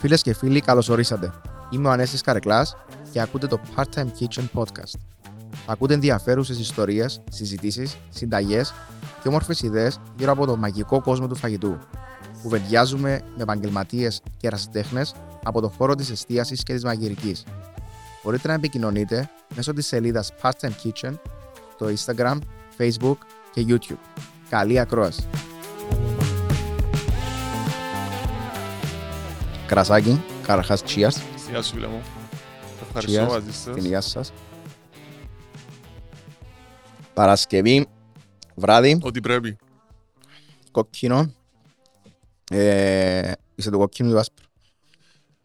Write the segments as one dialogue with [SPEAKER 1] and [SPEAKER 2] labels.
[SPEAKER 1] Φίλες και φίλοι, καλώς ορίσατε. Είμαι ο Ανέστη Καρεκλάς και ακούτε το Part-Time Kitchen Podcast. Ακούτε ενδιαφέρουσες ιστορίες, συζητήσεις, συνταγές και όμορφες ιδέες γύρω από το μαγικό κόσμο του φαγητού. Κουβεντιάζουμε με επαγγελματίες και ερασιτέχνες από το χώρο της εστίασης και της μαγειρικής. Μπορείτε να επικοινωνείτε μέσω της σελίδας Part-Time Kitchen στο Instagram, Facebook και YouTube. Καλή ακρόαση! Κρασάκι, καταρχά, cheers.
[SPEAKER 2] Γεια σου, φίλε μου. Ευχαριστώ
[SPEAKER 1] Cheers.
[SPEAKER 2] μαζί σας.
[SPEAKER 1] Την υγεία σας. Παρασκευή, βράδυ,
[SPEAKER 2] Ό,τι πρέπει.
[SPEAKER 1] κόκκινο. Ε, είσαι το κόκκινο ή το άσπρο;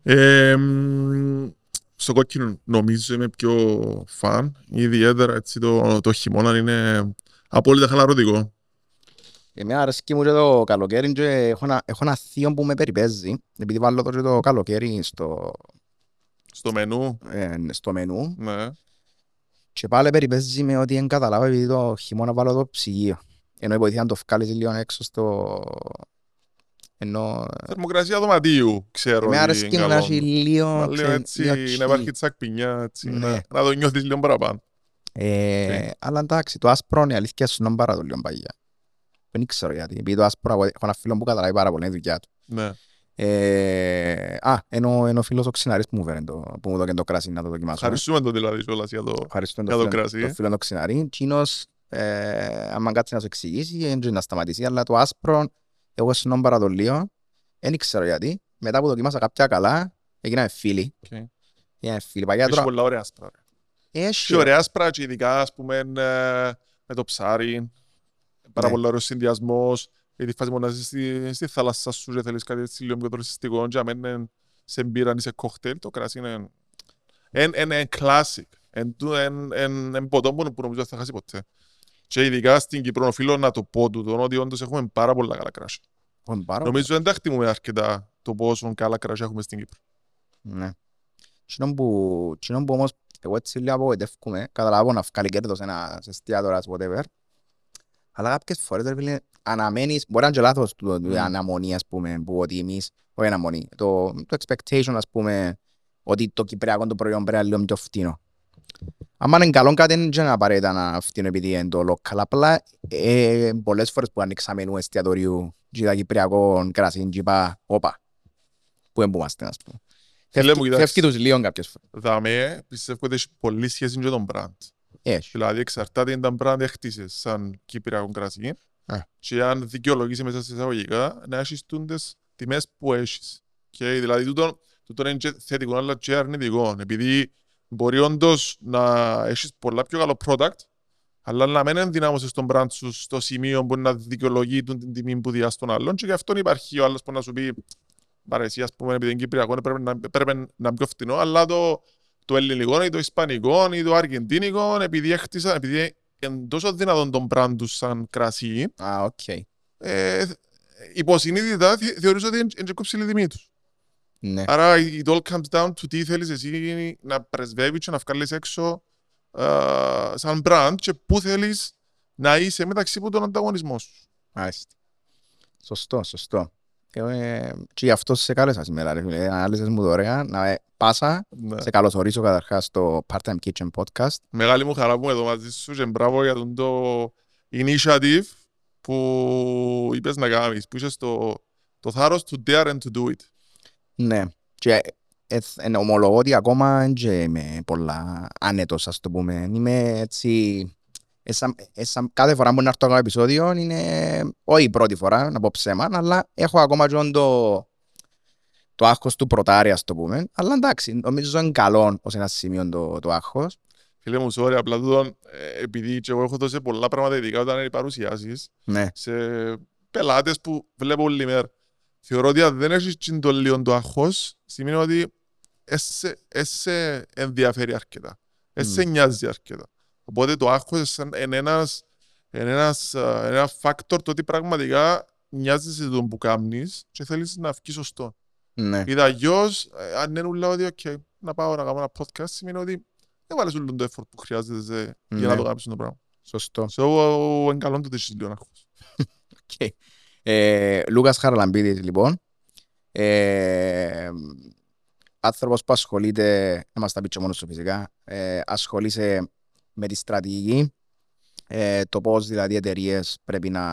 [SPEAKER 2] Ε, μ, στο κόκκινο νομίζω είμαι πιο φαν. Ιδιαίτερα έτσι το, το χειμώνα είναι απόλυτα χαλαρωτικό.
[SPEAKER 1] Εμένα αρέσκει μου και το καλοκαίρι και έχω ένα, έχω ένα θείο που με περιπέζει επειδή βάλω το, και το καλοκαίρι στο,
[SPEAKER 2] Στο μενού,
[SPEAKER 1] ε, στο μενού
[SPEAKER 2] ναι.
[SPEAKER 1] και πάλι περιπέζει με ότι δεν καταλάβω επειδή το χειμώνα βάλω το ψυγείο ενώ βοηθεί να το βγάλεις λίγο έξω στο... ενώ
[SPEAKER 2] Θερμοκρασία δωματίου, ξέρω.
[SPEAKER 1] εμένα
[SPEAKER 2] ότι
[SPEAKER 1] αρέσκει
[SPEAKER 2] είναι
[SPEAKER 1] μου να
[SPEAKER 2] καλό.
[SPEAKER 1] έχει λίγο,
[SPEAKER 2] Να Λίγο
[SPEAKER 1] ξέρεις,
[SPEAKER 2] έτσι,
[SPEAKER 1] λίγο
[SPEAKER 2] να
[SPEAKER 1] chill.
[SPEAKER 2] υπάρχει τσακπινιά, έτσι,
[SPEAKER 1] Ναι.
[SPEAKER 2] να, να το νιώθεις λίγο παραπάνω.
[SPEAKER 1] Ε,
[SPEAKER 2] οκ.
[SPEAKER 1] Αλλά εντάξει, το άσπρο είναι η αλήθεια σου να πάρα το λίγο παγιά. Δεν ξέρω γιατί. Επειδή το άσπρο εγώ έχω ένα φίλο που καταλάβει πάρα πολύ η δουλειά του.
[SPEAKER 2] Ναι.
[SPEAKER 1] Ε, α, ενώ, ενώ ο φίλος ο Ξινάρης που μου φέρνει το, που μου δώκε το κράσι να το δοκιμάσω.
[SPEAKER 2] Ευχαριστούμε το δηλαδή κιόλας για το...
[SPEAKER 1] Ευχαριστούμε
[SPEAKER 2] για
[SPEAKER 1] τον
[SPEAKER 2] το
[SPEAKER 1] φίλο,
[SPEAKER 2] κράσι,
[SPEAKER 1] τον
[SPEAKER 2] ε.
[SPEAKER 1] φίλο το Ξινάρη. Κοινός, ε, άμα κάτσει να σου εξηγήσει, δεν να σταματήσει. Αλλά το άσπρο, εγώ συνόν πάρα το λίγο. Δεν ξέρω γιατί. Μετά που δοκιμάσα κάποια καλά, έγιναμε φίλοι.
[SPEAKER 2] Οκ.
[SPEAKER 1] Έγιναμε φίλοι. Παλιά
[SPEAKER 2] Έχεις
[SPEAKER 1] τώρα,
[SPEAKER 2] πολλά ωραία άσπρα. ρε.
[SPEAKER 1] έχεις
[SPEAKER 2] Έχει ωραία άσπρα και ειδικά ας πούμε ε, με το ψάρι. Πάρα
[SPEAKER 1] Ναι.
[SPEAKER 2] πολύ ωραίος συνδυασμός. Γιατί φάση μόνο να είσαι στη, στη θάλασσα σου και θέλεις κάτι έτσι λίγο πιο τουριστικό και αν είναι σε μπύρα ή σε κόκτελ, το κράσι είναι είναι είναι classic. Είναι ποτό που που νομίζω δεν θα χάσει ποτέ. Και ειδικά στην Κύπρο οφείλω να το πω τούτο, ότι όντως έχουμε πάρα πολλά καλά κράσια.
[SPEAKER 1] πάρα
[SPEAKER 2] Νομίζω δεν τα χτιμούμε αρκετά το πόσο καλά κράσια έχουμε στην Κύπρο.
[SPEAKER 1] Ναι. Τσινόν που, τσινόν που όμως εγώ έτσι λίγο απογοητεύκομαι, καταλάβω να βγάλει κέρδος ένας σε εστιατόρας, whatever. Αλλά κάποιες φορές, ρε φίλε, αναμένεις, μπορεί να είναι και λάθος του, του, η
[SPEAKER 2] Mm.
[SPEAKER 1] αναμονή, ας πούμε, που ότι εμείς, όχι αναμονή, το, το expectation, ας πούμε, ότι το κυπριακό το προϊόν πρέπει να είναι λίγο πιο φτηνό. Αν είναι καλό κάτι, δεν είναι απαραίτητα να φτηνό επειδή είναι το local. Απλά, ε, πολλές φορές που ανοίξα μενού εστιατορίου, και τα κυπριακό κρασί, και είπα, όπα, πού εμπούμαστε, ας πούμε.
[SPEAKER 2] Φίλε μου,
[SPEAKER 1] Φεύγει-
[SPEAKER 2] κοιτάξτε.
[SPEAKER 1] Φεύγει τους λίγο κάποιες φορές.
[SPEAKER 2] Δαμέ, πιστεύω ότι έχει πολύ σχέση με τον brand.
[SPEAKER 1] Έχει.
[SPEAKER 2] Δηλαδή εξαρτάται αν τα brand έχτισες σαν κυπριακό κρασί
[SPEAKER 1] Α.
[SPEAKER 2] και αν δικαιολογήσει μέσα σε εισαγωγικά να έχεις τούντες τιμές που έχεις. Και δηλαδή τούτο, τούτο είναι και θετικό αλλά και αρνητικό. Επειδή μπορεί όντως να έχεις πολλά πιο καλό product αλλά να μην ενδυνάμωσες τον brand σου στο σημείο που να δικαιολογεί τον την τιμή που διάς τον άλλον και γι' αυτό υπάρχει ο άλλος που να σου πει παρά εσύ ας πούμε επειδή είναι κυπριακό πρέπει να, πρέπει να είναι πιο φτηνό αλλά το, το ελληνικό ή το ισπανικό ή το αργεντίνικο επειδή έχτισα, επειδή είναι τόσο δυνατόν τον brand τους σαν κρασί
[SPEAKER 1] Α, οκ.
[SPEAKER 2] ε, υποσυνείδητα θε- θεωρείς ότι είναι είναι και ψηλή η τιμή τους.
[SPEAKER 1] Ναι.
[SPEAKER 2] Άρα it all comes down to τι θέλεις εσύ να πρεσβεύεις και να βγάλεις έξω ε, σαν brand και πού θέλεις να είσαι μεταξύ από τον ανταγωνισμό σου.
[SPEAKER 1] Μάλιστα. Σωστό, σωστό. Ε, και γι' αυτό σε κάλεσα σήμερα, ρε φίλε. Ανάλυσες μου δωρεά. Να ε, πάσα.
[SPEAKER 2] Ναι.
[SPEAKER 1] Σε καλωσορίσω καταρχάς στο Part-Time Kitchen Podcast.
[SPEAKER 2] Μεγάλη μου χαρά που είμαι εδώ μαζί σου και μπράβο για τον το initiative που είπες να κάνεις, που είχες το, το θάρρος to dare and to do it.
[SPEAKER 1] Ναι. Και ε, ε, ομολογώ ότι ακόμα δεν και είμαι πολλά άνετος, ας το πούμε. Είμαι έτσι... ε, σαν- ε, σαν- κάθε φορά που να έρθω να κάνω επεισόδιο είναι όχι η πρώτη φορά, να πω ψέμα, αλλά έχω ακόμα και το, το άγχος του πρωτάρι, ας το πούμε. Αλλά εντάξει, νομίζω είναι καλό ως ένα σημείο το, το άγχος.
[SPEAKER 2] Φίλε μου, sorry, απλά τούτον, ε, επειδή και εγώ έχω δώσει πολλά πράγματα ειδικά όταν είναι οι παρουσιάσεις
[SPEAKER 1] Ναι.
[SPEAKER 2] σε πελάτες που βλέπω όλη μέρα. Θεωρώ ότι αν δεν έχεις τσιν το λίγο το άγχος, σημαίνει ότι έσαι, έσαι ενδιαφέρει αρκετά. Έσαι
[SPEAKER 1] Μμ.
[SPEAKER 2] νοιάζει αρκετά. Οπότε το άγχος είναι εν- ένας, εν ένας, α, ένα factor το ότι πραγματικά νοιάζεσαι τον που κάνεις και θέλεις να βγει σωστό.
[SPEAKER 1] Ναι.
[SPEAKER 2] Ειδάλλως, ε, αν είναι ούλα ότι «οκ, να πάω να κάνω ένα podcast, σημαίνει ότι δεν βάλεις όλο το effort που χρειάζεται για να
[SPEAKER 1] Ναι.
[SPEAKER 2] το κάνεις το πράγμα.
[SPEAKER 1] Σωστό.
[SPEAKER 2] So, είναι καλό το ότι έχεις λίγο άγχος.
[SPEAKER 1] Οκ. Ε, Λούκας Χαραλαμπίδης, λοιπόν. Ε, άνθρωπος που ασχολείται, να μας τα πει και μόνος του φυσικά, ε, ασχολείσαι με τη στρατηγική, ε, το πώς δηλαδή οι εταιρείες πρέπει να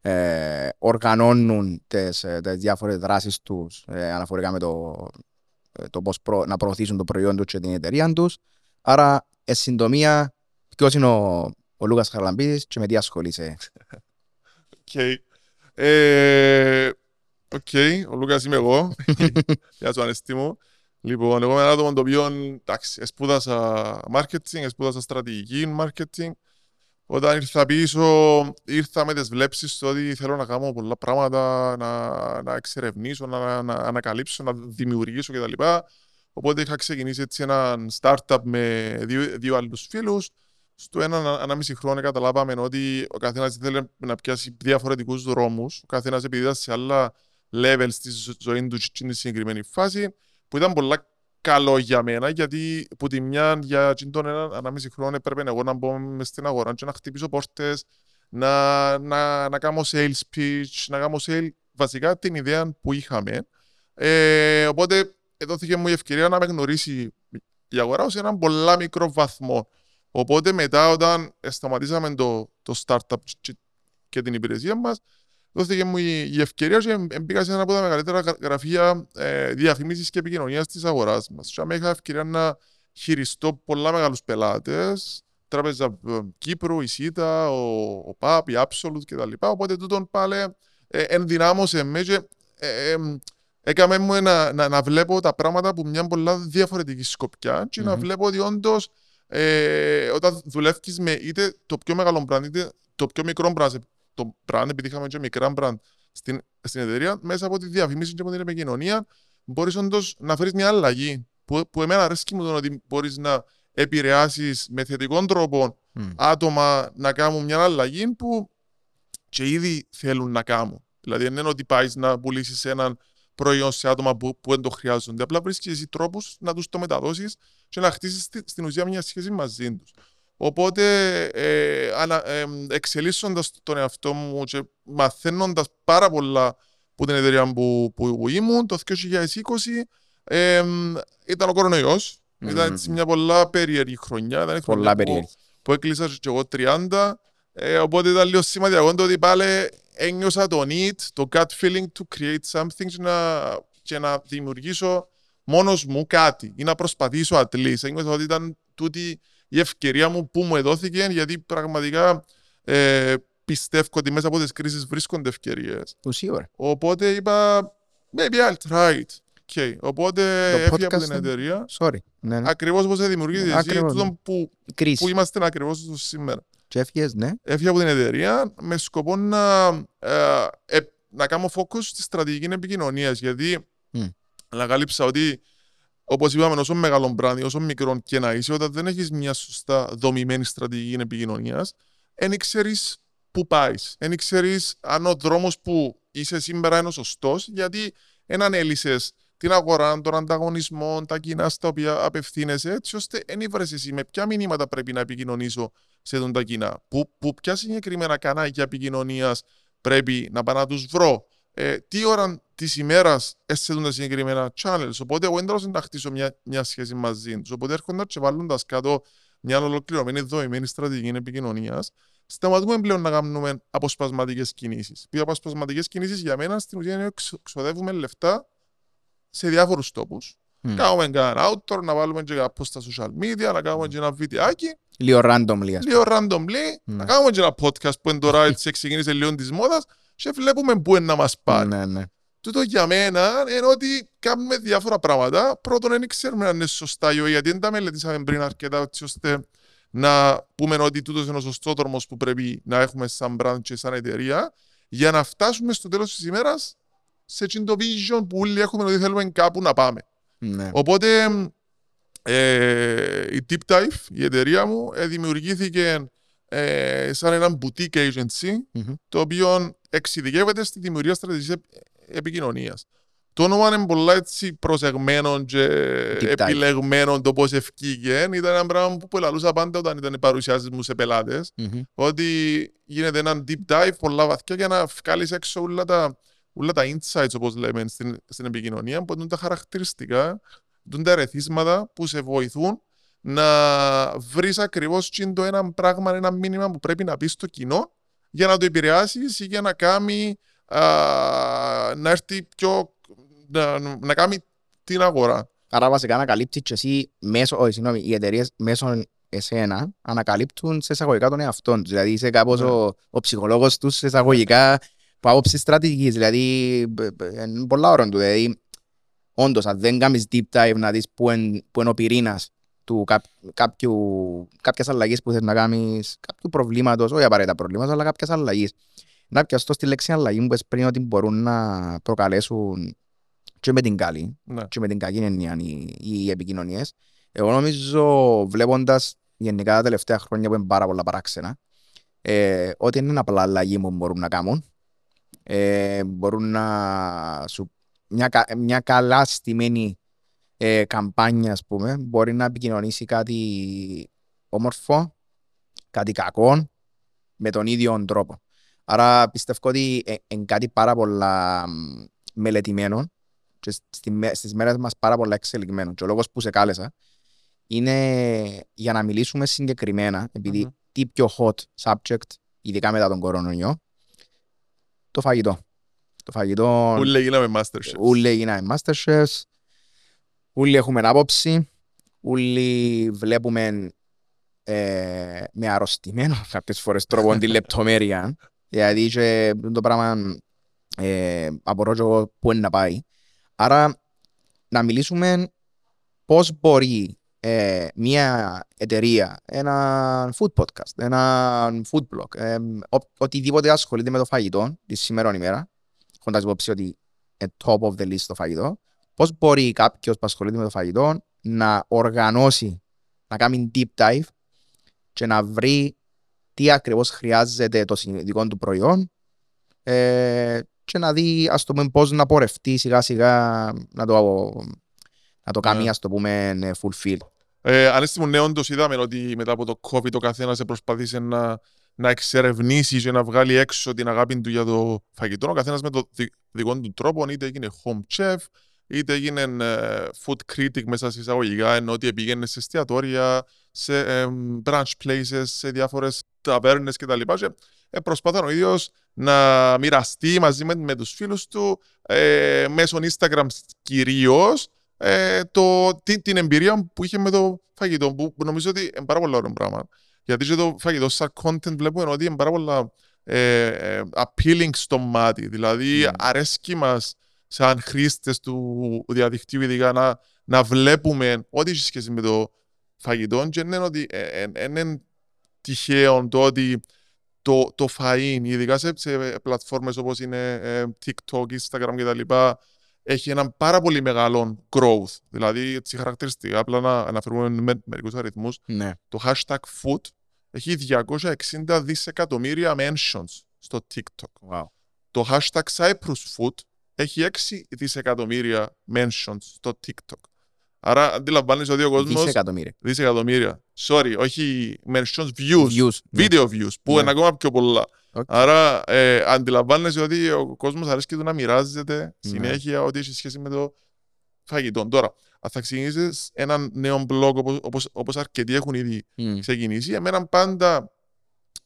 [SPEAKER 1] ε, οργανώνουν τις, ε, τις διάφορες δράσεις τους ε, αναφορικά με το, ε, το πώς προ, να προωθήσουν το προϊόν τους και την εταιρεία τους. Άρα, εν συντομία, ποιος είναι ο, ο Λούκας Χαραλαμπίδης και με τι ασχολείσαι.
[SPEAKER 2] Οκ. Ε, Οκ, ο Λούκας είμαι εγώ. Γεια σου Ανέστη μου. Λοιπόν, εγώ είμαι ένα άτομο το οποίο, εντάξει, σπούδασα marketing, σπούδασα στρατηγική marketing. Όταν ήρθα πίσω, ήρθα με τις βλέψεις στο ότι θέλω να κάνω πολλά πράγματα, να, να εξερευνήσω, να, να ανακαλύψω, να δημιουργήσω κτλ. Οπότε είχα ξεκινήσει έτσι ένα startup με δύο, δύο άλλους φίλους. Στο ένα ενάμιση χρόνο καταλάβαμε ότι ο καθένας ήθελε να πιάσει διαφορετικούς δρόμους. Ο καθένας επειδή ήταν σε άλλα level στη ζωής του στην συγκεκριμένη φάση, που ήταν πολλά καλό για μένα, γιατί που τη μια για τον ένα ανάμιση χρόνο έπρεπε εγώ να μπω μες στην αγορά και να χτυπήσω πόρτες, να, να, να κάνω sales pitch, να κάνω sales, βασικά την ιδέα που είχαμε. Ε, οπότε έδωθηκε μου η ευκαιρία να με γνωρίσει η αγορά ως έναν πολλά μικρό βαθμό. Οπότε μετά όταν σταματήσαμε το, το startup και την υπηρεσία μας, δόθηκε μου η, η ευκαιρία και μπήκα σε ένα από τα μεγαλύτερα γραφεία ε, διαφημίσεις και επικοινωνίας της αγοράς μας. Και είχα ευκαιρία να χειριστώ πολλά μεγάλους πελάτες, τράπεζα ε, Κύπρου, η ΣΥΤΑ, ο, ο ΠΑΠ, η Absolute κτλ. Οπότε τούτον πάλι ε, ενδυνάμωσε με και ε, ε, έκαμε μου να, να, να, βλέπω τα πράγματα από μια πολλά διαφορετική σκοπιά και mm-hmm. να βλέπω ότι όντως ε, όταν δουλεύει με είτε το πιο μεγάλο brand είτε το πιο μικρό brand το brand, επειδή είχαμε και μικρά brand στην, στην εταιρεία, μέσα από τη διαφήμιση και από την επικοινωνία, μπορείς όντως να φέρεις μια αλλαγή. Που, που εμένα αρέσει μου το ότι μπορείς να επηρεάσεις με θετικό τρόπο mm. άτομα να κάνουν μια αλλαγή που και ήδη θέλουν να κάνουν. Δηλαδή, δεν είναι ότι πάεις να πουλήσεις έναν προϊόν σε άτομα που, που δεν το χρειάζονται. Απλά βρίσκεις εσύ τρόπους να τους το μεταδώσεις και να χτίσεις στην ουσία μια σχέση μαζί τους. Οπότε, ε, ε, εξελίσσοντας τον εαυτό μου και μαθαίνοντας πάρα πολλά από την εταιρεία που, που, που ήμουν, το 2020 ε, ήταν ο κορονοϊός. Mm. Ήταν έτσι μια πολλά περίεργη χρονιά. Ήταν πολλά περίεργη. Που, που έκλεισα και εγώ 30. Ε, οπότε ήταν λίγο σημαντικό το ότι πάλι ένιωσα το need, το gut feeling to create something και να, και να δημιουργήσω μόνος μου κάτι ή να προσπαθήσω at least. Ένιωσα ότι ήταν τούτη η ευκαιρία μου που μου εδόθηκε, γιατί πραγματικά ε, πιστεύω ότι μέσα από τις κρίσεις βρίσκονται ευκαιρίες. Οπότε είπα, maybe I'll try it. Okay. Οπότε έφυγα από την εταιρεία.
[SPEAKER 1] Sorry. Ναι, ναι.
[SPEAKER 2] Ακριβώς όπως δημιουργείται εσύ, τούτο που, που είμαστε ακριβώς σήμερα.
[SPEAKER 1] Και έφυγες, ναι.
[SPEAKER 2] Έφυγα από την εταιρεία με σκοπό να, ε, ε, να κάνω focus στη στρατηγική επικοινωνίας. Γιατί mm. ανακάλυψα ότι Όπως είπαμε, όσο μεγάλο μπράντι, όσο μικρό και να είσαι, όταν δεν έχεις μια σωστά δομημένη στρατηγική επικοινωνίας, δεν ξέρει πού πάεις. Δεν ξέρει αν ο δρόμος που είσαι σήμερα είναι ο σωστός, γιατί δεν ανέλησες την αγορά, τον ανταγωνισμό, τα κοινά στα οποία απευθύνεσαι, έτσι ώστε δεν ήβρες εσύ με ποια μηνύματα πρέπει να επικοινωνήσω σε τον τα κοινά. Που, που ποια συγκεκριμένα κανάλια επικοινωνίας πρέπει να πάω να τους βρω ε, τι ώρα της ημέρας έσαι τα συγκεκριμένα channels. Οπότε, εγώ δεν να χτίσω μια, μια σχέση μαζί τους. Οπότε, έρχοντα και βάλλοντα κάτω μια ολοκληρωμένη δοημένη στρατηγική επικοινωνίας, σταματούμε πλέον να κάνουμε αποσπασματικές κινήσεις. Οι αποσπασματικές κινήσεις για μένα στην ουσία είναι ξοδεύουμε λεφτά σε διάφορους τόπους. Mm. Κάνουμε ένα outdoor, να βάλουμε και ένα post στα social media, να κάνουμε και ένα βιντεάκι.
[SPEAKER 1] Λίγο randomly.
[SPEAKER 2] Λίγο randomly. Mm. Να κάνουμε και ένα podcast που είναι τώρα έτσι ξεκίνησε λίγο της μόδας και βλέπουμε πού είναι να μας πάρει.
[SPEAKER 1] Ναι, ναι.
[SPEAKER 2] Τούτο για μένα είναι ότι κάνουμε διάφορα πράγματα. Πρώτον, δεν ξέρουμε αν είναι σωστά ή όχι, γιατί δεν τα μελετήσαμε πριν αρκετά, έτσι ώστε να πούμε ότι τούτος είναι ο σωστός δρόμος που πρέπει να έχουμε σαν brand και σαν εταιρεία, για να φτάσουμε στο τέλος της ημέρας σε εκείνο το vision που όλοι έχουμε ότι θέλουμε κάπου να πάμε.
[SPEAKER 1] Ναι.
[SPEAKER 2] Οπότε, ε, η Deep Dive, η εταιρεία μου, ε, δημιουργήθηκε ε, σαν ένα boutique agency, mm-hmm. το οποίο εξειδικεύεται στη δημιουργία στρατηγικής επικοινωνίας. Το όνομα είναι πολλά έτσι προσεγμένο και επιλεγμένο το πώς ευκήγε. Ήταν ένα πράγμα που ελαλούσα πάντα όταν ήταν παρουσιάσεις μου σε πελάτες. Mm-hmm. Ότι γίνεται ένα deep dive πολλά βαθιά για να βγάλεις έξω όλα τα, όλα τα insights όπως λέμε στην, στην επικοινωνία που είναι τα χαρακτηριστικά, είναι τα ερεθίσματα που σε βοηθούν να βρεις ακριβώς το ένα πράγμα, ένα μήνυμα που πρέπει να πεις στο κοινό για να το επηρεάσεις ή για να κάνει α, να έρθει πιο να, να κάνει την αγορά.
[SPEAKER 1] Άρα βασικά ανακαλύπτει και εσύ μέσω, όχι, συγγνώμη, οι εταιρείες μέσω εσένα ανακαλύπτουν σε εισαγωγικά τον εαυτό τους. Δηλαδή είσαι κάπως ναι. ο, ο ψυχολόγος τους σε εισαγωγικά που άποψης στρατηγικής. Δηλαδή είναι πολλά ώρα του. Δηλαδή όντως αν δεν κάνεις deep dive να δεις που είναι, που είναι ο πυρήνας του κά, κάποιου, κάποιας αλλαγής που θες να κάνεις, κάποιου προβλήματος, όχι απαραίτητα προβλήματος, αλλά κάποιας αλλαγής. Να πιαστώ στη λέξη αλλαγή που πριν ότι μπορούν να προκαλέσουν και με την καλή ναι. και με την κακή έννοια οι, οι επικοινωνίες. Εγώ νομίζω βλέποντας γενικά τα τελευταία χρόνια που είναι πάρα πολλά παράξενα ε, ότι είναι απλά αλλαγή που μπορούν να κάνουν. Ε, μπορούν να σου, μια, μια καλά στημένη ε, καμπάνια, ας πούμε, μπορεί να επικοινωνήσει κάτι όμορφο, κάτι κακό, με τον ίδιο τρόπο. Άρα πιστεύω ότι είναι κάτι πάρα πολλά μελετημένο και στις μέρες μας πάρα πολλά εξελιγμένο. Και ο λόγος που σε κάλεσα είναι για να μιλήσουμε συγκεκριμένα, επειδή mm-hmm. τι πιο hot subject, ειδικά μετά τον κορονοϊό, το φαγητό. Το φαγητό...
[SPEAKER 2] Ούλε γίναμε Masterchefs.
[SPEAKER 1] Ούλε γίναμε Masterchefs. Ούλοι έχουμε άποψη. Ούλοι βλέπουμε ε, με αρρωστημένο κάποιες φορές τρόπο την λεπτομέρεια. Γιατί και το πράγμα ε, απορώ και εγώ πού είναι να πάει. Άρα να μιλήσουμε πώς μπορεί ε, μια εταιρεία, ένα food podcast, ένα food blog, ε, ο, οτιδήποτε ασχολείται με το φαγητό τη σήμερα ημέρα, έχοντας υπόψη ότι είναι top of the list το φαγητό, πώς μπορεί κάποιος που ασχολείται με το φαγητό να οργανώσει, να κάνει deep dive και να βρει τι ακριβώς χρειάζεται το συνειδητικό του προϊόν ε, και να δει, ας το πούμε, πώς να πορευτεί σιγά σιγά να το, να το κάνει, yeah. ας το πούμε, fulfill.
[SPEAKER 2] Ε, Ανέστημο ναι, όντως είδαμε ότι μετά από το COVID ο καθένας προσπαθήσε να, να εξερευνήσει και να βγάλει έξω την αγάπη του για το φαγητό. Ο καθένας με το δικό του τρόπο, είτε έγινε home chef, είτε έγινε uh, food critic μέσα σε εισαγωγικά, ενώ ότι πήγαινε σε εστιατόρια, σε um, brunch places, σε διάφορες ταβέρνες κτλ. Και, ε, προσπαθώ ο ίδιος να μοιραστεί μαζί με, με τους φίλους του ε, μέσω Instagram κυρίως ε, το, την, την, εμπειρία που είχε με το φαγητό που, που νομίζω ότι είναι πάρα πολύ ωραίο πράγμα. Γιατί και το φαγητό σαν content βλέπουμε ότι είναι πάρα πολύ ε, ε, appealing στο μάτι. Δηλαδή mm. αρέσκει μας σαν χρήστες του διαδικτύου ειδικά να, να βλέπουμε ό,τι έχει σχέση με το φαγητό και είναι ότι ε, ε, είναι τυχαίο το ότι το, το φαΐν, ειδικά σε, σε πλατφόρμες όπως είναι ε, TikTok, Instagram κτλ. έχει έναν πάρα πολύ μεγάλο growth. Δηλαδή, έτσι χαρακτηριστικά, απλά να αναφέρουμε με μερικούς αριθμούς.
[SPEAKER 1] Ναι.
[SPEAKER 2] Το hashtag food έχει 260 δισεκατομμύρια mentions στο TikTok.
[SPEAKER 1] Wow.
[SPEAKER 2] Το hashtag Cyprus food έχει 6 δισεκατομμύρια mentions στο TikTok. Άρα αντιλαμβάνεσαι ότι ο κόσμο.
[SPEAKER 1] Δισεκατομμύρια.
[SPEAKER 2] Δισεκατομμύρια. Sorry, όχι mentions, views.
[SPEAKER 1] views
[SPEAKER 2] ναι. video views, που ναι. είναι ακόμα πιο πολλά. Okay. Άρα ε, αντιλαμβάνεσαι ότι ο κόσμος αρέσει και του να μοιράζεται ναι. συνέχεια ό,τι έχει σχέση με το φαγητό. Τώρα, αν θα ξεκινήσεις ένα νέο blog όπως αρκετοί έχουν ήδη mm. ξεκινήσει, εμένα πάντα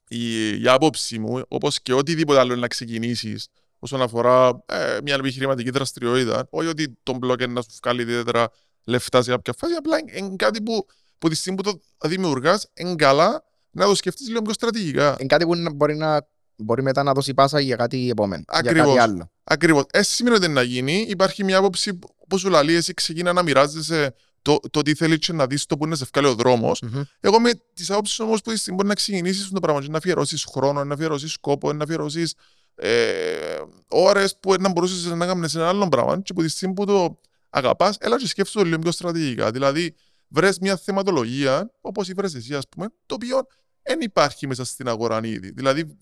[SPEAKER 2] η, η άποψη μου, όπως και οτιδήποτε άλλο να ξεκινήσεις όσον αφορά ε, μια επιχειρηματική δραστηριότητα, όχι ότι το blog είναι να σου βγάλει ιδιαίτερα λεφτά σε κάποια φάση. Απλά είναι κάτι που, που τη στιγμή που το δημιουργάς, είναι καλά να το σκεφτείς λίγο πιο στρατηγικά.
[SPEAKER 1] Είναι κάτι που μπορεί, να, μπορεί μετά να δώσει πάσα για κάτι επόμενο. Ακριβώς. Για κάτι άλλο.
[SPEAKER 2] Ακριβώς. Έτσι σημαίνει ότι να γίνει. Υπάρχει μια άποψη που σου λέει, εσύ ξεκινά να μοιράζεσαι το, το τι θέλεις να δεις το που είναι σε ευκάλει ο δρόμος. Mm-hmm. Εγώ με τις άποψεις όμως που μπορεί να ξεκινήσεις το πράγμα, να αφιερώσεις χρόνο, να αφιερώσεις κόπο, να αφιερώσεις ε, ώρες που να μπορούσες να κάνει σε ένα άλλο πράγμα. Και που τη στιγμή που το αγαπάς, έλα και σκέφτεσαι λίγο πιο στρατηγικά. Δηλαδή, βρες μια θεματολογία, όπως η βρες εσύ, ας πούμε, το οποίο δεν υπάρχει μέσα στην αγορά ήδη. Δηλαδή,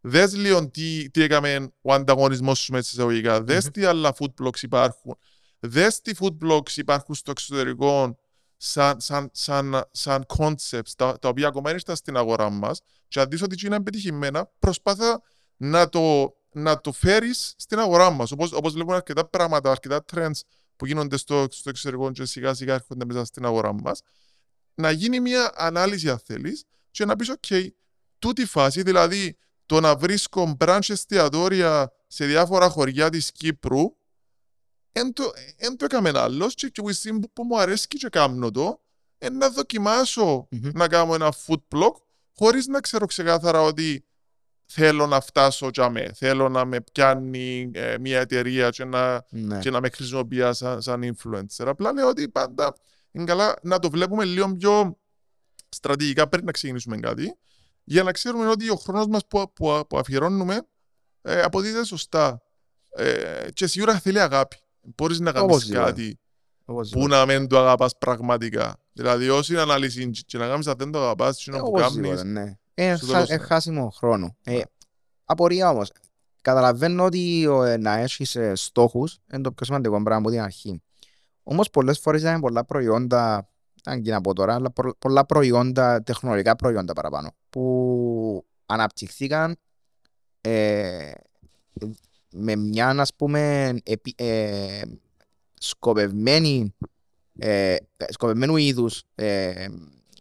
[SPEAKER 2] δες λίγο τι, τι έκαμε ο ανταγωνισμός σου μέσα σε εισαγωγικά, δες mm-hmm. τι άλλα food blogs υπάρχουν, δες τι food blogs υπάρχουν στο εξωτερικό σαν, σαν, σαν, σαν concepts, τα, τα οποία ακόμα είναι στην αγορά μας, και αν δεις ότι είναι επιτυχημένα, προσπάθα να το να το φέρεις στην αγορά μας. Όπως όπως βλέπουμε αρκετά πράγματα, αρκετά trends που γίνονται στο, στο εξωτερικό και σιγά σιγά έρχονται μέσα στην αγορά μας. Να γίνει μια ανάλυση, αν θέλεις, και να πεις: OK, τούτη φάση, δηλαδή το να βρίσκω branch εστιατόρια σε διάφορα χωριά της Κύπρου, εν το, εν το έκαμε άλλος και, και που, που μου αρέσει και κάνω το, εν να δοκιμάσω
[SPEAKER 1] Μμμ.
[SPEAKER 2] να κάνω ένα food blog χωρίς να ξέρω ξεκάθαρα ότι θέλω να φτάσω για με, θέλω να με πιάνει ε, μια εταιρεία και να,
[SPEAKER 1] Ναι.
[SPEAKER 2] και να με χρησιμοποιεί σαν, σαν influencer. Απλά λέω ότι πάντα είναι καλά να το βλέπουμε λίγο πιο στρατηγικά πριν να ξεκινήσουμε κάτι για να ξέρουμε ότι ο χρόνος μας που, που, που αφιερώνουμε ε, αποδίδεται σωστά. Ε, και σίγουρα θέλει αγάπη. Μπορείς να κάνεις
[SPEAKER 1] Οπωσδήποτε.
[SPEAKER 2] κάτι
[SPEAKER 1] Όπως
[SPEAKER 2] που
[SPEAKER 1] είπα.
[SPEAKER 2] να μην το αγαπάς πραγματικά. Δηλαδή όση ανάλυση και να κάνεις αν δεν το αγαπάς, τι που
[SPEAKER 1] Οπωσδήποτε,
[SPEAKER 2] κάνεις,
[SPEAKER 1] ναι. Ε,
[SPEAKER 2] στο
[SPEAKER 1] χα-
[SPEAKER 2] τέλος,
[SPEAKER 1] ε,
[SPEAKER 2] ναι.
[SPEAKER 1] χάσιμο χρόνο. Ε,
[SPEAKER 2] Ναι.
[SPEAKER 1] απορία όμως. Καταλαβαίνω ότι ο, ε, να έχεις ε, στόχους είναι το πιο σημαντικό πράγμα από την αρχή. Όμως πολλές φορές είναι πολλά προϊόντα, αν και να πω τώρα, αλλά προ- πολλά προϊόντα, τεχνολογικά προϊόντα παραπάνω, που αναπτυχθήκαν ε, με μια, ας πούμε, επι, ε, σκοπευμένη, ε, σκοπευμένου είδους ε,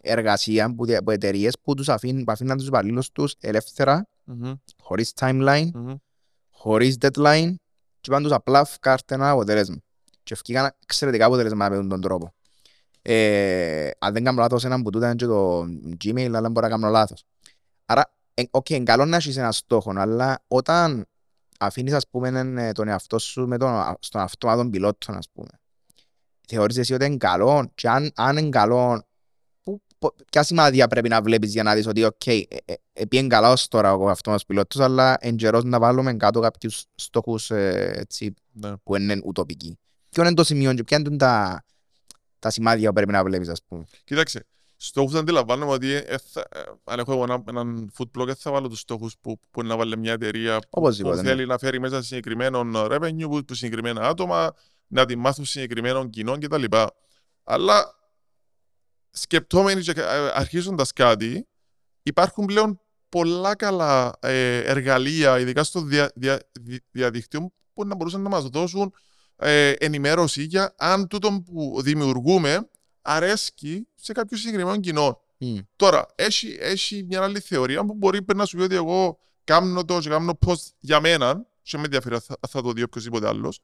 [SPEAKER 1] εργασίας που, δια- από εταιρείες που τους αφήνουν, που αφήναν τους υπαλλήλους τους ελεύθερα,
[SPEAKER 2] Μμμ,
[SPEAKER 1] χωρίς timeline,
[SPEAKER 2] μμμ.
[SPEAKER 1] χωρίς deadline και είπαν τους απλά φκάρτε ένα αποτέλεσμα. Και βγήκαν εξαιρετικά αποτελέσματα με τον τρόπο. Ε, αν δεν κάνω λάθος, έναν που τούτα είναι και το Gmail, αλλά μπορεί να κάνω λάθος. Άρα, ε, οκ, είναι καλό να έχεις ένα στόχο, αλλά όταν αφήνεις, ας πούμε, εν, ε, τον εαυτό σου με τον, α- στον αυτόματο πιλότο, ας πούμε, θεωρείς εσύ ότι είναι καλό και αν, αν είναι καλό, που, πο- ποια σημάδια πρέπει να βλέπεις για να δεις ότι οκ, ε, ε, ε, πήγαινε καλά ως τώρα ο αυτόματος πιλότος, αλλά είναι καιρός να βάλουμε κάτω κάποιους στόχους ε, έτσι,
[SPEAKER 2] Ναι.
[SPEAKER 1] που είναι ουτοπικοί. Ποιο είναι το σημείο και ποια είναι τα, τα σημάδια που πρέπει να βλέπεις, ας πούμε.
[SPEAKER 2] Κοίταξε, στόχους αντιλαμβάνομαι ότι ε, θα- ε, αν έχω εγώ ένα, έναν food blog δεν θα βάλω τους στόχους που, που να βάλει μια εταιρεία που, που
[SPEAKER 1] Οπωσδήποτε, ναι.
[SPEAKER 2] θέλει να φέρει μέσα συγκεκριμένο revenue, που, που συγκεκριμένα άτομα, να τη μάθουν συγκεκριμένων κοινών κτλ. Αλλά σκεπτόμενοι και ε, αρχίζοντας κάτι, υπάρχουν πλέον πολλά καλά ε, εργαλεία, ειδικά στο δια, δια, δι- διαδίκτυο, που να μπορούσαν να μας δώσουν ε, ενημέρωση για αν τούτο που δημιουργούμε αρέσκει σε κάποιο συγκεκριμένο κοινό.
[SPEAKER 1] Μμ.
[SPEAKER 2] Τώρα, έχει, έχει μια άλλη θεωρία που μπορεί να σου πει ότι εγώ κάνω το και κάνω post για μένα και με ενδιαφέρει αν θα, αν θα το δει οποιοδήποτε άλλος,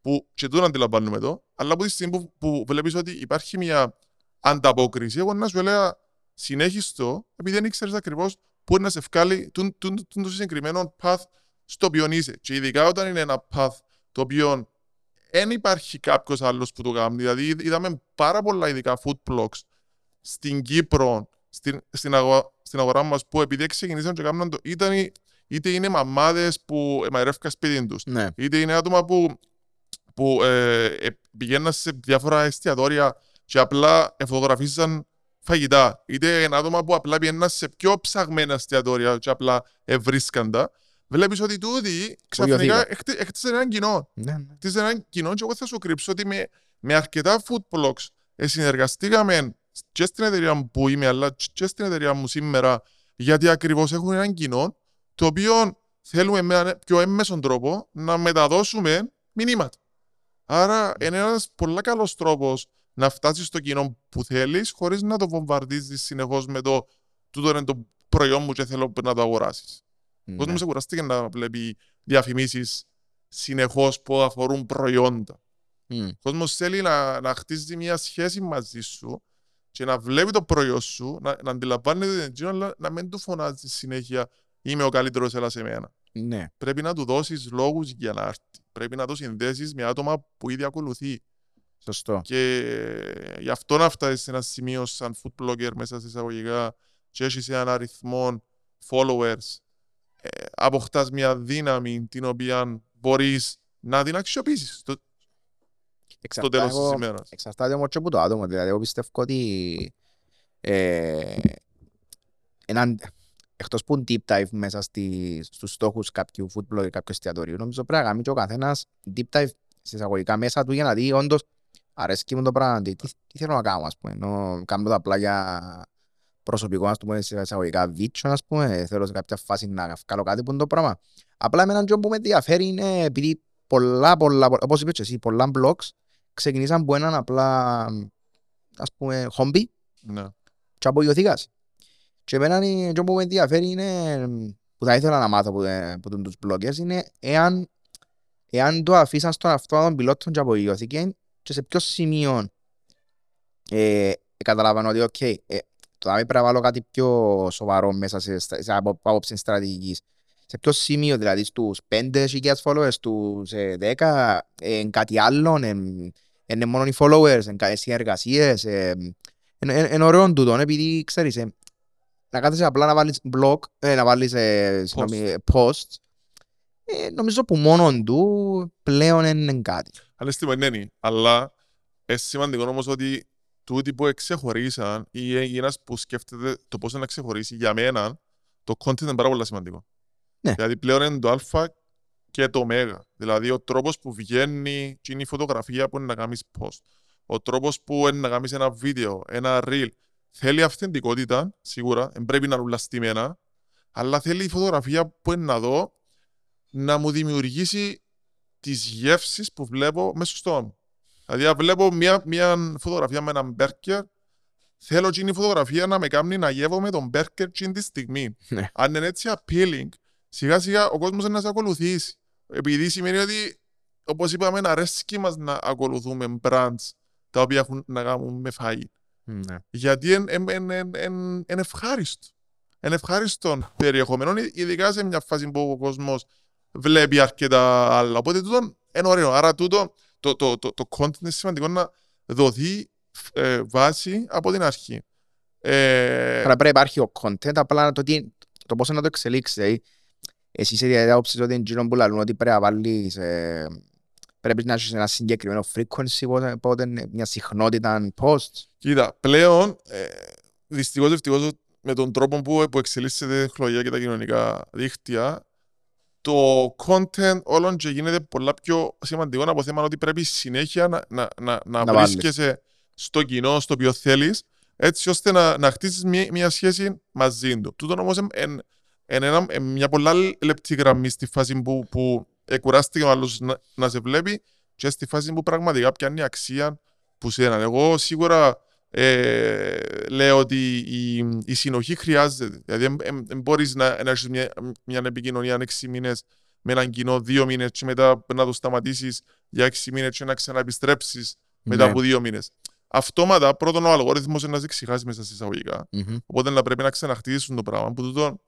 [SPEAKER 2] που και τούτο αντιλαμβάνουμε εδώ, αλλά από τη στιγμή που, που βλέπεις ότι υπάρχει μια ανταπόκριση, εγώ να σου έλεγα συνέχιστο, επειδή δεν ήξερες ακριβώς πού να σε βγάλει τούν- τούν- τούν το συγκεκριμένο path στο οποίο είσαι. Και ειδικά όταν είναι ένα path το οποίο δεν υπάρχει κάποιος άλλος που το κάνει. Δηλαδή, είδ- είδαμε πάρα πολλά ειδικά food blogs στην Κύπρο, στην, στην, αγο- στην αγορά μας, που επειδή ξεκινήσαν και κάνουν το, ήταν, οι- είτε είναι μαμάδες που μαϊρεύκαν σπίτι τους,
[SPEAKER 1] Ναι.
[SPEAKER 2] είτε είναι άτομα που, που ε, ε, πηγαίναν σε διάφορα εστιατόρια και απλά φωτογραφίζαν φαγητά. Είτε είναι άτομα που απλά πηγαίναν σε πιο ψαγμένα εστιατόρια και απλά ευρίσκαν τα. Βλέπεις ότι τούτοι ξαφνικά
[SPEAKER 1] Βοηθήκα.
[SPEAKER 2] έχτη- έχτισαν έναν κοινό.
[SPEAKER 1] Ναι, ναι.
[SPEAKER 2] Έχτισαν έναν κοινό και εγώ θα σου κρύψω ότι με, με αρκετά food blogs ε, συνεργαστήκαμε και στην εταιρεία μου που είμαι αλλά και στην εταιρεία μου σήμερα γιατί ακριβώς έχουν έναν κοινό το οποίο θέλουμε με έναν πιο έμμεσον τρόπο να μεταδώσουμε μηνύματα. Άρα είναι ένας πολύ καλός τρόπος να φτάσεις στο κοινό που θέλεις χωρίς να το βομβαρδίζεις συνεχώς με το τούτο είναι το προϊόν μου και θέλω να το αγοράσεις. Ο
[SPEAKER 1] Ναι.
[SPEAKER 2] κόσμος κουραστήκε να βλέπει διαφημίσεις συνεχώς που αφορούν προϊόντα.
[SPEAKER 1] Μμ.
[SPEAKER 2] Ο κόσμος θέλει να, να χτίζει μια σχέση μαζί σου και να βλέπει το προϊόν σου, να, να αντιλαμβάνεται την αλλά να μην του φωνάζεις συνέχεια είμαι ο καλύτερος, έλα σε μένα.
[SPEAKER 1] Ναι.
[SPEAKER 2] Πρέπει να του δώσεις λόγους για να έρθει. Πρέπει να το συνδέσεις με άτομα που ήδη ακολουθεί.
[SPEAKER 1] Σωστό.
[SPEAKER 2] Και γι' αυτό να φτάσεις σε ένα σημείο σαν food blogger μέσα σε εισαγωγικά και έχεις έναν αριθμό followers, ε, αποκτάς μια δύναμη την οποία μπορείς να την αξιοποιήσεις στο, στο
[SPEAKER 1] Εξαρτάται
[SPEAKER 2] τέλος της
[SPEAKER 1] εγώ-
[SPEAKER 2] ημέρας.
[SPEAKER 1] Εξαρτάται όμως και από το άτομο. Δηλαδή, εγώ πιστεύω ότι ε, έναν, εκτός που deep dive μέσα στη, στους στόχους κάποιου food blogger, κάποιου εστιατορίου, νομίζω πρέπει να κάνει και ο καθένας deep dive σε εισαγωγικά μέσα του για να δει όντως αρέσκει μου το πράγμα, τι, τι, τι θέλω να κάνω, ας πούμε. Ενώ κάνω το απλά για προσωπικό, ας πούμε, σε εισαγωγικά βίτσο, ας πούμε, θέλω σε κάποια φάση να βγάλω κάτι που είναι το πράγμα. Απλά εμένα αυτό που με ενδιαφέρει είναι επειδή πολλά, πολλά, πολλά όπως είπες και εσύ, πολλά blogs ξεκινήσαν από έναν απλά, ας πούμε, χόμπι
[SPEAKER 2] Ναι.
[SPEAKER 1] και απογειωθήκας. Και εμένα είναι- αυτό που με ενδιαφέρει είναι, που θα ήθελα να μάθω από, ε, από τους bloggers, είναι εάν, εάν το αφήσαν στον αυτόματον πιλότον και απογειωθήκε και σε ποιο σημείο ε, καταλάβαν ότι οκ, ε, τώρα πρέπει να βάλω κάτι πιο σοβαρό μέσα σε, στα- σε απο- άποψη στρατηγικής. Σε ποιο σημείο, δηλαδή στους 5.000 followers, στους ε, 10, ε, εν κάτι άλλο, εν- είναι μόνο οι followers, εν κάτι συνεργασίες. ε, Είναι είναι ωραίο τούτο, επειδή ξέρεις, ε, να κάθεσαι απλά να βάλεις blog, ε, να βάλεις ε, συγγνώμη, ε, posts, ε, νομίζω που μόνον του πλέον είναι κάτι.
[SPEAKER 2] Αλλά στη μενένη. Αλλά είναι σημαντικό όμως ότι τούτοι που εξεχωρίσαν ή ένας που σκέφτεται το πώς να ξεχωρίσει για μένα, το content είναι πάρα πολύ σημαντικό.
[SPEAKER 1] Ναι.
[SPEAKER 2] Δηλαδή πλέον είναι το α και το ω. Δηλαδή ο τρόπος που βγαίνει και είναι η φωτογραφία που είναι να κάνεις post. Ο τρόπος που είναι να κάνεις ένα βίντεο, ένα reel. Θέλει αυθεντικότητα, σίγουρα, δεν πρέπει να είναι όλα στημένα, αλλά θέλει η φωτογραφία που είναι να δω να μου δημιουργήσει τις γεύσεις που βλέπω μέσα στο στόμα μου. Δηλαδή, αν βλέπω μια, μια φωτογραφία με έναν μπέρκερ, θέλω εκείνη η φωτογραφία να με κάνει να γεύομαι τον μπέρκερ εκείνη τη στιγμή.
[SPEAKER 1] Ναι.
[SPEAKER 2] Αν είναι έτσι appealing, σιγά σιγά ο κόσμος να σε ακολουθήσει. Επειδή σημαίνει ότι, όπως είπαμε, αρέσκει μας να ακολουθούμε brands τα οποία έχουν να κάνουν με φαΐ.
[SPEAKER 1] Ναι.
[SPEAKER 2] Γιατί είναι ευχάριστο. Είναι ευχάριστο περιεχόμενο, ειδικά σε μια φάση που ο κόσμος βλέπει αρκετά άλλα. Οπότε τούτο είναι ωραίο. Άρα τούτο, το, το, το, το content είναι σημαντικό να δοθεί ε, βάση από την αρχή. Ε,
[SPEAKER 1] Άρα πρέπει να υπάρχει ο content, απλά το, τι, το πώς να το εξελίξεις. Δηλαδή, εσύ είσαι διαδέα όψης ότι είναι εκείνο που λαλούν ότι πρέπει να βάλεις, ε, πρέπει να έχεις ένα συγκεκριμένο frequency, πότε, πότε είναι μια συχνότητα posts.
[SPEAKER 2] Κοίτα, πλέον, ε, δυστυχώς ευτυχώς με τον τρόπο που, που εξελίσσεται η τεχνολογία και τα κοινωνικά δίκτυα, το content όλων και γίνεται πολλά πιο σημαντικό από θέμα ότι πρέπει συνέχεια να, να, να, να,
[SPEAKER 1] Να
[SPEAKER 2] βρίσκεσαι στο κοινό, στο οποίο θέλεις, έτσι ώστε να, να χτίσεις μια, μια σχέση μαζί του. Τούτον όμως είναι μια πολλά λεπτή γραμμή στη φάση που, που εκουράστηκε ο άλλος να, να σε βλέπει και στη φάση που πραγματικά πιάνει αξία που σε έναν. Εγώ σίγουρα ε, λέω ότι η, η συνοχή χρειάζεται. Δηλαδή, δεν μπορείς να, να έχεις μια, μια επικοινωνία έξι μήνες με έναν κοινό δύο μήνες και μετά να το σταματήσεις για έξι μήνες και να ξαναεπιστρέψεις μετά
[SPEAKER 1] Ναι.
[SPEAKER 2] από δύο μήνες. Αυτόματα, πρώτον, ο αλγόριθμος είναι να σε ξεχάσει μέσα σε εισαγωγικά.
[SPEAKER 1] Μμμ.
[SPEAKER 2] Οπότε να πρέπει να ξαναχτίσουν το πράγμα. Που τούτο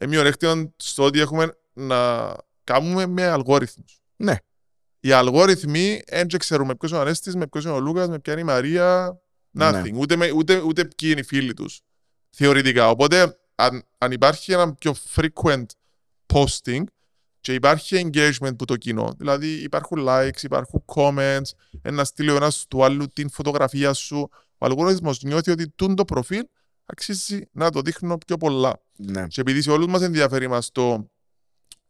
[SPEAKER 2] είναι μειονέκτημα στο ότι έχουμε να κάνουμε με αλγόριθμους.
[SPEAKER 1] Ναι.
[SPEAKER 2] Οι αλγόριθμοι δεν ξέρουμε ποιος είναι ο Ανέστης, με ποιος είναι ο Λούκας, με ποια είναι η Μαρία. Nothing.
[SPEAKER 1] Ναι.
[SPEAKER 2] Ούτε, με, ούτε, ούτε ποιοι είναι οι φίλοι τους. Θεωρητικά. Οπότε, αν, αν υπάρχει ένα πιο frequent posting και υπάρχει engagement που το κοινό, δηλαδή υπάρχουν likes, υπάρχουν comments, ένα στείλει ο ένας του άλλου την φωτογραφία σου, ο αλγόριθμος νιώθει ότι τούν το προφίλ αξίζει να το δείχνω πιο πολλά.
[SPEAKER 1] Ναι.
[SPEAKER 2] Και επειδή σε όλους μας ενδιαφέρει μας το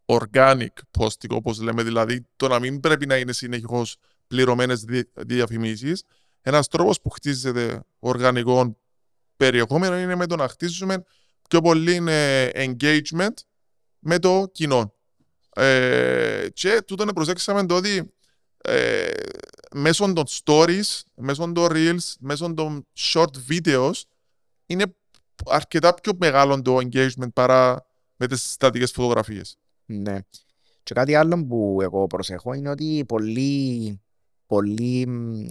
[SPEAKER 2] organic posting, όπως λέμε, δηλαδή το να μην πρέπει να είναι συνεχώς πληρωμένες δι- διαφημίσεις, ένας τρόπος που χτίζεται οργανικό περιεχόμενο είναι με το να χτίζουμε πιο πολύ ε, engagement με το κοινό. Ε, και τούτο να προσέξαμε το ότι ε, μέσω των stories, μέσω των reels, μέσω των short videos είναι αρκετά πιο μεγάλο το engagement παρά με τις στατικές φωτογραφίες.
[SPEAKER 1] Ναι. Και κάτι άλλο που εγώ προσέχω είναι ότι πολλοί, πολλοί μ, ε,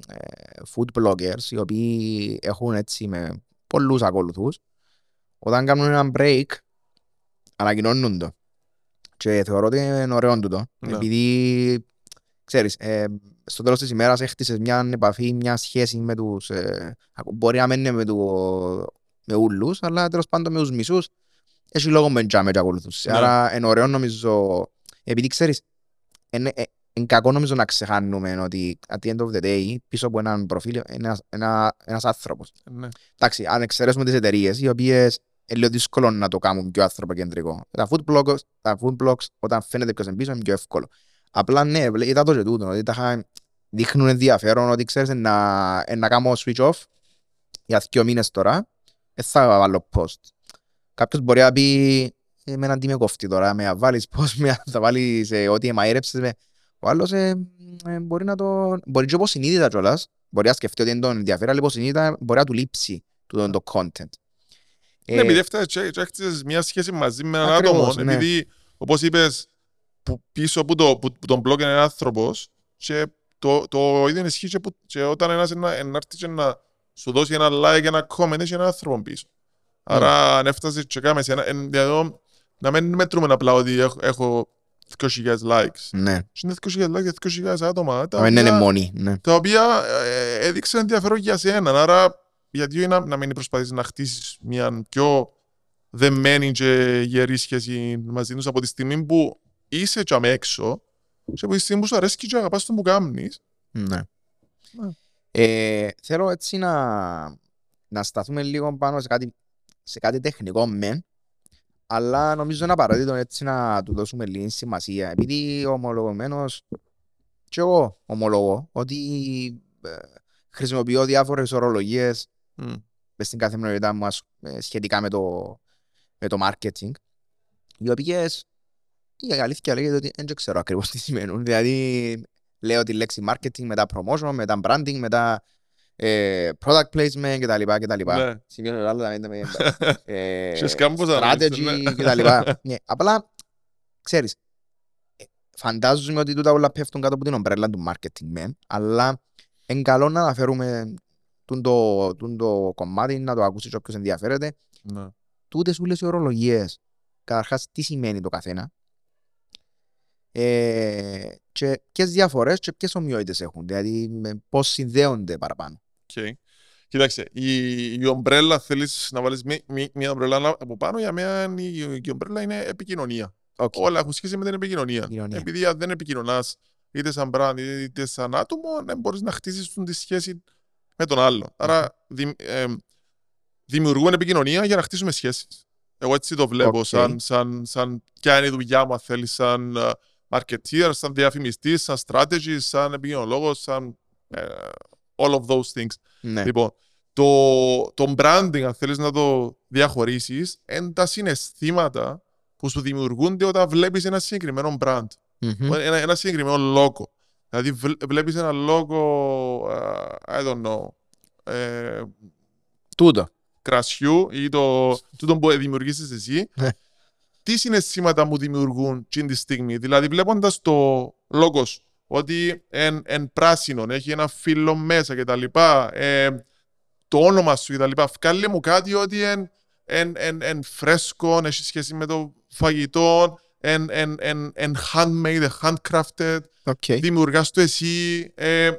[SPEAKER 1] food bloggers οι οποίοι έχουν έτσι με πολλούς ακολουθούς όταν κάνουν ένα break ανακοινώνουν το. Και θεωρώ ότι είναι ωραίο τούτο.
[SPEAKER 2] Ναι.
[SPEAKER 1] Επειδή, ξέρεις, ε, στο τέλος της ημέρας έχτισες μια επαφή, μια σχέση με τους... Ε, μπορεί να μένει με, το, με ούλους, αλλά τέλος πάντων με τους μισούς έχει λόγο με τζάμε και ακολουθούς.
[SPEAKER 2] Ναι.
[SPEAKER 1] Άρα είναι ωραίο νομίζω, επειδή ξέρεις, είναι είναι κακό νομίζω να ξεχάνουμε ότι at the end of the day πίσω από έναν προφίλ είναι ένας, ένα, ένας άνθρωπος.
[SPEAKER 2] Ναι.
[SPEAKER 1] Εντάξει, αν εξαιρέσουμε τις εταιρείες οι οποίες είναι λίγο δύσκολο να το κάνουν πιο ανθρωποκεντρικό. Τα food blogs, τα food blogs όταν φαίνεται ποιος είναι πίσω είναι πιο εύκολο. Απλά ναι, βλέ- είδα το και τούτο, ότι τα είχα- δείχνουν ενδιαφέρον ότι ξέρεις να, να κάνω switch off για δύο μήνες τώρα δεν θα βάλω post. Κάποιος μπορεί να πει εμένα τι με κόφτει τώρα, με να βάλεις post, με να θα βάλεις ε, ό,τι εμαείρεψες. Με... Ο άλλος ε, ε, μπορεί να το... Μπορεί και υποσυνείδητα κιόλας. Μπορεί να σκεφτεί ότι δεν τον ενδιαφέρει, αλλά υποσυνείδητα μπορεί να του λείψει το, το content.
[SPEAKER 2] Ναι, επειδή έφτασε και, και έχτισες μια σχέση μαζί με έναν
[SPEAKER 1] Ακριβώς,
[SPEAKER 2] άτομο.
[SPEAKER 1] ναι.
[SPEAKER 2] Επειδή, όπως είπες, που πίσω από, το, που, που τον blog είναι ένα άνθρωπος και το, το ίδιο ισχύει και, που, και όταν ένας να, να έρθει και να σου δώσει ένα like, ένα comment, έχει έναν άνθρωπο πίσω. Άρα αν έφτασες και κάμες ένα, εν, δηλαδή, να μην μετρούμε απλά ότι έχω, έχω 2.000 likes.
[SPEAKER 1] Ναι,
[SPEAKER 2] Είναι 2.000 likes για 2.000 άτομα. Τα
[SPEAKER 1] να μην είναι
[SPEAKER 2] οποία-
[SPEAKER 1] μόνοι. Ναι.
[SPEAKER 2] τα οποία ε, έδειξαν ενδιαφέρον για σένα. Άρα, γιατί να, να μην προσπαθείς να χτίσεις μια πιο δεμένη και γερή σχέση μαζί τους από τη στιγμή που είσαι και έξω και από τη στιγμή που σου αρέσει και αγαπάς τον που κάνεις.
[SPEAKER 1] Ναι.
[SPEAKER 2] Ναι.
[SPEAKER 1] Ε, θέλω έτσι να, να σταθούμε λίγο πάνω σε κάτι, σε κάτι τεχνικό μεν, αλλά νομίζω είναι απαραίτητο έτσι να του δώσουμε λίγη σημασία. Επειδή ομολογωμένος, και εγώ ομολογώ, ότι ε, χρησιμοποιώ διάφορες ορολογίες
[SPEAKER 2] Μμ.
[SPEAKER 1] μες στην καθημερινότητά μου ας- ε, σχετικά με το, με το marketing, οι οποίες η αλήθεια λέγεται ότι δεν ξέρω ακριβώς τι σημαίνουν. Δηλαδή, λέω τη λέξη marketing, μετά promotion, μετά branding, μετά ε, product placement κτλ. κτλ.
[SPEAKER 2] Ναι.
[SPEAKER 1] Σημειώνω άλλο, τα με- ε,
[SPEAKER 2] Ξέρεις κάμπος να
[SPEAKER 1] strategy
[SPEAKER 2] ρωτήσεις,
[SPEAKER 1] κτλ. Ναι, απλά, ξέρεις, ε, φαντάζομαι ότι τούτα όλα πέφτουν κάτω από την ομπρέλα του marketing, μεν, αλλά είναι καλό να αναφέρουμε τούν το, τούν το κομμάτι, να το ακούσεις και όποιος ενδιαφέρεται.
[SPEAKER 2] Ναι.
[SPEAKER 1] Τούτες όλες οι ορολογίες, καταρχάς τι σημαίνει το καθένα, ε, και ποιες διαφορές και ποιες ομοιότητες έχουν, δηλαδή με πώς συνδέονται παραπάνω;
[SPEAKER 2] Οκ. Κοίταξε, η, η ομπρέλα θέλεις να βάλεις μη- μη- μια ομπρέλα από πάνω, για μένα η, η ομπρέλα είναι επικοινωνία.
[SPEAKER 1] Οκ.
[SPEAKER 2] Όλα έχουν σχέση με την επικοινωνία.
[SPEAKER 1] Επικοινωνία.
[SPEAKER 2] Επειδή αν δεν επικοινωνάς είτε σαν brand είτε σαν άτομο, δεν μπορείς να χτίσεις τη σχέση με τον άλλον. Άρα δη, ε, δημιουργούμε επικοινωνία για να χτίσουμε σχέσεις. Εγώ έτσι το βλέπω,
[SPEAKER 1] Οκ.
[SPEAKER 2] σαν, σαν, σαν ποια είναι η δουλειά μου, αν θέλεις, σαν ε, marketeer, σαν διαφημιστής, σαν strategist, σαν επικοινωνολόγο, σαν ε, all of those things.
[SPEAKER 1] Ναι.
[SPEAKER 2] Λοιπόν, το, το branding, αν θέλεις να το διαχωρίσεις, είναι τα συναισθήματα που σου δημιουργούνται όταν βλέπεις ένα συγκεκριμένο brand,
[SPEAKER 1] Μμμ.
[SPEAKER 2] ένα, ένα συγκεκριμένο logo. Δηλαδή βλ- βλέπεις ένα logo, uh, I don't know, ε,
[SPEAKER 1] Τούτο.
[SPEAKER 2] κρασιού ή το, τούτο που δημιουργήσεις εσύ,
[SPEAKER 1] Ναι.
[SPEAKER 2] τι συναισθήματα μου δημιουργούν την τη στιγμή. Δηλαδή βλέποντας το logo σου, ότι εν, εν πράσινο, έχει ένα φύλλο μέσα κτλ. Ε, το όνομα σου κτλ. Βγάλε μου κάτι ότι εν, εν, εν, εν φρέσκο, έχει σχέση με το φαγητό, εν, εν, εν, εν handmade, handcrafted,
[SPEAKER 1] Οκ.
[SPEAKER 2] δημιουργάς το εσύ, ε,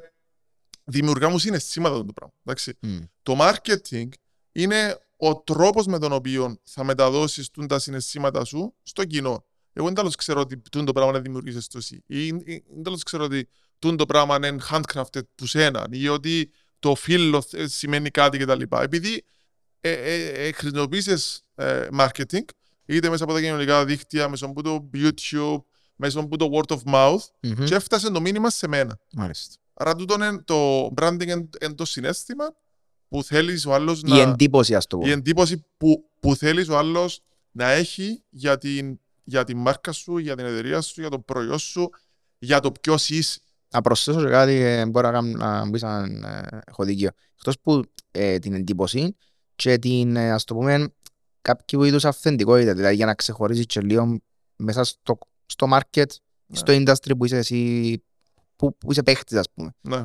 [SPEAKER 2] δημιουργά μου συναισθήματα αυτό το πράγμα. Εντάξει.
[SPEAKER 1] Μμ.
[SPEAKER 2] Το marketing είναι ο τρόπος με τον οποίο θα μεταδώσεις τούν τα συναισθήματα σου στο κοινό. Εγώ εν τζαι να ξέρω ότι τούν το πράγμα δημιουργάς το εσύ. Ή ή- εν τζαι να ξέρω ότι τούν το πράγμα είναι handcrafted που 'σένα ή ότι το φύλλο ε, σημαίνει κάτι κτλ. Επειδή ε, ε, ε, χρησιμοποιήσεις ε, marketing είτε μέσα από τα κοινωνικά δίκτυα, μέσα από το YouTube, μέσα από το word of mouth
[SPEAKER 1] Μμμ.
[SPEAKER 2] και έφτασε το μήνυμα σε μένα.
[SPEAKER 1] Μάλιστα.
[SPEAKER 2] Άρα τούτο είναι το branding είναι είναι το συνέστημα που θέλεις ο άλλος
[SPEAKER 1] Η
[SPEAKER 2] να...
[SPEAKER 1] εντύπωση, ας το πω.
[SPEAKER 2] η εντύπωση που, που θέλεις ο άλλος να έχει για την, για την μάρκα σου, για την εταιρεία σου, για το προϊόν σου, για το ποιος είσαι.
[SPEAKER 1] Να προσθέσω και κάτι, ε, μπορεί να, κάνω- να μου πεις αν ε, έχω δίκιο. Εκτός που ε, την εντύπωση και την, ε, ας το πούμε, κάποιο είδους αυθεντικότητα, δηλαδή για να ξεχωρίσεις και λίγο μέσα στο, στο market,
[SPEAKER 2] Ναι.
[SPEAKER 1] στο industry που είσαι εσύ, που, που είσαι παίχτης, ας πούμε.
[SPEAKER 2] Ναι.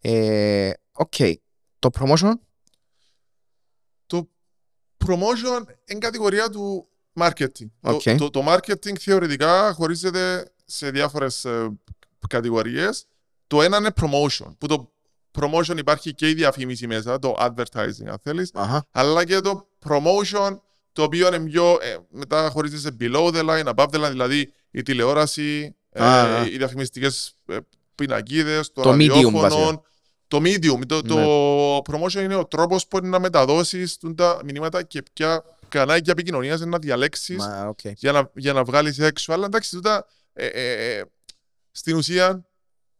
[SPEAKER 1] Ε, Οκ. Το promotion,
[SPEAKER 2] Το promotion είναι κατηγορία του marketing.
[SPEAKER 1] Οκ.
[SPEAKER 2] Το, το, το marketing θεωρητικά χωρίζεται σε διάφορες ε, κατηγορίες. Το ένα είναι promotion, που το promotion υπάρχει και η διαφήμιση μέσα, το advertising αν θέλεις,
[SPEAKER 1] αχα,
[SPEAKER 2] αλλά και το promotion το οποίο είναι πιο, ε, μετά χωρίζεται σε below the line, above the line, δηλαδή η τηλεόραση, ε,
[SPEAKER 1] Α, α.
[SPEAKER 2] οι διαφημιστικές ε, πινακίδες, το,
[SPEAKER 1] Το medium
[SPEAKER 2] ραδιόφωνο,
[SPEAKER 1] βασικά.
[SPEAKER 2] το medium. Το, το
[SPEAKER 1] Ναι.
[SPEAKER 2] promotion είναι ο τρόπος που είναι να μεταδώσεις τούν τα μηνύματα και ποια κανάλια επικοινωνίας είναι να διαλέξεις
[SPEAKER 1] μα, οκ.
[SPEAKER 2] για να, για να βγάλεις έξω. Αλλά εντάξει, τούτα, ε, ε, ε, στην ουσία,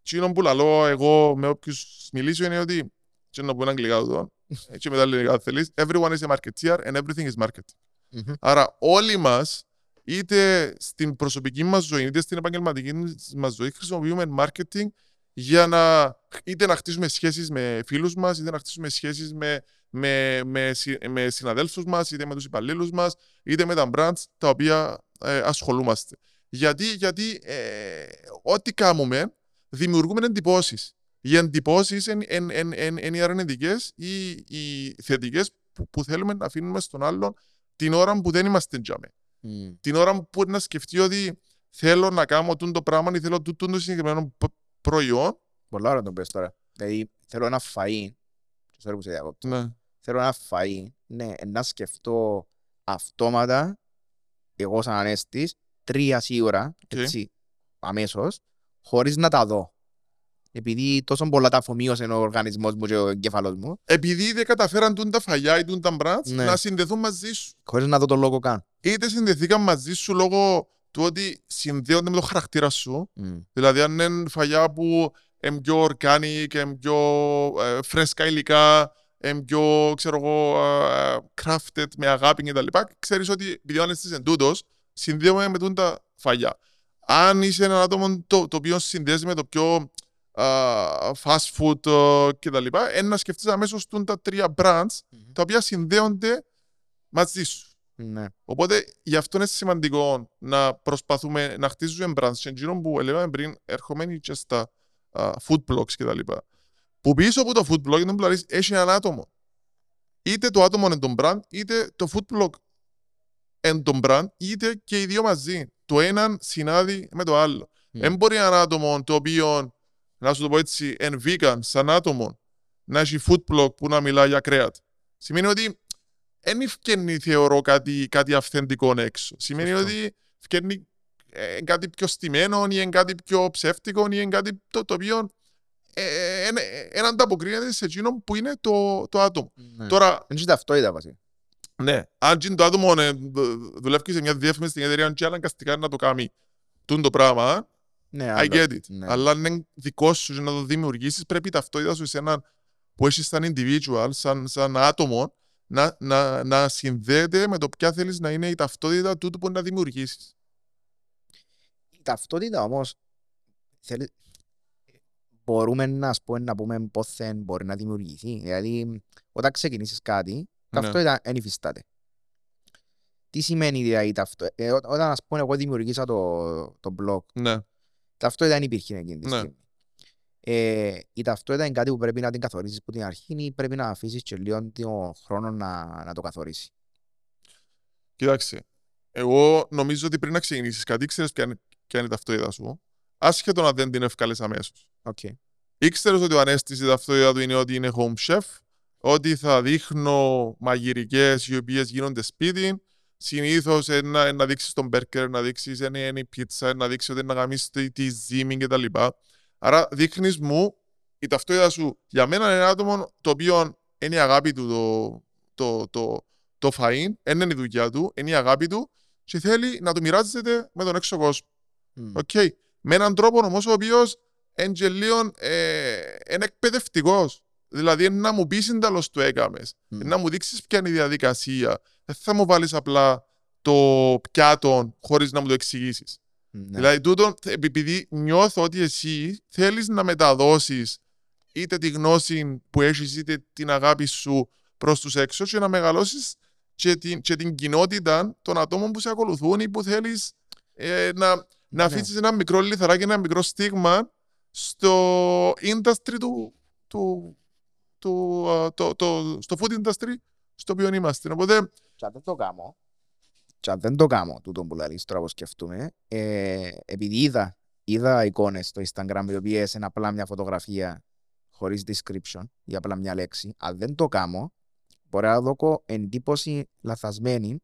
[SPEAKER 2] εκείνο που λαλώ εγώ με όποιους μιλήσω είναι ότι, εκείνο που είναι αγγλικά εδώ, και με τα ελληνικά αν θέλεις, everyone is a marketeer and everything is marketing.
[SPEAKER 1] Μμμ.
[SPEAKER 2] Άρα όλοι μας, είτε στην προσωπική μας ζωή, είτε στην επαγγελματική μας ζωή, χρησιμοποιούμε marketing για να είτε να χτίσουμε σχέσεις με φίλους μας, είτε να χτίσουμε σχέσεις με, με, με, συ- με συναδέλφους μας, είτε με τους υπαλλήλους μας, είτε με τα brands τα οποία ε, ασχολούμαστε. Γιατί, γιατί ε, ό,τι κάνουμε δημιουργούμε εντυπώσεις. Οι εντυπώσεις είναι οι αρνητικές ή οι θετικές που, που θέλουμε να αφήνουμε στον άλλον την ώρα που δεν είμαστε τζάμε.
[SPEAKER 1] Μμ.
[SPEAKER 2] Την ώρα που να σκεφτεί ότι θέλω να κάνω τούτο το πράγμα ή θέλω τούτο το συγκεκριμένο π- προϊόν.
[SPEAKER 1] Πολλά ώρα τον πες τώρα. Δηλαδή θέλω ένα φαΐ, και sorry που σε διακόπτω,
[SPEAKER 2] Ναι.
[SPEAKER 1] θέλω ένα φαΐ, ναι, να σκεφτώ αυτόματα, εγώ σαν Ανέστης, τρία σίγουρα,
[SPEAKER 2] Οκ.
[SPEAKER 1] έτσι, αμέσως, χωρίς να τα δω. Επειδή τόσο πολλά τα αφομοίωσε ο οργανισμός μου και ο εγκέφαλος μου,
[SPEAKER 2] Επειδή δεν καταφέραν τούν τα φαγιά ή τούν τα brands
[SPEAKER 1] Ναι.
[SPEAKER 2] να συνδεθούν μαζί σου.
[SPEAKER 1] χωρίς να δω το logo καν.
[SPEAKER 2] Είτε συνδεθήκαν μαζί σου λόγω του ότι συνδέονται με το χαρακτήρα σου,
[SPEAKER 1] Μμ.
[SPEAKER 2] Δηλαδή, αν είναι φαγιά που είναι πιο organic, είναι πιο ε, φρέσκα υλικά, είναι πιο, ξέρω εγώ, ε, crafted με αγάπη κτλ. Ξέρεις ότι επειδή ο Ανέστης είναι τούτος, συνδέομαι με τούτα τα φαγιά. Αν είσαι ένα άτομο το, το οποίο συνδέεται με το πιο α, fast food ε, κτλ. Είναι να σκεφτείς αμέσως τούν τα τρία brands
[SPEAKER 1] Μμμ.
[SPEAKER 2] τα οποία συνδέονται μαζί σου.
[SPEAKER 1] Ναι.
[SPEAKER 2] Οπότε γι' αυτό είναι σημαντικό να προσπαθούμε να χτίζουμε brands και εκείνο που έλεγαμε πριν ερχομένοι και στα α, food blogs και τα λοιπά. Που πίσω από το food blog είναι που λαλείς, έχει ένα άτομο. Είτε το άτομο είναι το brand, είτε το food blog είναι το brand, είτε και οι δύο μαζί. Το έναν συνάδει με το άλλο.
[SPEAKER 1] Μμ.
[SPEAKER 2] Δεν μπορεί ένα άτομο το οποίο, να σου το πω έτσι, είναι vegan σαν άτομο, να έχει food blog που να μιλά για κρέατα. Σημαίνει ότι δεν ευκαινεί, θεωρώ, κάτι, κάτι αυθεντικό έξω. Σημαίνει
[SPEAKER 1] Σωστό.
[SPEAKER 2] ότι ευκαινεί ε, κάτι πιο στημένο ή είναι κάτι πιο ψεύτικο ή είναι κάτι το, το οποίο ε, δεν ανταποκρίνεται σε εκείνο που είναι το, το άτομο.
[SPEAKER 1] Ναι.
[SPEAKER 2] Τώρα,
[SPEAKER 1] Δεν έχει ταυτότητα βασικά.
[SPEAKER 2] ναι, αν και το άτομο ε, δου- δουλεύει σε μια διεύθυνση στην εταιρεία και αναγκαστικά να το κάνει τούν το πράγμα,
[SPEAKER 1] Ναι,
[SPEAKER 2] I
[SPEAKER 1] άλλο.
[SPEAKER 2] get it.
[SPEAKER 1] Ναι.
[SPEAKER 2] Αλλά αν είναι δικό σου και να το δημιουργήσεις, πρέπει η ταυτότητα σου σε έναν που έχεις σαν individual, σαν, σαν άτομο, να, να, να συνδέεται με το ποια θέλεις να είναι η ταυτότητα τούτου που να δημιουργήσεις.
[SPEAKER 1] Η ταυτότητα όμως θέλει... μπορούμε να, ας πούμε, να πούμε πόθεν μπορεί να δημιουργηθεί. Δηλαδή, όταν ξεκινήσεις κάτι,
[SPEAKER 2] Ναι.
[SPEAKER 1] ταυτότητα δεν υφιστάται. Τι σημαίνει δηλαδή ταυτότητα. Ε, ό- όταν ας πούμε εγώ δημιουργήσα το, το blog,
[SPEAKER 2] Ναι,
[SPEAKER 1] ταυτότητα δεν υπήρχε εκείνη τη
[SPEAKER 2] Ναι.
[SPEAKER 1] στιγμή. Ε, η ταυτότητα είναι κάτι που πρέπει να την καθορίσεις από την αρχή ή πρέπει να αφήσεις και λίγο τον χρόνο να, να το καθορίσει;
[SPEAKER 2] κοιτάξτε. Εγώ νομίζω ότι πριν να ξεκινήσεις κάτι, ξέρεις ποια, είναι- ποια είναι η ταυτότητα σου. Άσχετο να δεν την ευκάλε αμέσως.
[SPEAKER 1] Okay.
[SPEAKER 2] Ήξερες ότι ο Ανέστης η ταυτότητα του είναι ότι είναι home chef, ότι θα δείχνω μαγειρικές οι οποίες γίνονται σπίτι. Συνήθως να, να δείξεις τον μπέρκερ, να δείξεις είναι, είναι η πίτσα, να δείξεις ότι είναι να κάνει τη, τη ζύμη κτλ. Άρα δείχνεις μου η ταυτότητα σου για μένα είναι ένα άτομο το οποίο είναι η αγάπη του το, το, το, το φαΐν, δεν είναι η δουλειά του, είναι η αγάπη του και θέλει να το μοιράζεται με τον έξω κόσμο.
[SPEAKER 1] Mm.
[SPEAKER 2] Οκ. Με έναν τρόπο όμως ο οποίος είναι λίγο ε, είναι εκπαιδευτικός. Δηλαδή είναι να μου πεις ένταλως το έκαμες.
[SPEAKER 1] Mm.
[SPEAKER 2] Να μου δείξεις ποια είναι η διαδικασία. Δεν θα μου βάλεις απλά το πιάτο χωρίς να μου το εξηγήσεις.
[SPEAKER 1] Ναι.
[SPEAKER 2] Δηλαδή, τούτο, επειδή νιώθω ότι εσύ θέλεις να μεταδώσεις είτε τη γνώση που έχεις, είτε την αγάπη σου προς τους έξω και να μεγαλώσεις και την, και την κοινότητα των ατόμων που σε ακολουθούν ή που θέλεις ε, να, να
[SPEAKER 1] Ναι.
[SPEAKER 2] αφήσεις ένα μικρό λιθαράκι, ένα μικρό στίγμα στο industry του, του, του, α, το, το, στο food industry στο οποίο είμαστε. Οπότε,
[SPEAKER 1] Και αν δεν το κάνω, και αν δεν το κάνω τούτο που λαλείς τώρα που σκεφτούμε, ε, επειδή είδα, είδα εικόνες στο Instagram οι οποίες είναι απλά μια φωτογραφία χωρίς description ή απλά μια λέξη, αν δεν το κάνω, μπορεί να δω εντύπωση λαθασμένη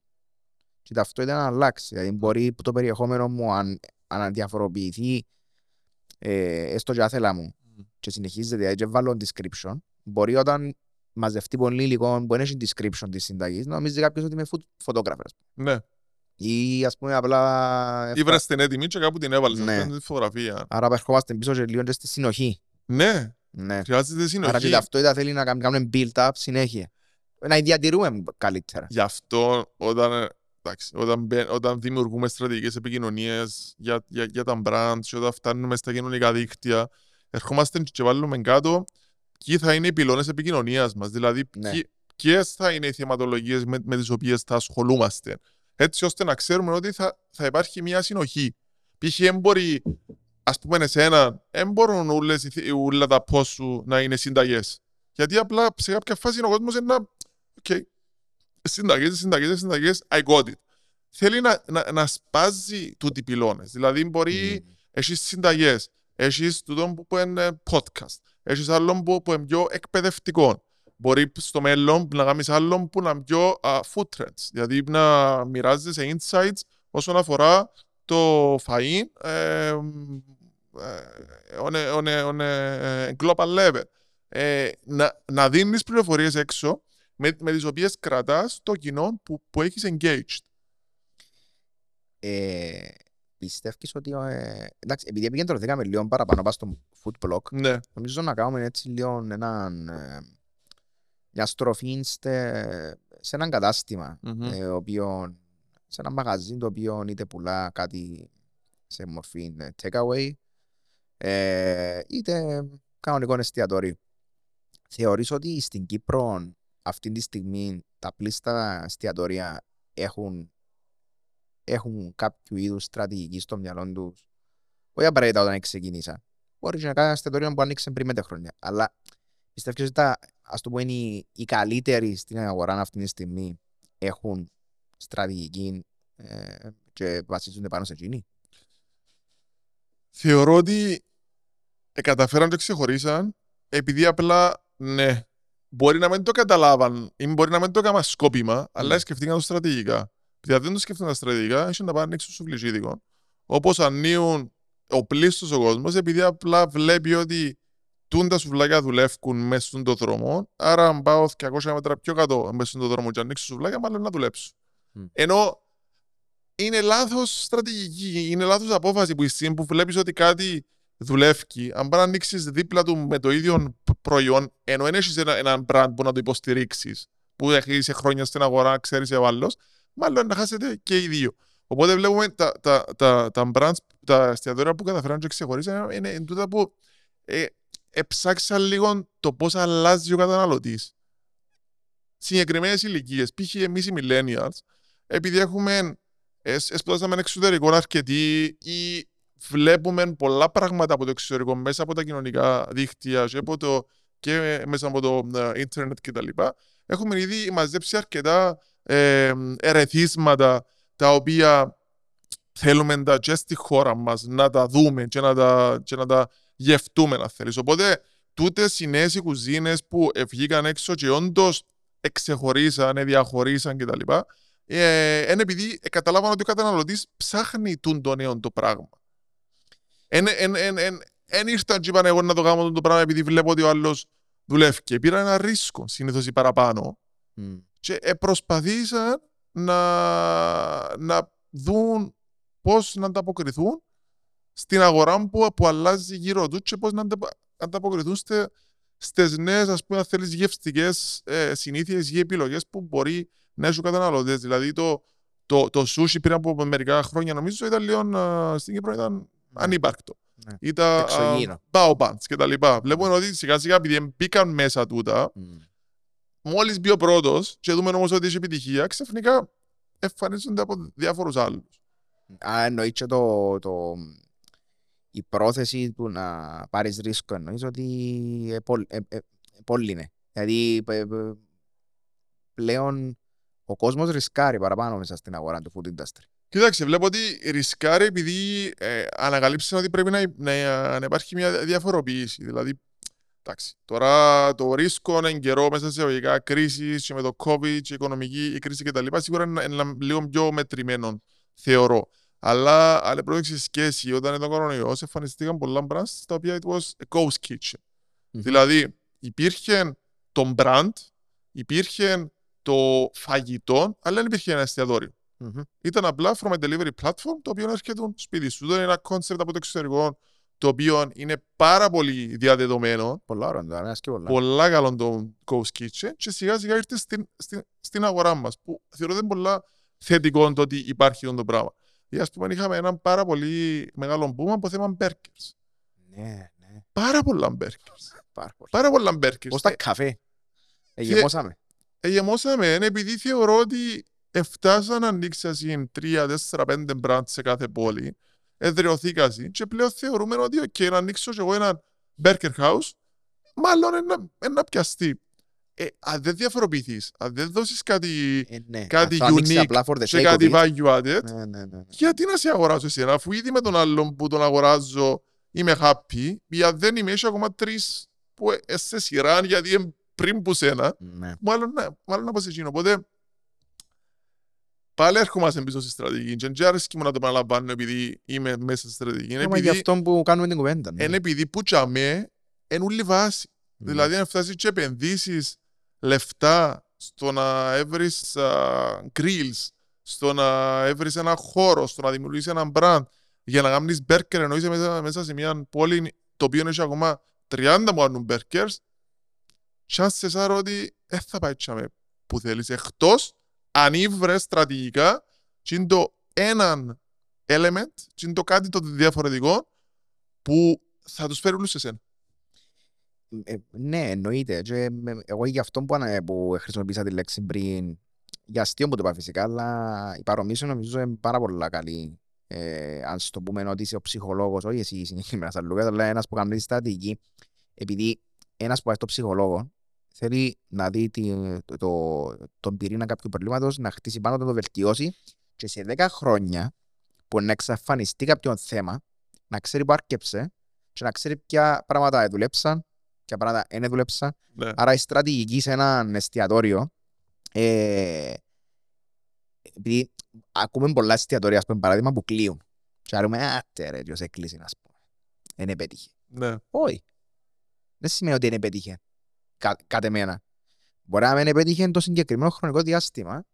[SPEAKER 1] και ταυτότητα να αλλάξει. Δηλαδή μπορεί το περιεχόμενο μου αν, αν διαφοροποιηθεί ε, έστω και άθελα μου και συνεχίζεται δηλαδή και βάλω description, μπορεί όταν μαζευτεί πολύ υλικό που δεν έχει description της συνταγής να νομίζει κάποιος ότι είμαι food photographer.
[SPEAKER 2] ναι,
[SPEAKER 1] Ή ας πούμε απλά...
[SPEAKER 2] ή βρες την έτοιμη και κάπου την έβαλες.
[SPEAKER 1] Ναι.
[SPEAKER 2] Ναι. τη φωτογραφία.
[SPEAKER 1] Άρα ερχόμαστε πίσω και λίγο και στη συνοχή.
[SPEAKER 2] Ναι,
[SPEAKER 1] Ναι.
[SPEAKER 2] Χρειάζεται
[SPEAKER 1] Άρα και
[SPEAKER 2] συνοχή.
[SPEAKER 1] η ταυτότητα θέλει να κάνουμε- κάνουμε build-up συνέχεια. Να διατηρούμε καλύτερα.
[SPEAKER 2] Γι' αυτό όταν, ε, εντάξει, όταν, μπαι- όταν δημιουργούμε στρατηγικές επικοινωνίες για, για, για τα brands και όταν φτάνουμε στα κοινωνικά δίκτυα, ερχόμαστε και βάλουμε κάτω ποιοι θα είναι οι πυλώνες επικοινωνίας μας. Δηλαδή,
[SPEAKER 1] Ναι.
[SPEAKER 2] ποιοι- ποιες θα είναι οι θεματολογίες με, με τις οποίες θα ασχολούμαστε. Έτσι ώστε να ξέρουμε ότι θα, θα υπάρχει μια συνοχή. Π.χ. έμποροι, ας πούμε εσένα, δεν μπορούν όλες, οι θ- όλα τα post σου να είναι συνταγές. Γιατί απλά σε κάποια φάση ο κόσμος είναι να... Okay, συνταγές, συνταγές, συνταγές, I got it. Θέλει να, να, να σπάζει τούτοι οι πυλώνες. Δηλαδή μπορεί,
[SPEAKER 1] Μμ.
[SPEAKER 2] έχεις συνταγές, έχεις τούτο που είναι podcast, έχεις άλλον που, που είναι πιο εκπαιδευτικό. Μπορεί στο μέλλον να κάνεις άλλον που να είναι πιο α, food trends, δηλαδή να μοιράζεσαι insights όσον αφορά το φαΐν ε, ε, on, a, on, a, on a global level. Ε, να, να δίνεις πληροφορίες έξω με, με τις οποίες κρατάς το κοινό που, που έχεις engaged.
[SPEAKER 1] Ε, πιστεύεις ότι, ε, εντάξει, επειδή επικεντρωθήκαμε λίγο παραπάνω πάνω στο food blog,
[SPEAKER 2] Ναι,
[SPEAKER 1] νομίζω να κάνουμε έτσι λίγο έναν, ε, μια στροφή στε- σε έναν κατάστημα,
[SPEAKER 2] Μμμ.
[SPEAKER 1] ε, οποίο, σε ένα μαγαζί το οποίο είτε πουλά κάτι σε μορφή ε, takeaway, ε, είτε κανονικό εστιατόριο. Θεωρείς ότι στην Κύπρο αυτή τη στιγμή τα πλήστα εστιατόρια έχουν, έχουν κάποιο είδους στρατηγική στο μυαλό τους. Όχι απαραίτητα όταν ξεκίνησα. Μπορεί και να κάνει ένα εστιατόριο που άνοιξε πριν πέντε χρόνια. Αλλά πιστεύω ότι τα, ας το πω, είναι οι, οι καλύτεροι στην αγορά αυτή τη στιγμή έχουν στρατηγική ε, και βασίζονται πάνω σε εκείνη;
[SPEAKER 2] θεωρώ ότι ε, καταφέραν και ξεχωρίσαν επειδή απλά ναι, μπορεί να μην το καταλάβαν ή μπορεί να μην το έκαναν σκόπιμα, αλλά
[SPEAKER 1] Μμ.
[SPEAKER 2] σκεφτήκαν το στρατηγικά. Δηλαδή, αν δεν το σκεφτούν στρατηγικά, έχει να πάνε ανοίξουν στο φλιτζίδικο. Όπως ανοίγουν ο πλήστος ο κόσμος, επειδή απλά βλέπει ότι τούν τα σουβλάκια δουλεύουν μέσα στον το δρόμο. Άρα, αν πάω 200 μέτρα πιο κάτω μέσα στον το δρόμο και ανοίξω σουβλάκια, μάλλον να δουλέψω.
[SPEAKER 1] Μμ.
[SPEAKER 2] Ενώ είναι λάθος στρατηγική, είναι λάθος απόφαση που εσύ που βλέπεις ότι κάτι δουλεύει. Αν πάει να ανοίξεις δίπλα του με το ίδιο π- προϊόν, ενώ δεν έχεις ένα, έναν brand που να το υποστηρίξεις, που έχεις σε χρόνια στην αγορά, ξέρεις ο άλλος, μάλλον να χάσετε και οι δύο. Οπότε βλέπουμε τα, τα, τα, τα brands, τα εστιατόρια που καταφέραν και ξεχωρίσαν είναι, είναι τούτα που ε, εψάξαν λίγο το πώς αλλάζει ο καταναλωτής. Συγκεκριμένες ηλικίες, π.χ. εμείς οι millennials, επειδή έχουμε εσ- εσπουδάσαμε εξωτερικό αρκετοί ή βλέπουμε πολλά πράγματα από το εξωτερικό μέσα από τα κοινωνικά δίκτυα και, από το, και μέσα από το ε, ίντερνετ κτλ. Έχουμε ήδη μαζέψει αρκετά ε, ερεθίσματα τα οποία θέλουμε τα και στη χώρα μας να τα δούμε και να τα, και να τα γευτούμε αν θέλεις. Οπότε τούτες οι νέες οι κουζίνες που βγήκαν έξω και όντως εξεχωρίσαν, διαχωρίσαν κτλ. Ε, είναι επειδή ε, καταλάβαν ότι ο καταναλωτής ψάχνει τούν το νέο το πράγμα. Εν, εν, εν, εν, εν ήρθαν και είπαν εγώ να το κάνω το πράγμα επειδή βλέπω ότι ο άλλος δουλεύει. Και πήραν ένα ρίσκο συνήθως ή παραπάνω
[SPEAKER 1] Μμ.
[SPEAKER 2] και ε, προσπαθήσαν να, να δουν πώς να ανταποκριθούν στην αγορά που, που αλλάζει γύρω τους και πώς να αντα- ανταποκριθούν στε, στις νέες ας πούμε αν θέλεις γευστικές ε, συνήθειες ή επιλογές που μπορεί να έχουν καταναλωτές. Δηλαδή το, το, το sushi πριν από μερικά χρόνια νομίζω ήταν λίγο α, στην Κύπρο ήταν ανύπαρκτο.
[SPEAKER 1] Ναι.
[SPEAKER 2] Ήταν
[SPEAKER 1] Εξωγήινο.
[SPEAKER 2] baobans και τα λοιπά. Βλέπουμε ότι σιγά σιγά επειδή μπήκαν μέσα τούτα
[SPEAKER 1] Μμ.
[SPEAKER 2] μόλις μπει ο πρώτος και δούμε όμως ότι έχει επιτυχία, ξαφνικά εμφανίζονται από διάφορους άλλους.
[SPEAKER 1] Α, εννοείς και το, το, η πρόθεση του να πάρεις ρίσκο εννοείς ότι ε, πολ- ε, ε, πολύ είναι. Δηλαδή ε, ε, πλέον ο κόσμος ρισκάρει παραπάνω μέσα στην αγορά του food industry.
[SPEAKER 2] Κοίταξε, βλέπω ότι ρισκάρει επειδή ε, ανακαλύψαν ότι πρέπει να, να, να υπάρχει μια διαφοροποίηση. Δηλαδή, εντάξει, τώρα το ρίσκο είναι καιρό μέσα σε εγωγικά κρίση και με το COVID και η οικονομική η κρίση κτλ. Σίγουρα είναι, είναι λίγο πιο μετρημένο, θεωρώ. Αλλά, αλλά πρόκειται σχέση όταν ήταν ο κορονοϊός, εμφανιστήκαν πολλά brands τα οποία it was a ghost kitchen.
[SPEAKER 1] Μμμ.
[SPEAKER 2] Δηλαδή, υπήρχε το brand, υπήρχε το φαγητό, αλλά δεν υπήρχε ένα εστιατόριο.
[SPEAKER 1] Μμμ.
[SPEAKER 2] Ήταν απλά from a delivery platform το οποίο έρχεται σπίτι σου. Δεν είναι ένα concept από το εξωτερικό το οποίο είναι πάρα πολύ διαδεδομένο,
[SPEAKER 1] Πολλά ώρα, τώρα, ένας και πολλά.
[SPEAKER 2] πολλά καλό το Ghost Kitchen και σιγά σιγά ήρθε στην, στην, στην αγορά μας που θεωρώ ότι είναι πολλά θετικό το ότι υπάρχει αυτό το πράγμα. Ή ας πούμε είχαμε ένα πάρα πολύ μεγάλο boom από θέμα burgers.
[SPEAKER 1] Ναι, ναι,
[SPEAKER 2] Πάρα πολλά burgers.
[SPEAKER 1] πάρα πολύ.
[SPEAKER 2] Πάρα πολλά burgers.
[SPEAKER 1] Πώς τα καφέ.
[SPEAKER 2] και-
[SPEAKER 1] Εγεμόσαμε.
[SPEAKER 2] Εγεμόσαμε ε, επειδή θεωρώ ότι εφτάσαν να ανοίξασαν τρία, τέσσερα, πέντε μπραντ σε κάθε πόλη. Εδραιωθήκασαν και πλέον θεωρούμε ότι okay, να ανοίξω και εγώ ένα burger house, μάλλον ένα, ένα πιαστεί. Ε, αν δεν διαφοροποιηθείς, αν δεν δώσεις κάτι,
[SPEAKER 1] Ε, ναι.
[SPEAKER 2] κάτι
[SPEAKER 1] Θα ανοίξεις
[SPEAKER 2] unique
[SPEAKER 1] απλά for the
[SPEAKER 2] σε
[SPEAKER 1] sake
[SPEAKER 2] κάτι
[SPEAKER 1] of it.
[SPEAKER 2] value added,
[SPEAKER 1] Ναι, ναι, ναι, ναι.
[SPEAKER 2] γιατί να σε αγοράσω εσένα, αφού ήδη με τον άλλον που τον αγοράζω είμαι happy, ή αν δεν είμαι, έχει ακόμα τρεις που ε, σε σειρά, γιατί είναι πριν που σένα,
[SPEAKER 1] Ναι.
[SPEAKER 2] μάλλον, ναι, μάλλον από σε εκείνο. Οπότε, πάλι έρχομαστε πίσω στη στρατηγική. Και δεν αρέσκει μου να το παραλαμβάνω επειδή είμαι μέσα στη στρατηγική. Είναι
[SPEAKER 1] Μα γι'
[SPEAKER 2] επειδή,
[SPEAKER 1] αυτό που κάνουμε την κουβέντα. ναι.
[SPEAKER 2] είναι επειδή που τσαμέ είναι όλη βάση.
[SPEAKER 1] Ναι.
[SPEAKER 2] Δηλαδή, αν φτάσεις και επενδύσεις λεφτά στο να έβρεις uh, grills, στο να έβρεις ένα χώρο, στο να δημιουργήσεις ένα brand για να κάνεις burger ενώ είσαι μέσα, μέσα σε μια πόλη το οποίο έχει ακόμα 30 μόνο burgers chances are ότι δεν θα πάει τσάμε που θέλεις εκτός αν ήβρες στρατηγικά και είναι το έναν element και είναι το κάτι το διαφορετικό που θα τους φέρει όλους σε σένα.
[SPEAKER 1] Ε, ναι, εννοείται. Και, με- εγώ γι' αυτό που, ανα- που χρησιμοποίησα τη λέξη πριν, για αστείο που το είπα φυσικά, αλλά η παρομοίωση νομίζω είναι πάρα πολύ καλή. Ε, αν στο πούμε ότι είσαι ο ψυχολόγος, όχι εσύ συγκεκριμένα σαν Λούκας, αλλά ένας που κάνει τη στρατηγική, επειδή ένας που πάει στο ψυχολόγο θέλει να δει τη, το, το, τον πυρήνα κάποιου προβλήματος, να χτίσει πάνω, του, να το βελτιώσει και σε 10 χρόνια που να εξαφανιστεί κάποιο θέμα, να ξέρει που άρκεψε και να ξέρει ποια πράγματα δουλέψαν, ποια πράγματα δεν δουλέψαν.
[SPEAKER 2] Ναι.
[SPEAKER 1] Άρα η στρατηγική σε έναν εστιατόριο, ε, επειδή ακούμε πολλά εστιατόρια, ας πούμε, παράδειγμα, που κλείουν. Και άρουμε, άτε ρε, ποιος έκλεισε, ας πούμε. Δεν επέτυχε.
[SPEAKER 2] Ναι.
[SPEAKER 1] Όχι. Δεν σημαίνει ότι δεν επέτυχε. Κα, κατ' εμένα. Μπορεί να μην επέτυχε το συγκεκριμένο χρονικό διάστημα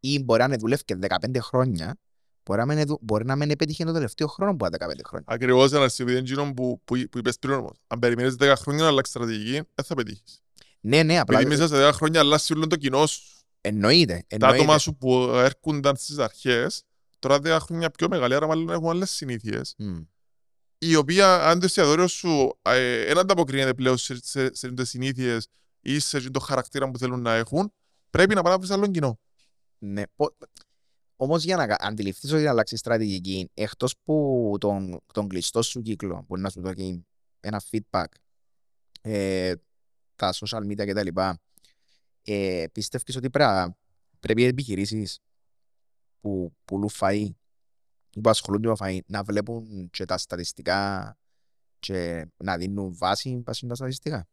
[SPEAKER 1] ή μπορεί να μην δούλευε 15 χρόνια. Μπορεί να μην, δου- μπορεί να μην επέτυχε το τελευταίο χρόνο που ήταν 15 χρόνια.
[SPEAKER 2] Ακριβώς ένα επειδή είναι εκείνο που, που, που είπες πριν όμως. Αν περιμένεις 10 χρόνια να αλλάξεις στρατηγική, δεν θα πετύχεις.
[SPEAKER 1] Ναι, ναι, απλά
[SPEAKER 2] Επειδή μέσα σε 10 χρόνια αλλάζει όλο το κοινό σου.
[SPEAKER 1] εννοείται.
[SPEAKER 2] Τα
[SPEAKER 1] εννοείται.
[SPEAKER 2] άτομα σου που έρχονταν στις αρχές, τώρα 10 χρόνια πιο μεγάλη, άρα μάλλον έχουν άλλες συνήθειες.
[SPEAKER 1] Μμ.
[SPEAKER 2] Η οποία αν το εστιατόριο σου ε, δεν ανταποκρίνεται πλέον σε, σε, σε, σε συνήθειες ή σε το χαρακτήρα που θέλουν να έχουν, πρέπει να πάνε να βρεις άλλον κοινό.
[SPEAKER 1] Ναι. Όμως για να κα- αντιληφθείς ότι να αλλάξεις στρατηγική, εκτός που τον, τον κλειστό σου κύκλο μπορεί να σου δώσει ένα feedback, ε, τα social media κτλ. Ε, πιστεύεις ότι πρέπει, να- πρέπει οι επιχειρήσεις που πουλούν φαΐ ή που ασχολούνται με φαΐ να βλέπουν και τα στατιστικά και να δίνουν βάση βάσει τα στατιστικά.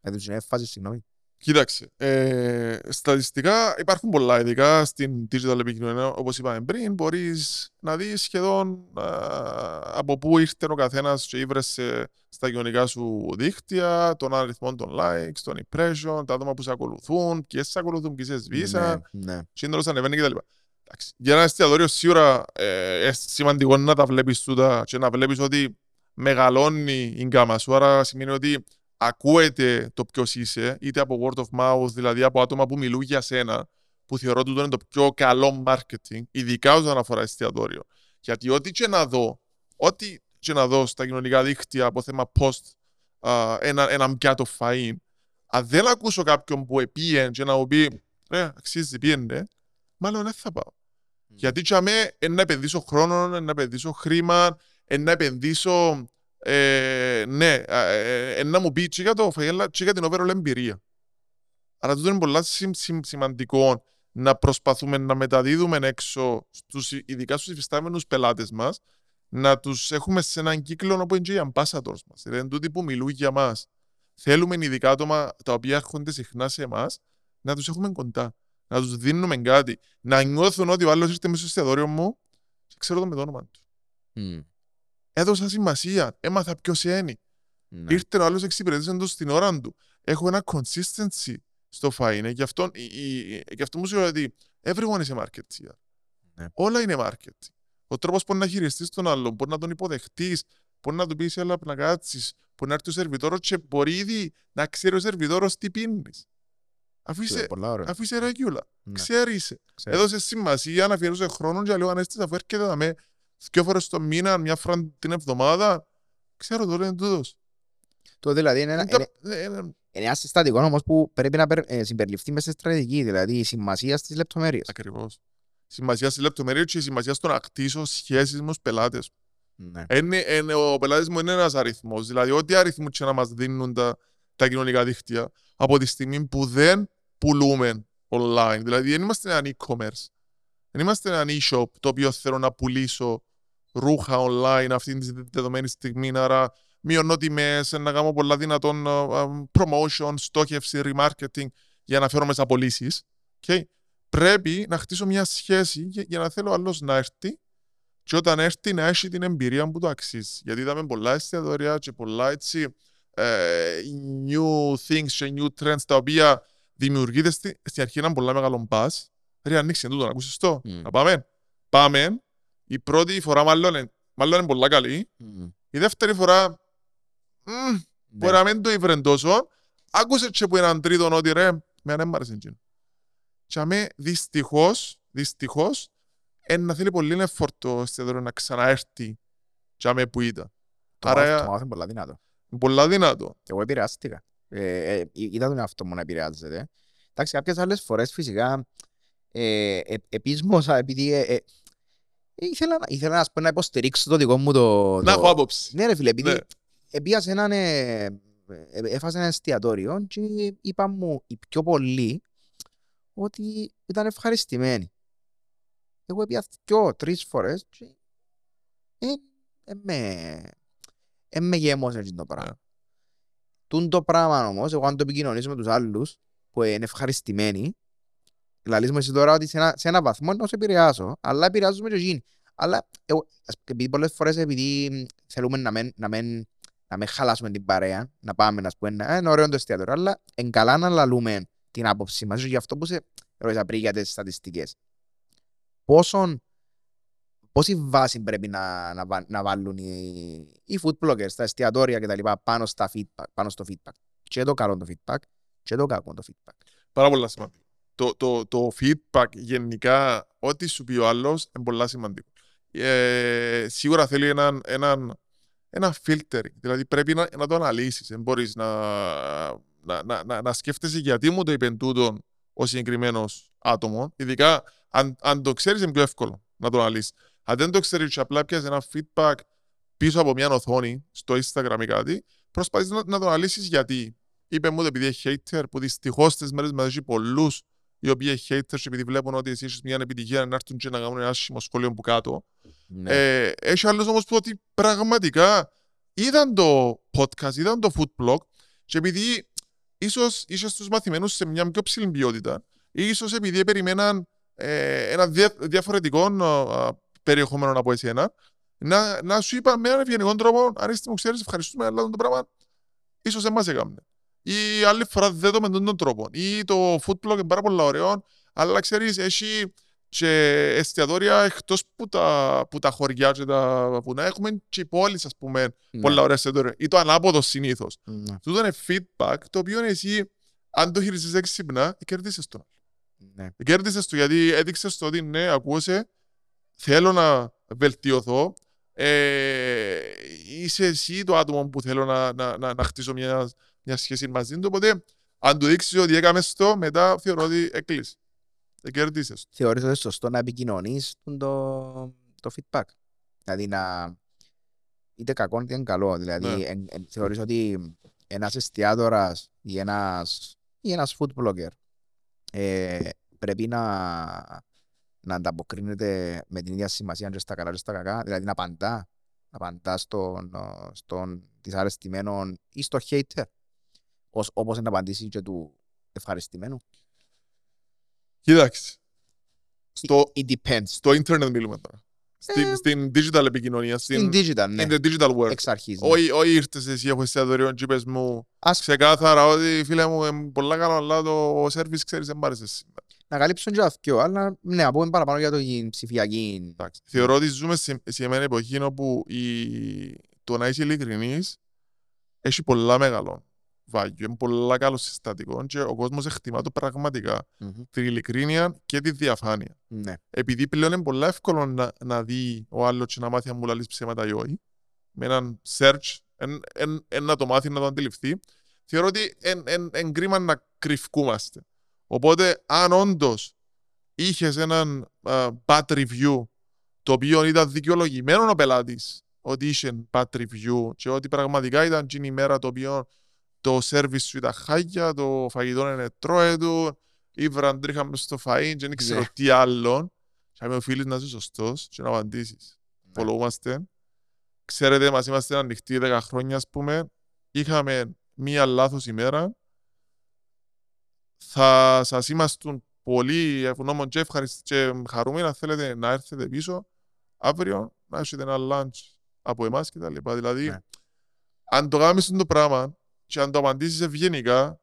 [SPEAKER 1] Να τους είναι έμφαση, συγγνώμη.
[SPEAKER 2] Κοίταξε, ε, στατιστικά υπάρχουν πολλά, ειδικά στην digital επικοινωνία, όπως είπαμε πριν, μπορείς να δεις σχεδόν α, από πού ήρθε ο καθένας και ήβρεσε στα κοινωνικά σου δίκτυα, τον αριθμό των likes, των impression, τα άτομα που σε ακολουθούν, ποιες σε ακολουθούν, ποιες σε σβήσαν,
[SPEAKER 1] Ναι, ναι.
[SPEAKER 2] σύνολος ανεβαίνει κτλ. Εντάξει, Για ένα εστιατόριο σίγουρα ε, είναι σημαντικό να τα βλέπεις τούτα και να βλέπεις ότι μεγαλώνει η γκάμα σου, άρα σημαίνει ότι ακούεται το ποιο είσαι, είτε από word of mouth, δηλαδή από άτομα που μιλούν για σένα, που θεωρώ ότι είναι το πιο καλό marketing, ειδικά όσον αφορά εστιατόριο. Γιατί ό,τι και να δω, ό,τι και να δω στα κοινωνικά δίκτυα από θέμα post, α, ένα, ένα πιάτο φαΐν, αν δεν ακούσω κάποιον που επίεν και να μου πει, ρε, αξίζει, πήγαινε, μάλλον δεν θα πάω. Γιατί για μέ να επενδύσω χρόνο, να επενδύσω χρήμα, να επενδύσω ε, ναι, ε, ε, να μου πει και για το φαγέλα και για την overall εμπειρία. Άρα τούτο είναι πολύ σημ, σημ, σημαντικό να προσπαθούμε να μεταδίδουμε έξω, στους, ειδικά στους υφιστάμενους πελάτες μας, να τους έχουμε σε έναν κύκλο όπου είναι και οι ambassadors μας. Δηλαδή είναι τούτοι που μιλούν για μας. Θέλουμε ειδικά άτομα τα οποία έρχονται συχνά σε εμάς να τους έχουμε κοντά. Να τους δίνουμε κάτι. Να νιώθουν ότι ο άλλος ήρθε μέσα στο εστιατόριο μου και ξέρω το με το όνομα του.
[SPEAKER 1] Μμ.
[SPEAKER 2] Έδωσα σημασία. Έμαθα ποιος είναι.
[SPEAKER 1] Ναι.
[SPEAKER 2] Ήρθε ο άλλος εξυπηρετήσε το στην ώρα του. Έχω ένα consistency στο φαΐνε. Γι' αυτό, η- η- γι' αυτό μου σου λέω ότι everyone is a marketer.
[SPEAKER 1] Ναι.
[SPEAKER 2] Όλα είναι marketing. Ο τρόπος που να χειριστείς τον άλλον, μπορεί να τον υποδεχτείς, μπορεί να του πεις έλα να κάτσεις, μπορεί να έρθει ο σερβιτόρος και μπορεί ήδη να ξέρει ο σερβιτόρος τι πίνεις. Αφού είσαι,
[SPEAKER 1] Πολλά ωραία.
[SPEAKER 2] αφού είσαι ρεγιούλα,
[SPEAKER 1] Ναι,
[SPEAKER 2] ξέρεις.
[SPEAKER 1] ξέρω.
[SPEAKER 2] Έδωσε σημασία, αναφιέρωσε χρόνο και λέω ανέστης αφού έρχεται να με δυο φορές το μήνα, μια φορά την εβδομάδα. Ξέρω τώρα είναι τούτος.
[SPEAKER 1] Το δηλαδή είναι ένα,
[SPEAKER 2] Είναι
[SPEAKER 1] είναι,
[SPEAKER 2] τα- ε, ε,
[SPEAKER 1] είναι ένα συστατικό όμως που πρέπει να περ- ε, συμπεριληφθεί μέσα στη στρατηγική, δηλαδή η σημασία στις λεπτομέρειες.
[SPEAKER 2] Ακριβώς. Σημασία στη λεπτομέρεια και η σημασία στο να χτίσω σχέσεις με τους πελάτες.
[SPEAKER 1] Ναι.
[SPEAKER 2] Είναι, είναι, ο πελάτης μου είναι ένας αριθμός. Δηλαδή, ό,τι αριθμού και να μας δίνουν τα, τα κοινωνικά δίκτυα, από τη στιγμή που δεν πουλούμε online. Δηλαδή, δεν είμαστε ένα e-commerce. Δεν είμαστε ένα e-shop το οποίο θέλω να πουλήσω ρούχα online αυτή τη δεδομένη στιγμή. Άρα, μειώνω τιμές, να κάνω πολλά δυνατόν α, α, promotion, στόχευση, remarketing για να φέρω μέσα πωλήσεις. Okay. Πρέπει να χτίσω μια σχέση για, για να θέλω άλλος να έρθει και όταν έρθει να έχει την εμπειρία που το αξίζει. Γιατί είδαμε πολλά εστιατόρια και πολλά έτσι ε, new things και new trends τα οποία δημιουργείται στη, στην αρχή έναν πολλά μεγάλο buzz. Ρε ανοίξει τούτο, να ακούσεις το.
[SPEAKER 1] Μμ.
[SPEAKER 2] Να πάμε. Πάμε. Η πρώτη φορά μάλλον, είναι- μάλλον είναι πολλά καλή.
[SPEAKER 1] Μμ.
[SPEAKER 2] Η δεύτερη φορά μ, μπορεί
[SPEAKER 1] Ναι.
[SPEAKER 2] να μην το ήβρεν τόσο. Άκουσες και που έναν τρίτον ότι ρε, με αν έμμαρε εκείνο. Και αμέ δυστυχώς, δυστυχώς, εν να θέλει πολύ εφόρτο εστιατόριο να ξαναέρθει και αμέ που ήταν.
[SPEAKER 1] Το
[SPEAKER 2] Άρα-
[SPEAKER 1] μάθημα- το μάθημα είναι πολλά δυνατό.
[SPEAKER 2] Πολλά δυνατό.
[SPEAKER 1] Εγώ επηρεάστηκα. Ε, ε, ή- είδα τον εαυτό μου να επηρεάζεται. Εντάξει, κάποιες άλλες φορές φυσικά ε, ε, επίσμωσα επειδή ε, ε, ε, ήθελα, να- ήθελα ας πούμε, να υποστηρίξω το δικό μου το...
[SPEAKER 2] Να
[SPEAKER 1] το-
[SPEAKER 2] έχω άποψη.
[SPEAKER 1] Ναι ρε φίλε, επειδή
[SPEAKER 2] Ναι.
[SPEAKER 1] επία σε έναν, ε, ε, έφασε ένα εστιατόριο και είπαν μου οι πιο πολλοί ότι ήταν ευχαριστημένοι. Εγώ έπια δυο, τρεις φορές και ε, ε, με, ε, με γέμωσε εκείνο το πράγμα.
[SPEAKER 2] Ναι.
[SPEAKER 1] Τούν το πράγμα όμως, εγώ αν το επικοινωνήσω με τους άλλους που είναι ευχαριστημένοι, λαλείς μου εσύ τώρα ότι σε ένα, σε ένα βαθμό να σε επηρεάσω, αλλά επηρεάζουμε και εκείνοι. Αλλά εγώ, ας- επειδή πολλές φορές επειδή μ, θέλουμε να μην, να μην, να μην χαλάσουμε την παρέα, να πάμε να πούμε, «Ε, είναι ωραίο το εστιατόριο, αλλά είναι καλά να λαλούμε την άποψη μας. Γι' αυτό που σε ρώτησα πριν για τις στατιστικές. Πόσον, πόση βάση πρέπει να, να, βα- να βάλουν οι, οι food bloggers, τα εστιατόρια κτλ. πάνω, στα feedback, πάνω στο feedback. Και το καλό το feedback και το κακό το feedback.
[SPEAKER 2] Πάρα πολλά σημαντικό. Το, το, το feedback γενικά, ό,τι σου πει ο άλλος, είναι πολλά σημαντικό. Ε, σίγουρα θέλει έναν, έναν, ένα filtering. Δηλαδή πρέπει να, να το αναλύσεις. Δεν μπορείς να, να, να, να, να σκέφτεσαι γιατί μου το είπε τούτον ο συγκεκριμένος άτομος. Ειδικά αν, αν το ξέρεις είναι πιο εύκολο να το αναλύσεις. Αν δεν το ξέρεις και απλά πιάσεις ένα feedback πίσω από μια οθόνη στο Instagram ή κάτι, προσπαθείς να, να το αναλύσεις γιατί. Είπε μου ότι επειδή έχει hater, που δυστυχώς τις μέρες μας έχει πολλούς οι οποίοι έχει haters και επειδή βλέπουν ότι εσύ έχεις μια επιτυχία να έρθουν και να κάνουν ένα άσχημο σχόλιο που κάτω.
[SPEAKER 1] Ναι.
[SPEAKER 2] Ε, έχει άλλους όμως που ότι πραγματικά είδαν το podcast, είδαν το food blog και επειδή ίσως είσαι στους μαθημένους σε μια πιο ψηλή ποιότητα ή ίσως επειδή περιμέναν ε, ένα δια, διαφορετικό α, περιεχόμενο από εσένα να, να σου είπα με έναν ευγενικό τρόπο αν είσαι μου ξέρεις ευχαριστούμε αλλά το πράγμα ίσως δεν μας έκαμε. Ή άλλη φορά δεν το με τον τρόπο. Ή το food blog είναι πάρα πολύ ωραίο αλλά ξέρεις έχει και εστιατόρια εκτός που τα, που τα χωριά και τα βουνά έχουμε και οι πόλεις ας πούμε
[SPEAKER 1] Ναι.
[SPEAKER 2] πολλά ωραία εστιατόρια ή το ανάποδο συνήθως.
[SPEAKER 1] Ναι.
[SPEAKER 2] Τούτο είναι feedback το οποίο εσύ αν το χειριστείς έξυπνα κερδίσεις το.
[SPEAKER 1] Ναι.
[SPEAKER 2] Κέρδισες το γιατί έδειξες το ότι ναι ακούσε θέλω να βελτιωθώ ε, είσαι εσύ το άτομο που θέλω να, να, να, να χτίσω μια, μια σχέση μαζί του οπότε αν του δείξεις ότι έκαμες το μετά θεωρώ ότι έκλεισες. Ε, κέρδισες το.
[SPEAKER 1] Θεωρείς ότι είναι σωστό να επικοινωνείς το, το feedback. Δηλαδή να είτε κακό είτε καλό. Δηλαδή
[SPEAKER 2] Ναι.
[SPEAKER 1] εν, εν, θεωρείς ότι ένας εστιατόρας ή ένας, ή ένας food blogger ε, πρέπει να, να ανταποκρίνεται με την ίδια σημασία και στα καλά και στα κακά. Δηλαδή να απαντά, να απαντά στον, ε, στον δυσαρεστημένο ή στο hater. Ως, όπως να απαντήσει και του ευχαριστημένου.
[SPEAKER 2] Κοίταξε. Στο,
[SPEAKER 1] It depends.
[SPEAKER 2] στο ίντερνετ μιλούμε τώρα. Στην,
[SPEAKER 1] Ε,
[SPEAKER 2] στην digital επικοινωνία,
[SPEAKER 1] Στην
[SPEAKER 2] στην,
[SPEAKER 1] digital, ναι.
[SPEAKER 2] in the digital world.
[SPEAKER 1] Εξ αρχής. ναι.
[SPEAKER 2] Όχι, όχι ήρθες εσύ από εστιατόριο και είπες μου
[SPEAKER 1] Ας
[SPEAKER 2] ξεκάθαρα ότι φίλε μου είναι πολλά καλό αλλά το service ξέρεις δεν μ' άρεσε σήμερα.
[SPEAKER 1] Να καλύψουν και αυτό, αλλά ναι, να πούμε παραπάνω για το η ψηφιακή.
[SPEAKER 2] Εντάξει. Θεωρώ ότι ζούμε σε, σε μια εποχή όπου η, το να είσαι ειλικρινής έχει πολλά μεγάλο value, είναι πολλά καλό συστατικό και ο κόσμος εκτιμά το πραγματικά,
[SPEAKER 1] Μμμ.
[SPEAKER 2] την ειλικρίνεια και τη διαφάνεια.
[SPEAKER 1] Ναι.
[SPEAKER 2] Επειδή πλέον είναι πολύ εύκολο να, να δει ο άλλος και να μάθει αν μου λαλείς ψέματα ή όχι, με έναν search, εν, εν, εν να το μάθει, να το αντιληφθεί, θεωρώ ότι είναι κρίμα να κρυφκούμαστε. Οπότε, αν όντως είχες έναν α, bad review, το οποίο ήταν δικαιολογημένο ο πελάτης ότι είχε bad review και ότι πραγματικά ήταν την ημέρα το οποίο το service σου ήταν χάγια, το φαγητό είναι τρώετο, ή βραντρίχα μες στο φαΐν και δεν ξέρω
[SPEAKER 1] Ναι.
[SPEAKER 2] τι άλλο. Και αν οφείλεις να είσαι σωστός και να απαντήσεις.
[SPEAKER 1] Ναι.
[SPEAKER 2] Φολοούμαστε. Ξέρετε, μας είμαστε ανοιχτοί 10 χρόνια, ας πούμε. Είχαμε μία λάθος ημέρα. Θα σας ήμασταν πολύ ευγνώμων και ευχαριστ- και χαρούμενοι αν θέλετε να έρθετε πίσω αύριο να έχετε ένα lunch από εμάς και τα λοιπά. Δηλαδή,
[SPEAKER 1] Ναι.
[SPEAKER 2] αν το κάνεις το πράγμα και αν το απαντήσεις ευγενικά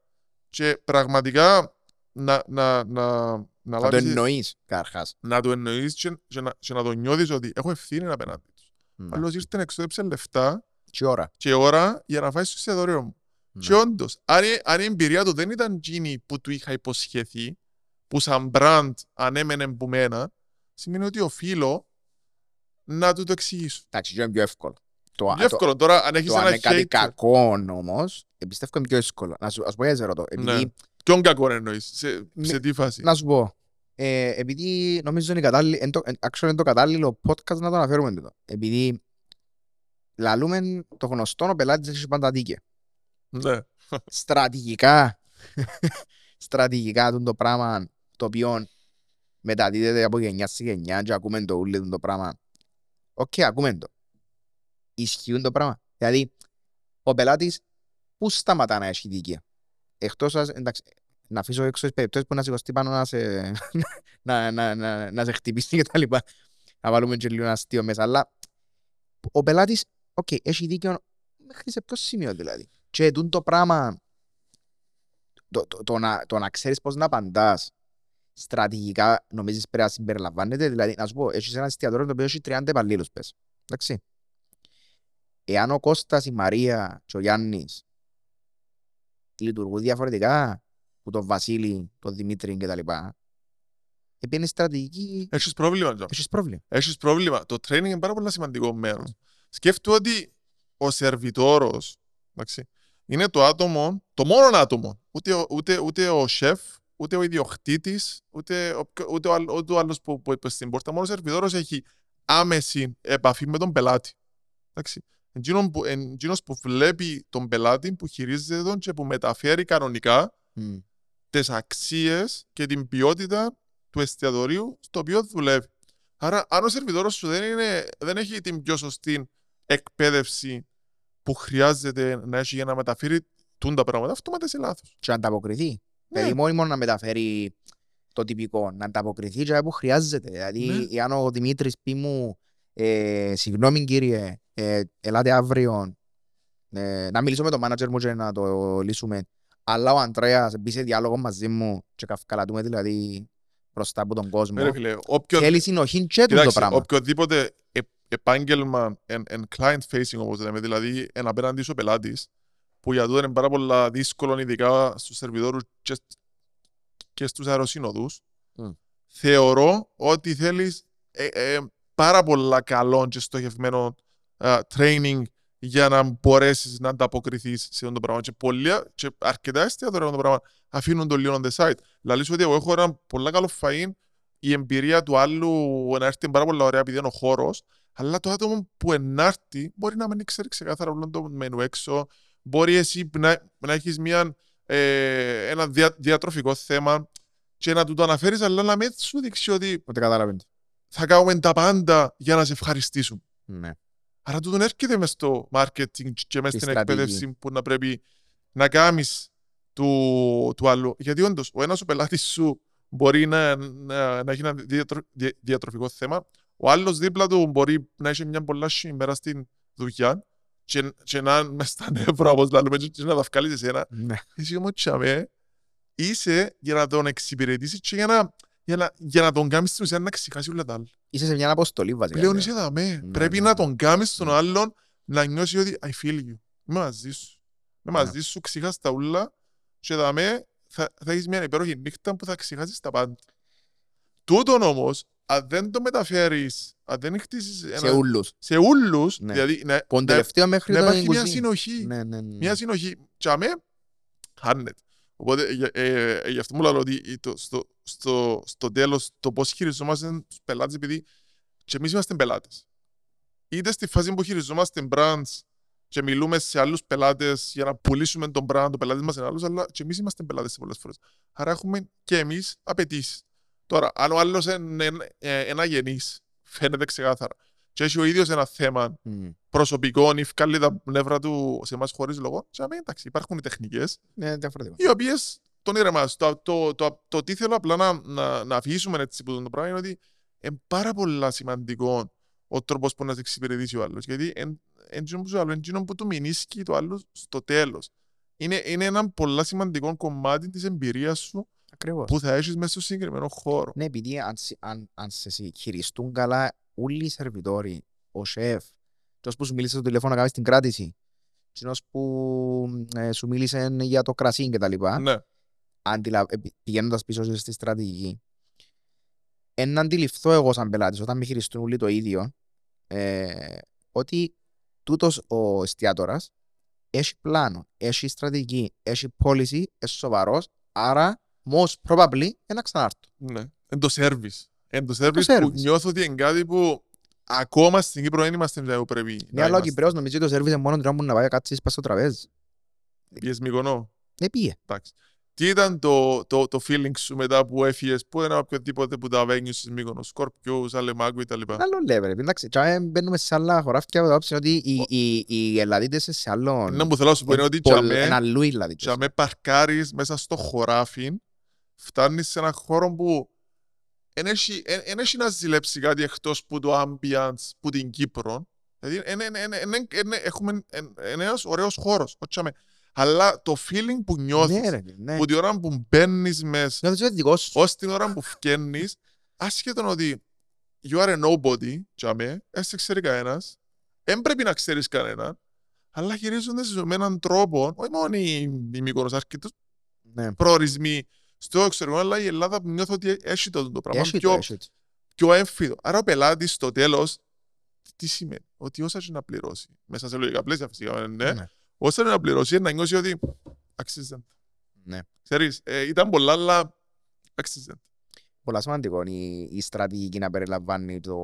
[SPEAKER 2] και πραγματικά να, να, να, να,
[SPEAKER 1] Να το
[SPEAKER 2] λάβεις-
[SPEAKER 1] εννοείς, καταρχάς.
[SPEAKER 2] να το εννοείς και, και, να, και να το νιώθεις ότι έχω ευθύνη απέναντι τους.
[SPEAKER 1] Ναι.
[SPEAKER 2] Άλλος ήρθε εξόδεψε λεφτά
[SPEAKER 1] Και ώρα.
[SPEAKER 2] και ώρα για να φάει στο εστιατόριο μου. Και
[SPEAKER 1] Ναι.
[SPEAKER 2] όντως, αν, η- αν η εμπειρία του δεν ήταν εκείνη που του είχα υποσχεθεί, που σαν brand ανέμενε που μένα, σημαίνει ότι οφείλω να του το εξηγήσω.
[SPEAKER 1] Εντάξει, και είναι πιο εύκολο. Το,
[SPEAKER 2] Είναι εύκολο τώρα, αν έχεις
[SPEAKER 1] το αν
[SPEAKER 2] ένα
[SPEAKER 1] είναι κάτι
[SPEAKER 2] hater,
[SPEAKER 1] κακό όμως, πιστεύω είναι πιο δύσκολο. Να σου, ας πω γιατί σε ρωτώ. Επειδή,
[SPEAKER 2] Ναι. ποιον κακό εννοείς, σε,
[SPEAKER 1] Ναι.
[SPEAKER 2] σε τι φάση;
[SPEAKER 1] Να σου πω. Ε, επειδή νομίζω είναι, κατάλληλο, είναι, το, ε, actually είναι το κατάλληλο podcast να το αναφέρουμε εδώ. Επειδή λαλούμε το γνωστό ο πελάτης έχει πάντα δίκαια.
[SPEAKER 2] Ναι.
[SPEAKER 1] Στρατηγικά, στρατηγικά τούτο το πράγμα το οποίο μεταδίδεται από γενιάς σε γενιά και ακούμε το ούλι το πράγμα. Οκ, ακούμε το. Ισχύουν το πράγμα. Δηλαδή, ο πελάτης πού σταματά να έχει δίκαια; Εκτός σας, εντάξει, να αφήσω έξω τις περιπτώσεις που να σηκωστεί πάνω να σε, να, να, να, να σε χτυπήσει και τα λοιπά. Να βάλουμε και λίγο ένα αστείο μέσα. Αλλά ο πελάτης, οκ, έχει δίκαιο μέχρι σε ποιο σημείο δηλαδή. Και τούτο το πράγμα, το, το, το, να, το να ξέρεις πώς να απαντάς στρατηγικά νομίζεις πρέπει να συμπεριλαμβάνεται. Δηλαδή, να σου πω, έχεις ένα εστιατόριο το οποίο έχει 30 υπαλλήλους πες. Εντάξει. Εάν ο Κώστας, η Μαρία και ο Γιάννης λειτουργούν διαφορετικά που τον Βασίλη, τον Δημήτρη κτλ. Επειδή στρατηγική,
[SPEAKER 2] Έχεις πρόβλημα, Τζον.
[SPEAKER 1] έχεις πρόβλημα.
[SPEAKER 2] Έχεις πρόβλημα. Το training είναι πάρα πολύ σημαντικό μέρος. Σκέφτομαι ότι ο σερβιτόρος εντάξει, είναι το άτομο, το μόνο άτομο. Ούτε, ο- ούτε, ούτε ο σεφ, ούτε ο ιδιοκτήτης, ούτε, ο, ούτε, ο, άλλ- ούτε ο άλλος που, που είπε στην πόρτα. Μόνος ο σερβιτόρος έχει άμεση επαφή με τον πελάτη. Εντάξει. Εκείνος που, εκείνος που βλέπει τον πελάτη, που χειρίζεται τον και που μεταφέρει κανονικά
[SPEAKER 1] Μμ.
[SPEAKER 2] τις αξίες και την ποιότητα του εστιατορίου στο οποίο δουλεύει. Άρα, αν ο σερβιτόρος σου δεν, είναι, δεν έχει την πιο σωστή εκπαίδευση που χρειάζεται να έχει για να μεταφέρει τούν τα πράγματα, αυτόματα είσαι λάθος.
[SPEAKER 1] Και να ανταποκριθεί.
[SPEAKER 2] Ναι.
[SPEAKER 1] Δηλαδή, μόνοι μόνο να μεταφέρει το τυπικό, να ανταποκριθεί και που χρειάζεται. Δηλαδή,
[SPEAKER 2] Ναι.
[SPEAKER 1] εάν ο Δημήτρης πει μου, ε, συγγνώμη κύριε, ε, ελάτε αύριο, ε, να μιλήσω με τον μάνατζερ μου και να το λύσουμε. Αλλά ο Αντρέας μπει σε διάλογο μαζί μου και καυκαλατούμε δηλαδή μπροστά από τον κόσμο.
[SPEAKER 2] Ναι, ρε φίλε, όποιο,
[SPEAKER 1] Θέλει συνοχή και τούτο το
[SPEAKER 2] κοιτάξτε,
[SPEAKER 1] πράγμα.
[SPEAKER 2] οποιοδήποτε ε, επάγγελμα εν, εν client facing όπως λέμε, δηλαδή εν απέναντι σου πελάτης, που για τούτο είναι πάρα πολλά δύσκολο ειδικά στους σερβιτόρους και, σ- και στους αεροσύνοδους,
[SPEAKER 1] Μμ.
[SPEAKER 2] θεωρώ ότι θέλεις ε, ε, πάρα πολλά καλό και στοχευμένο α, training για να μπορέσεις να ανταποκριθείς σε αυτό το πράγμα. Και, πολλά, και αρκετά εστιατόρια αυτό το πράγμα αφήνουν το λίγο on the side. Λαλείς ότι εγώ έχω ένα πολύ καλό φαΐν, η εμπειρία του άλλου να έρθει είναι πάρα πολύ ωραία επειδή είναι ο χώρος, αλλά το άτομο που ενάρτη μπορεί να μην ξέρει ξεκάθαρα όλο το μενού έξω, μπορεί εσύ να, να έχεις μια, ε, ένα δια, διατροφικό θέμα και να του το αναφέρεις, αλλά να μην σου δείξει ότι
[SPEAKER 1] Ότι καταλαβαίνετε.
[SPEAKER 2] θα κάνουμε τα πάντα για να σε ευχαριστήσουμε.
[SPEAKER 1] Ναι.
[SPEAKER 2] Άρα τούτον έρχεται μες στο marketing και μες
[SPEAKER 1] Στη
[SPEAKER 2] στην
[SPEAKER 1] στρατηγική.
[SPEAKER 2] εκπαίδευση που να πρέπει να κάνεις του, του άλλου. Γιατί όντως, ο ένας ο πελάτης σου μπορεί να, να, να έχει ένα διατρο, δια- διατροφικό θέμα, ο άλλος δίπλα του μπορεί να έχει μια πολλά ημέρα στην δουλειά και, και να είναι μες στα νεύρα, όπως λέμε, και να τα βγάλεις εσένα.
[SPEAKER 1] Ναι.
[SPEAKER 2] Εσύ όμως τσάμε, είσαι για να τον εξυπηρετήσεις και για να, για να, για να τον κάνεις στην ουσία να ξεχάσει όλα τα άλλα.
[SPEAKER 1] Είσαι σε μια αποστολή βασικά.
[SPEAKER 2] Πλέον
[SPEAKER 1] ναι.
[SPEAKER 2] είσαι δαμέ.
[SPEAKER 1] Ναι,
[SPEAKER 2] Πρέπει
[SPEAKER 1] ναι,
[SPEAKER 2] να
[SPEAKER 1] ναι.
[SPEAKER 2] τον κάνεις τον
[SPEAKER 1] Ναι.
[SPEAKER 2] άλλον να νιώσει ότι I feel you. Είμαι μαζί σου. Είμαι
[SPEAKER 1] Ναι.
[SPEAKER 2] μαζί σου, ξεχάσεις τα ούλα και δαμέ θα, θα έχεις μια υπέροχη νύχτα που θα ξεχάσεις τα πάντα. Τούτον όμως, αν δεν το μεταφέρεις, αν δεν χτίσεις
[SPEAKER 1] Σε
[SPEAKER 2] ένα,
[SPEAKER 1] ούλους.
[SPEAKER 2] σε ούλους,
[SPEAKER 1] Ναι.
[SPEAKER 2] δηλαδή να,
[SPEAKER 1] Πον
[SPEAKER 2] να,
[SPEAKER 1] τελευταίο μέχρι
[SPEAKER 2] να
[SPEAKER 1] το
[SPEAKER 2] υπάρχει μια
[SPEAKER 1] 20.
[SPEAKER 2] συνοχή.
[SPEAKER 1] Ναι, ναι, ναι.
[SPEAKER 2] Μια συνοχή. Και αμέ, χάνεται. Οπότε, για- ε, ε, γι' αυτό μου λέω ότι το, στο, στο, στο τέλος το πώς χειριζόμαστε τους πελάτες, επειδή και εμείς είμαστε πελάτες. Είτε στη φάση που χειριζόμαστε brands και μιλούμε σε άλλους πελάτες για να πουλήσουμε τον brand, το πελάτη μας είναι άλλος, αλλά και εμείς είμαστε πελάτες σε πολλές φορές. Άρα έχουμε και εμείς απαιτήσεις. Τώρα, αν ο άλλος είναι ε, ένα γενής, φαίνεται ξεκάθαρα, και έχει ο ίδιος ένα θέμα
[SPEAKER 1] Μμ.
[SPEAKER 2] προσωπικό ή βγάλει τα νεύρα του σε εμάς χωρίς λόγο, και αμέ, εντάξει, υπάρχουν οι τεχνικές,
[SPEAKER 1] Ναι, διαφορετικό.
[SPEAKER 2] οι οποίες τον ηρεμάζουν. Το, το, το, το, τι θέλω απλά να, να, να αφήσουμε έτσι που το πράγμα είναι ότι είναι πάρα πολύ σημαντικό ο τρόπος που να σε εξυπηρετήσει ο άλλος. Γιατί εν, εντζήνο που σου άλλο, εντζήνο που του μηνίσκει το άλλος στο τέλος. Είναι, είναι ένα πολύ σημαντικό κομμάτι της εμπειρίας σου
[SPEAKER 1] Ακριβώς.
[SPEAKER 2] που θα έχεις μέσα στο συγκεκριμένο χώρο.
[SPEAKER 1] Ναι, επειδή αν, σε- αν, αν σε σε χειριστούν καλά όλοι οι σερβιτόροι, ο σεφ, τόσο που σου μίλησε στο τηλέφωνο να κάνεις την κράτηση, εκείνος που ε, σου μίλησε για το κρασί και τα λοιπά,
[SPEAKER 2] Ναι,
[SPEAKER 1] αντιλα... επι- πηγαίνοντας πίσω στη στρατηγική, εν αντιληφθώ εγώ σαν πελάτης, όταν με χειριστούν όλοι το ίδιο, ε, ότι τούτος ο εστιατόρας έχει πλάνο, έχει στρατηγική, έχει policy, είναι σοβαρός, άρα most probably ένα ξανάρθω.
[SPEAKER 2] ναι. Εν το service. Εν το service που
[SPEAKER 1] service.
[SPEAKER 2] νιώθω ότι είναι κάτι που ακόμα στην Κύπρο δεν είμαστε μια που πρέπει
[SPEAKER 1] Ναι, αλλά ο
[SPEAKER 2] είμαστε.
[SPEAKER 1] Κυπρέος νομίζει ότι το σερβις είναι μόνο τρόπο να πάει να κάτσεις πας στο τραπέζι.
[SPEAKER 2] Πιες Μυκονό.
[SPEAKER 1] Ναι, πήγε.
[SPEAKER 2] Εντάξει. Τι ήταν το, το, το feeling σου μετά που έφυγες, που ένα οποιοδήποτε που τα venues στις Μύκονος, Σκορπιούς, Αλεμάκου κτλ.
[SPEAKER 1] Άλλο level. Εντάξει, τώρα μπαίνουμε σε άλλα χωράφια από το άποψη ότι οι, οι, οι Ελλαδίτες σε άλλο...
[SPEAKER 2] Ένα που θέλω να σου πω είναι ότι
[SPEAKER 1] Πολλ-
[SPEAKER 2] τζαμέ,
[SPEAKER 1] Ένα αλλού οι Ελλαδίτες.
[SPEAKER 2] τζαμέ παρκάρεις μέσα στο χωράφι, φτάνεις σε ένα χώρο που δεν έχει, εν- εν έχει να ζηλέψει κάτι εκτός που το ambience που την Κύπρο. Δηλαδή εν- εν- εν- εν- εν- εν- έχουμε εν- εν- ένας ωραίος χώρος. όχι τζαμέ. Αλλά το feeling που νιώθεις,
[SPEAKER 1] Ναι, ρε, ναι.
[SPEAKER 2] που την ώρα που μπαίνεις μέσα,
[SPEAKER 1] Νιώθεις ότι δικός σου.
[SPEAKER 2] ως την ώρα που φκένεις, άσχετον ότι you are a nobody, τζαμέ, δεν σε ξέρει κανένας, δεν πρέπει να ξέρεις κανέναν, αλλά χειρίζονται σε με έναν τρόπο, όχι μόνο οι, οι Μύκονος, αρκετούς
[SPEAKER 1] Ναι.
[SPEAKER 2] προορισμοί στο εξωτερικό, αλλά η Ελλάδα νιώθω ότι έχει το, το πράγμα
[SPEAKER 1] Έχει το,
[SPEAKER 2] πιο,
[SPEAKER 1] έχει το.
[SPEAKER 2] πιο έμφυτο. Άρα ο πελάτης στο τέλος, τι σημαίνει, ότι όσα έχει να πληρώσει, μέσα σε λογικά πλαίσια φυσικά, ναι,
[SPEAKER 1] Ναι.
[SPEAKER 2] όσα έχει να πληρώσει, να νιώσει ότι αξίζει.
[SPEAKER 1] Ναι.
[SPEAKER 2] Ξέρεις, ε, ήταν πολλά, αλλά αξίζει.
[SPEAKER 1] Πολλά σημαντικό είναι η, η στρατηγική να περιλαμβάνει το,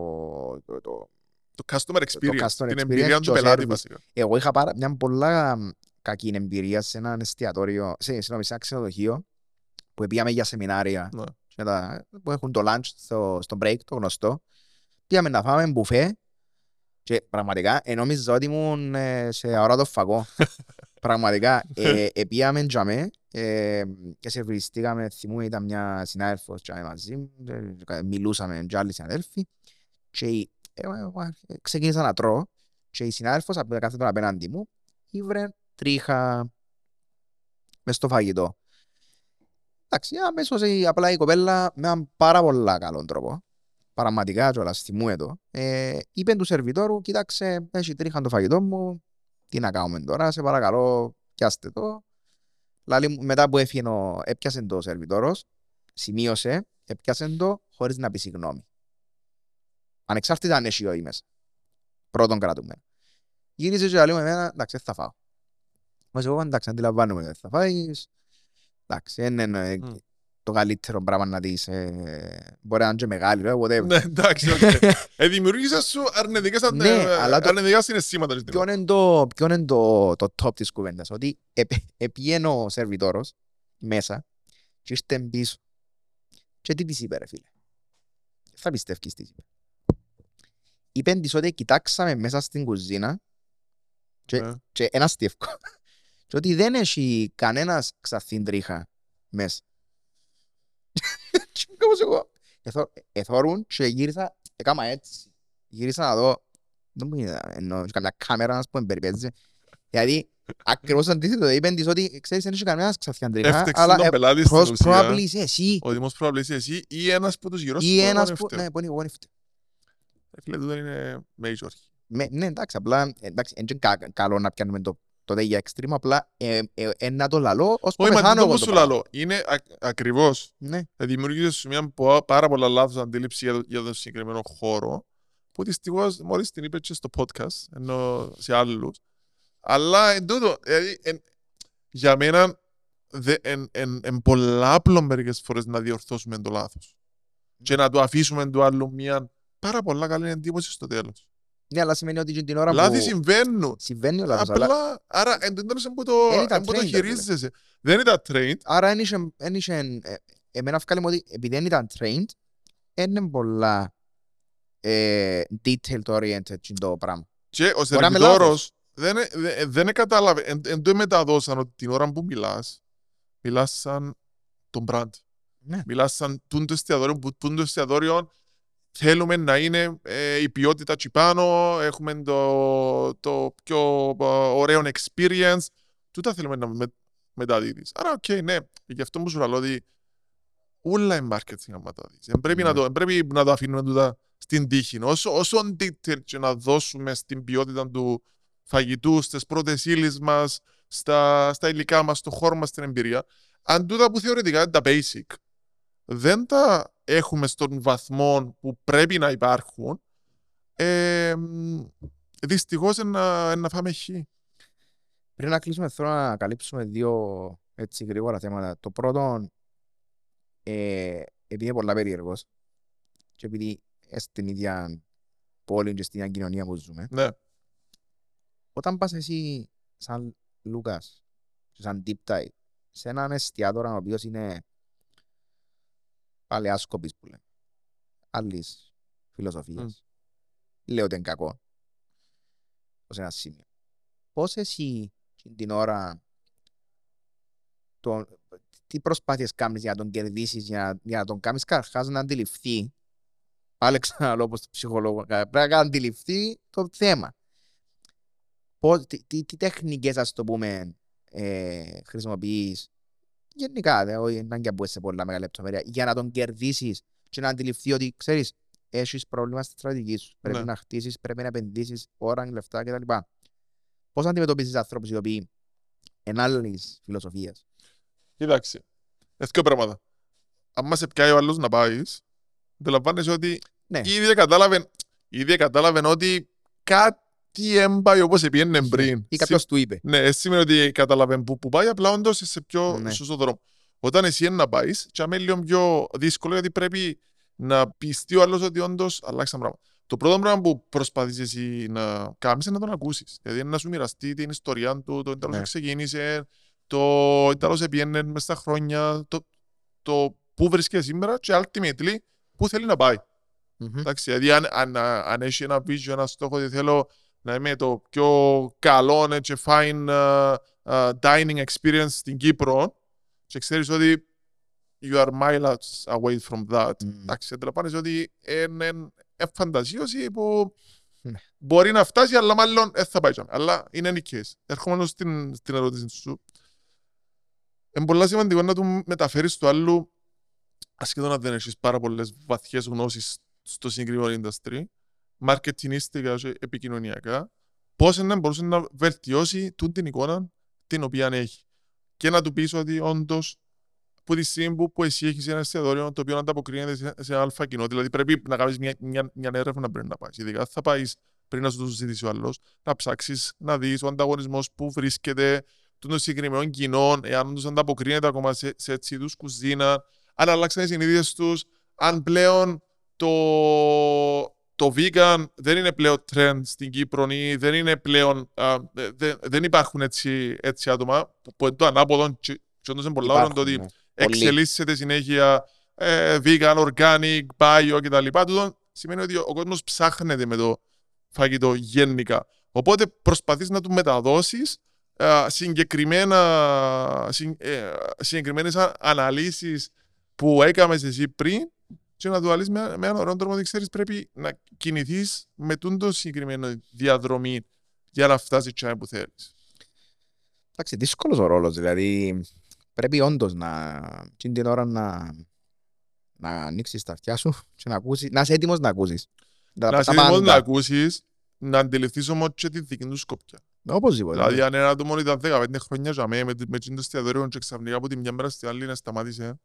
[SPEAKER 1] το, το...
[SPEAKER 2] Το customer experience,
[SPEAKER 1] customer
[SPEAKER 2] την
[SPEAKER 1] experience
[SPEAKER 2] εμπειρία
[SPEAKER 1] και
[SPEAKER 2] του
[SPEAKER 1] ο
[SPEAKER 2] πελάτη
[SPEAKER 1] service.
[SPEAKER 2] βασικά.
[SPEAKER 1] Εγώ είχα πάρα μια πολλά μ, κακή εμπειρία σε ένα εστιατόριο, σε, συγγνώμη, σε ένα ξενοδοχείο που πήγαμε για σεμινάρια
[SPEAKER 2] Ναι.
[SPEAKER 1] και τα, που έχουν το lunch στο, στο break, το γνωστό. Πήγαμε να φάμε μπουφέ και πραγματικά ε, νόμιζα ότι ήμουν ε, σε αόρατο φαγό. πραγματικά, ε, ε, πήγαμε τζαμέ ε, και σερβιστήκαμε, θυμούμαι ήταν μια συνάδελφος τζαμέ μαζί μου, ε, μιλούσαμε και άλλοι συναδέλφοι και η- ε, ε, ε, ξεκίνησα να τρώω και η συνάδελφος από κάθε τον απέναντι μου ήβρε τρίχα μες στο φαγητό. Εντάξει, αμέσως η, απλά η κοπέλα με έναν πάρα πολλά καλό τρόπο, πραγματικά κιόλας θυμούμαι το, ε, είπε του σερβιτόρου, κοίταξε, έχει τρίχα το φαγητό μου, τι να κάνουμε τώρα, σε παρακαλώ, πιάστε το. Λάλη, μου, μετά που έφυγε, ο- έπιασε το σερβιτόρος, σημείωσε, έπιασε το χωρίς να πει συγγνώμη. Ανεξάρτητα αν έχει όχι μέσα. Πρώτον κρατούμενο. Γύρισε και λέει με εμένα, εντάξει, δεν θα φάω. Μας εγώ, εντάξει, αντιλαμβάνομαι, δεν θα φάεις. Εντάξει, είναι ε,
[SPEAKER 2] Μμ.
[SPEAKER 1] το καλύτερο πράγμα να δεις. Ε, μπορεί να είναι και μεγάλη, ρε, whatever.
[SPEAKER 2] Ναι, εντάξει, οκ. Ε, δημιουργήσες σου αρνητικές ατε-
[SPEAKER 1] Ναι, αλλά το-
[SPEAKER 2] αρνητικά συναισθήματα. στην
[SPEAKER 1] Ποιο είναι το, ποιο είναι το, το top της κουβέντας, ότι επ- επήγαινε ο σερβιτόρος μέσα και ήρθε πίσω. Και τι της είπε ρε φίλε; Θα πιστεύεις τι της είπε. Είπε της ότι κοιτάξαμε μέσα στην κουζίνα και,
[SPEAKER 2] Ναι.
[SPEAKER 1] και ένας στιεύκο. Και ότι δεν έχει κανένας ξαθήν τρίχα μέσα. και κάπως εγώ. Εθώ- Εθώρουν και γύρισα, έκαμα έτσι. Γύρισα να δω δεν μου είδα, εννοώ, και καμιά κάμερα να πούμε περιπέτζει. Δηλαδή, ακριβώς αντίθετο, είπεν της ότι ξέρεις δεν έχει κανένας ξαφιαντρικά,
[SPEAKER 2] Έφτεξε
[SPEAKER 1] αλλά
[SPEAKER 2] τον
[SPEAKER 1] ε,
[SPEAKER 2] πελάτη στην
[SPEAKER 1] most
[SPEAKER 2] ουσία.
[SPEAKER 1] probably είσαι εσύ
[SPEAKER 2] Ότι most probably είσαι εσύ ή ένας από τους γύρω σου
[SPEAKER 1] ή
[SPEAKER 2] που
[SPEAKER 1] ένας
[SPEAKER 2] είναι
[SPEAKER 1] που,
[SPEAKER 2] φταίω.
[SPEAKER 1] ναι, που είναι εγώ είναι φταίω.
[SPEAKER 2] Ε, Φίλε, τούτο είναι major.
[SPEAKER 1] Με, ναι, εντάξει, απλά εντάξει, είναι και κα- καλό να πιάνουμε το, το για extreme, απλά ε, ε, ε, να το λαλώ ως που
[SPEAKER 2] Όχι, μα
[SPEAKER 1] πεθάνω
[SPEAKER 2] το
[SPEAKER 1] εγώ
[SPEAKER 2] που
[SPEAKER 1] το
[SPEAKER 2] σου
[SPEAKER 1] πράγμα.
[SPEAKER 2] λαλώ. Είναι ακ- ακριβώς.
[SPEAKER 1] Ναι,
[SPEAKER 2] δημιούργησε σου μια πο- πάρα πολλά λάθος αντίληψη για, το- για τον συγκεκριμένο χώρο που δυστυχώς μόλις την είπε και στο podcast ενώ σε άλλους αλλά εν τούτο δηλαδή, εν- για μένα δε- εν, εν, εν πολλά απλό μερικές φορές να διορθώσουμε το λάθος και να το αφήσουμε του άλλου μια πάρα πολλά καλή εντύπωση στο τέλος.
[SPEAKER 1] Ναι, αλλά σημαίνει ότι και την ώρα
[SPEAKER 2] Λάθη
[SPEAKER 1] που
[SPEAKER 2] συμβαίνουν.
[SPEAKER 1] συμβαίνει ο λάθος, αλλά
[SPEAKER 2] Απλά, άρα εν τω τέλος εν που το,
[SPEAKER 1] Εν ήταν
[SPEAKER 2] εν που το
[SPEAKER 1] trained, ρε φίλε.
[SPEAKER 2] χειρίζεσαι. Δεν ήταν trained.
[SPEAKER 1] άρα εν είχε- εν είχε, ε, εμένα βγάλε μου ότι επειδή δεν ήταν trained, είναι πολλά ε, detailed oriented και το πράγμα.
[SPEAKER 2] Και ο
[SPEAKER 1] Μπορεί να είμαι
[SPEAKER 2] σερβιτόρος δεν, ε- δε- δεν κατάλαβε, εν, εν το μεταδώσαν ότι την ώρα που μιλάς, μιλάς σαν τον brand.
[SPEAKER 1] Ναι.
[SPEAKER 2] Μιλάς σαν τούν το εστιατόριο, που τούν το εστιατόριο θέλουμε να είναι ε, η ποιότητα τσι πάνω, έχουμε το, το πιο ε, ωραίο experience. Τούτα θέλουμε να με, μεταδίδεις. Άρα, οκ, ναι, γι' αυτό μου σου λέω ότι όλα είναι marketing να μεταδίδεις. Δεν πρέπει, να
[SPEAKER 1] Ναι.
[SPEAKER 2] το, δεν πρέπει να το αφήνουμε τούτα στην τύχη. Όσο, όσο detail και να δώσουμε στην ποιότητα του φαγητού, στις πρώτες ύλες μας, στα, στα υλικά μας, στο χώρο μας, στην εμπειρία, αν τούτα που θεωρητικά είναι τα basic, δεν τα έχουμε στον βαθμό που πρέπει να υπάρχουν, ε, μ, δυστυχώς είναι να, είναι να φάμε χ.
[SPEAKER 1] Πριν να κλείσουμε, θέλω να καλύψουμε δύο έτσι γρήγορα θέματα. Το πρώτο, ε, επειδή είναι πολλά περίεργος και επειδή είναι στην ίδια πόλη και στην ίδια κοινωνία που ζούμε,
[SPEAKER 2] Ναι,
[SPEAKER 1] όταν πας εσύ σαν Λούκας, και σαν Deep Dive, σε έναν εστιατόρα ο οποίος είναι παλαιάσκοπης που λέμε, άλλης φιλοσοφίας, λέω ότι είναι κακό, ως ένα σημείο. Πώς εσύ την ώρα το, τι προσπάθειες κάνεις για να τον κερδίσεις, για, για να τον κάνεις καταρχάς να αντιληφθεί, πάλι ξαναλέω όπως το ψυχολόγο, πρέπει να αντιληφθεί το θέμα. Πώς, τι, τι, τι τεχνικές, ας το πούμε, ε, χρησιμοποιείς, γενικά, δε, όχι να και σε πολλά μεγάλη λεπτομέρεια, για να τον κερδίσεις και να αντιληφθεί ότι, ξέρεις, έχεις πρόβλημα στη στρατηγική σου. Πρέπει
[SPEAKER 2] Ναι.
[SPEAKER 1] να χτίσεις, πρέπει να επενδύσεις ώρα, λεφτά κτλ. Πώς αντιμετωπίζεις ανθρώπους οι οποίοι είναι άλλης φιλοσοφίας.
[SPEAKER 2] κοίταξε. Δύο πράγματα. Αν μας πιάει ο άλλος να πάεις, αντιλαμβάνεσαι ότι
[SPEAKER 1] Ναι.
[SPEAKER 2] ήδη κατάλαβε, ήδη κατάλαβε ότι κάτι έμπαει όπως πήγαινε πριν.
[SPEAKER 1] Ή κάποιος του είπε.
[SPEAKER 2] Ναι, δεν σημαίνει ότι κατάλαβε που, που πάει, απλά όντως είσαι σε πιο
[SPEAKER 1] Ναι.
[SPEAKER 2] σωστό δρόμο. Όταν εσύ είναι να πάεις, και είναι λίγο πιο δύσκολο γιατί πρέπει να πιστεί ο άλλος ότι όντως αλλάξει τα πράγματα. Το πρώτο πράγμα που προσπαθείς εσύ να κάνεις είναι να τον ακούσεις. Δηλαδή είναι να σου μοιραστεί την ιστορία του, το εντάλλως
[SPEAKER 1] Ναι.
[SPEAKER 2] ξεκίνησε, το εντάλλως επίενε μες στα χρόνια, το, το πού βρίσκεται σήμερα και ultimately πού θέλει να πάει.
[SPEAKER 1] Μμμ.
[SPEAKER 2] Εντάξει, δηλαδή αν, αν, αν έχει ένα vision, ένα στόχο ότι θέλω να είμαι το πιο καλό ναι, και fine uh, uh, dining experience στην Κύπρο και ξέρεις ότι you are miles away from that.
[SPEAKER 1] Μμμ.
[SPEAKER 2] Εντάξει, αντιλαμβάνεσαι ότι είναι είναι φαντασίωση που
[SPEAKER 1] Ναι.
[SPEAKER 2] μπορεί να φτάσει, αλλά μάλλον δεν θα πάει. τζάμε. Αλλά είναι νικές. Έρχομαι στην, στην ερώτηση σου. Είναι πολύ σημαντικό να του μεταφέρεις του άλλου ασχεδόν αν δεν έχεις πάρα πολλές βαθιές γνώσεις στο συγκεκριμένο industry, marketingίστικα και επικοινωνιακά, πώς να μπορούσε να βελτιώσει τούτη την εικόνα την οποία έχει. Και να του πεις ότι όντως που τη στιγμή που, που εσύ έχεις ένα εστιατόριο το οποίο ανταποκρίνεται σε, σε ένα αλφα κοινό, δηλαδή πρέπει να κάνεις μια, μια, μια έρευνα πριν να πάεις. Ειδικά θα πάεις πριν να σου το ζητήσει ο άλλος, να ψάξεις να δεις ο ανταγωνισμός που βρίσκεται των συγκεκριμένων κοινών, εάν τους ανταποκρίνεται ακόμα σε, σε έτσι είδους κουζίνα, αν αλλάξαν οι συνήθειες τους, αν πλέον το, το vegan δεν είναι πλέον trend στην Κύπρο ή δεν είναι πλέον, α, δε- δε- δεν υπάρχουν έτσι, έτσι άτομα που, που είναι το ανάποδο και, και όντως είναι πολλά ώρα το
[SPEAKER 1] Υπάρχουν,
[SPEAKER 2] ότι
[SPEAKER 1] ναι. Πολλοί.
[SPEAKER 2] εξελίσσεται συνέχεια ε, vegan, organic, bio κτλ. Τούτο σημαίνει ότι ο, ο κόσμος ψάχνεται με το φαγητό γενικά. Οπότε προσπαθείς να του μεταδώσεις ε, συγκεκριμένα, συν, ε, συγκεκριμένες α- αναλύσεις που έκαμες εσύ πριν και να του αλείς με, με έναν ωραίο τρόπο ότι ξέρεις πρέπει να κινηθείς με τούν το συγκεκριμένο διαδρομή για να φτάσεις τσάι που θέλεις.
[SPEAKER 1] Εντάξει, δύσκολος ο ρόλος, δηλαδή πρέπει όντως να, εκείνη την ώρα να, να ανοίξεις τα αυτιά σου και να ακούσεις, να είσαι έτοιμος να ακούσεις. Τα-
[SPEAKER 2] να
[SPEAKER 1] τα
[SPEAKER 2] είσαι έτοιμος
[SPEAKER 1] πάντα.
[SPEAKER 2] να ακούσεις να αντιληφθείς όμως και τη δική του σκοπιά.
[SPEAKER 1] Οπωσδήποτε.
[SPEAKER 2] Δηλαδή αν ένα άτομο ήταν 15 χρόνια για μέ, με, με το εστιατόριο και ξαφνικά από τη μια μέρα στη άλλη να σταμάτησε,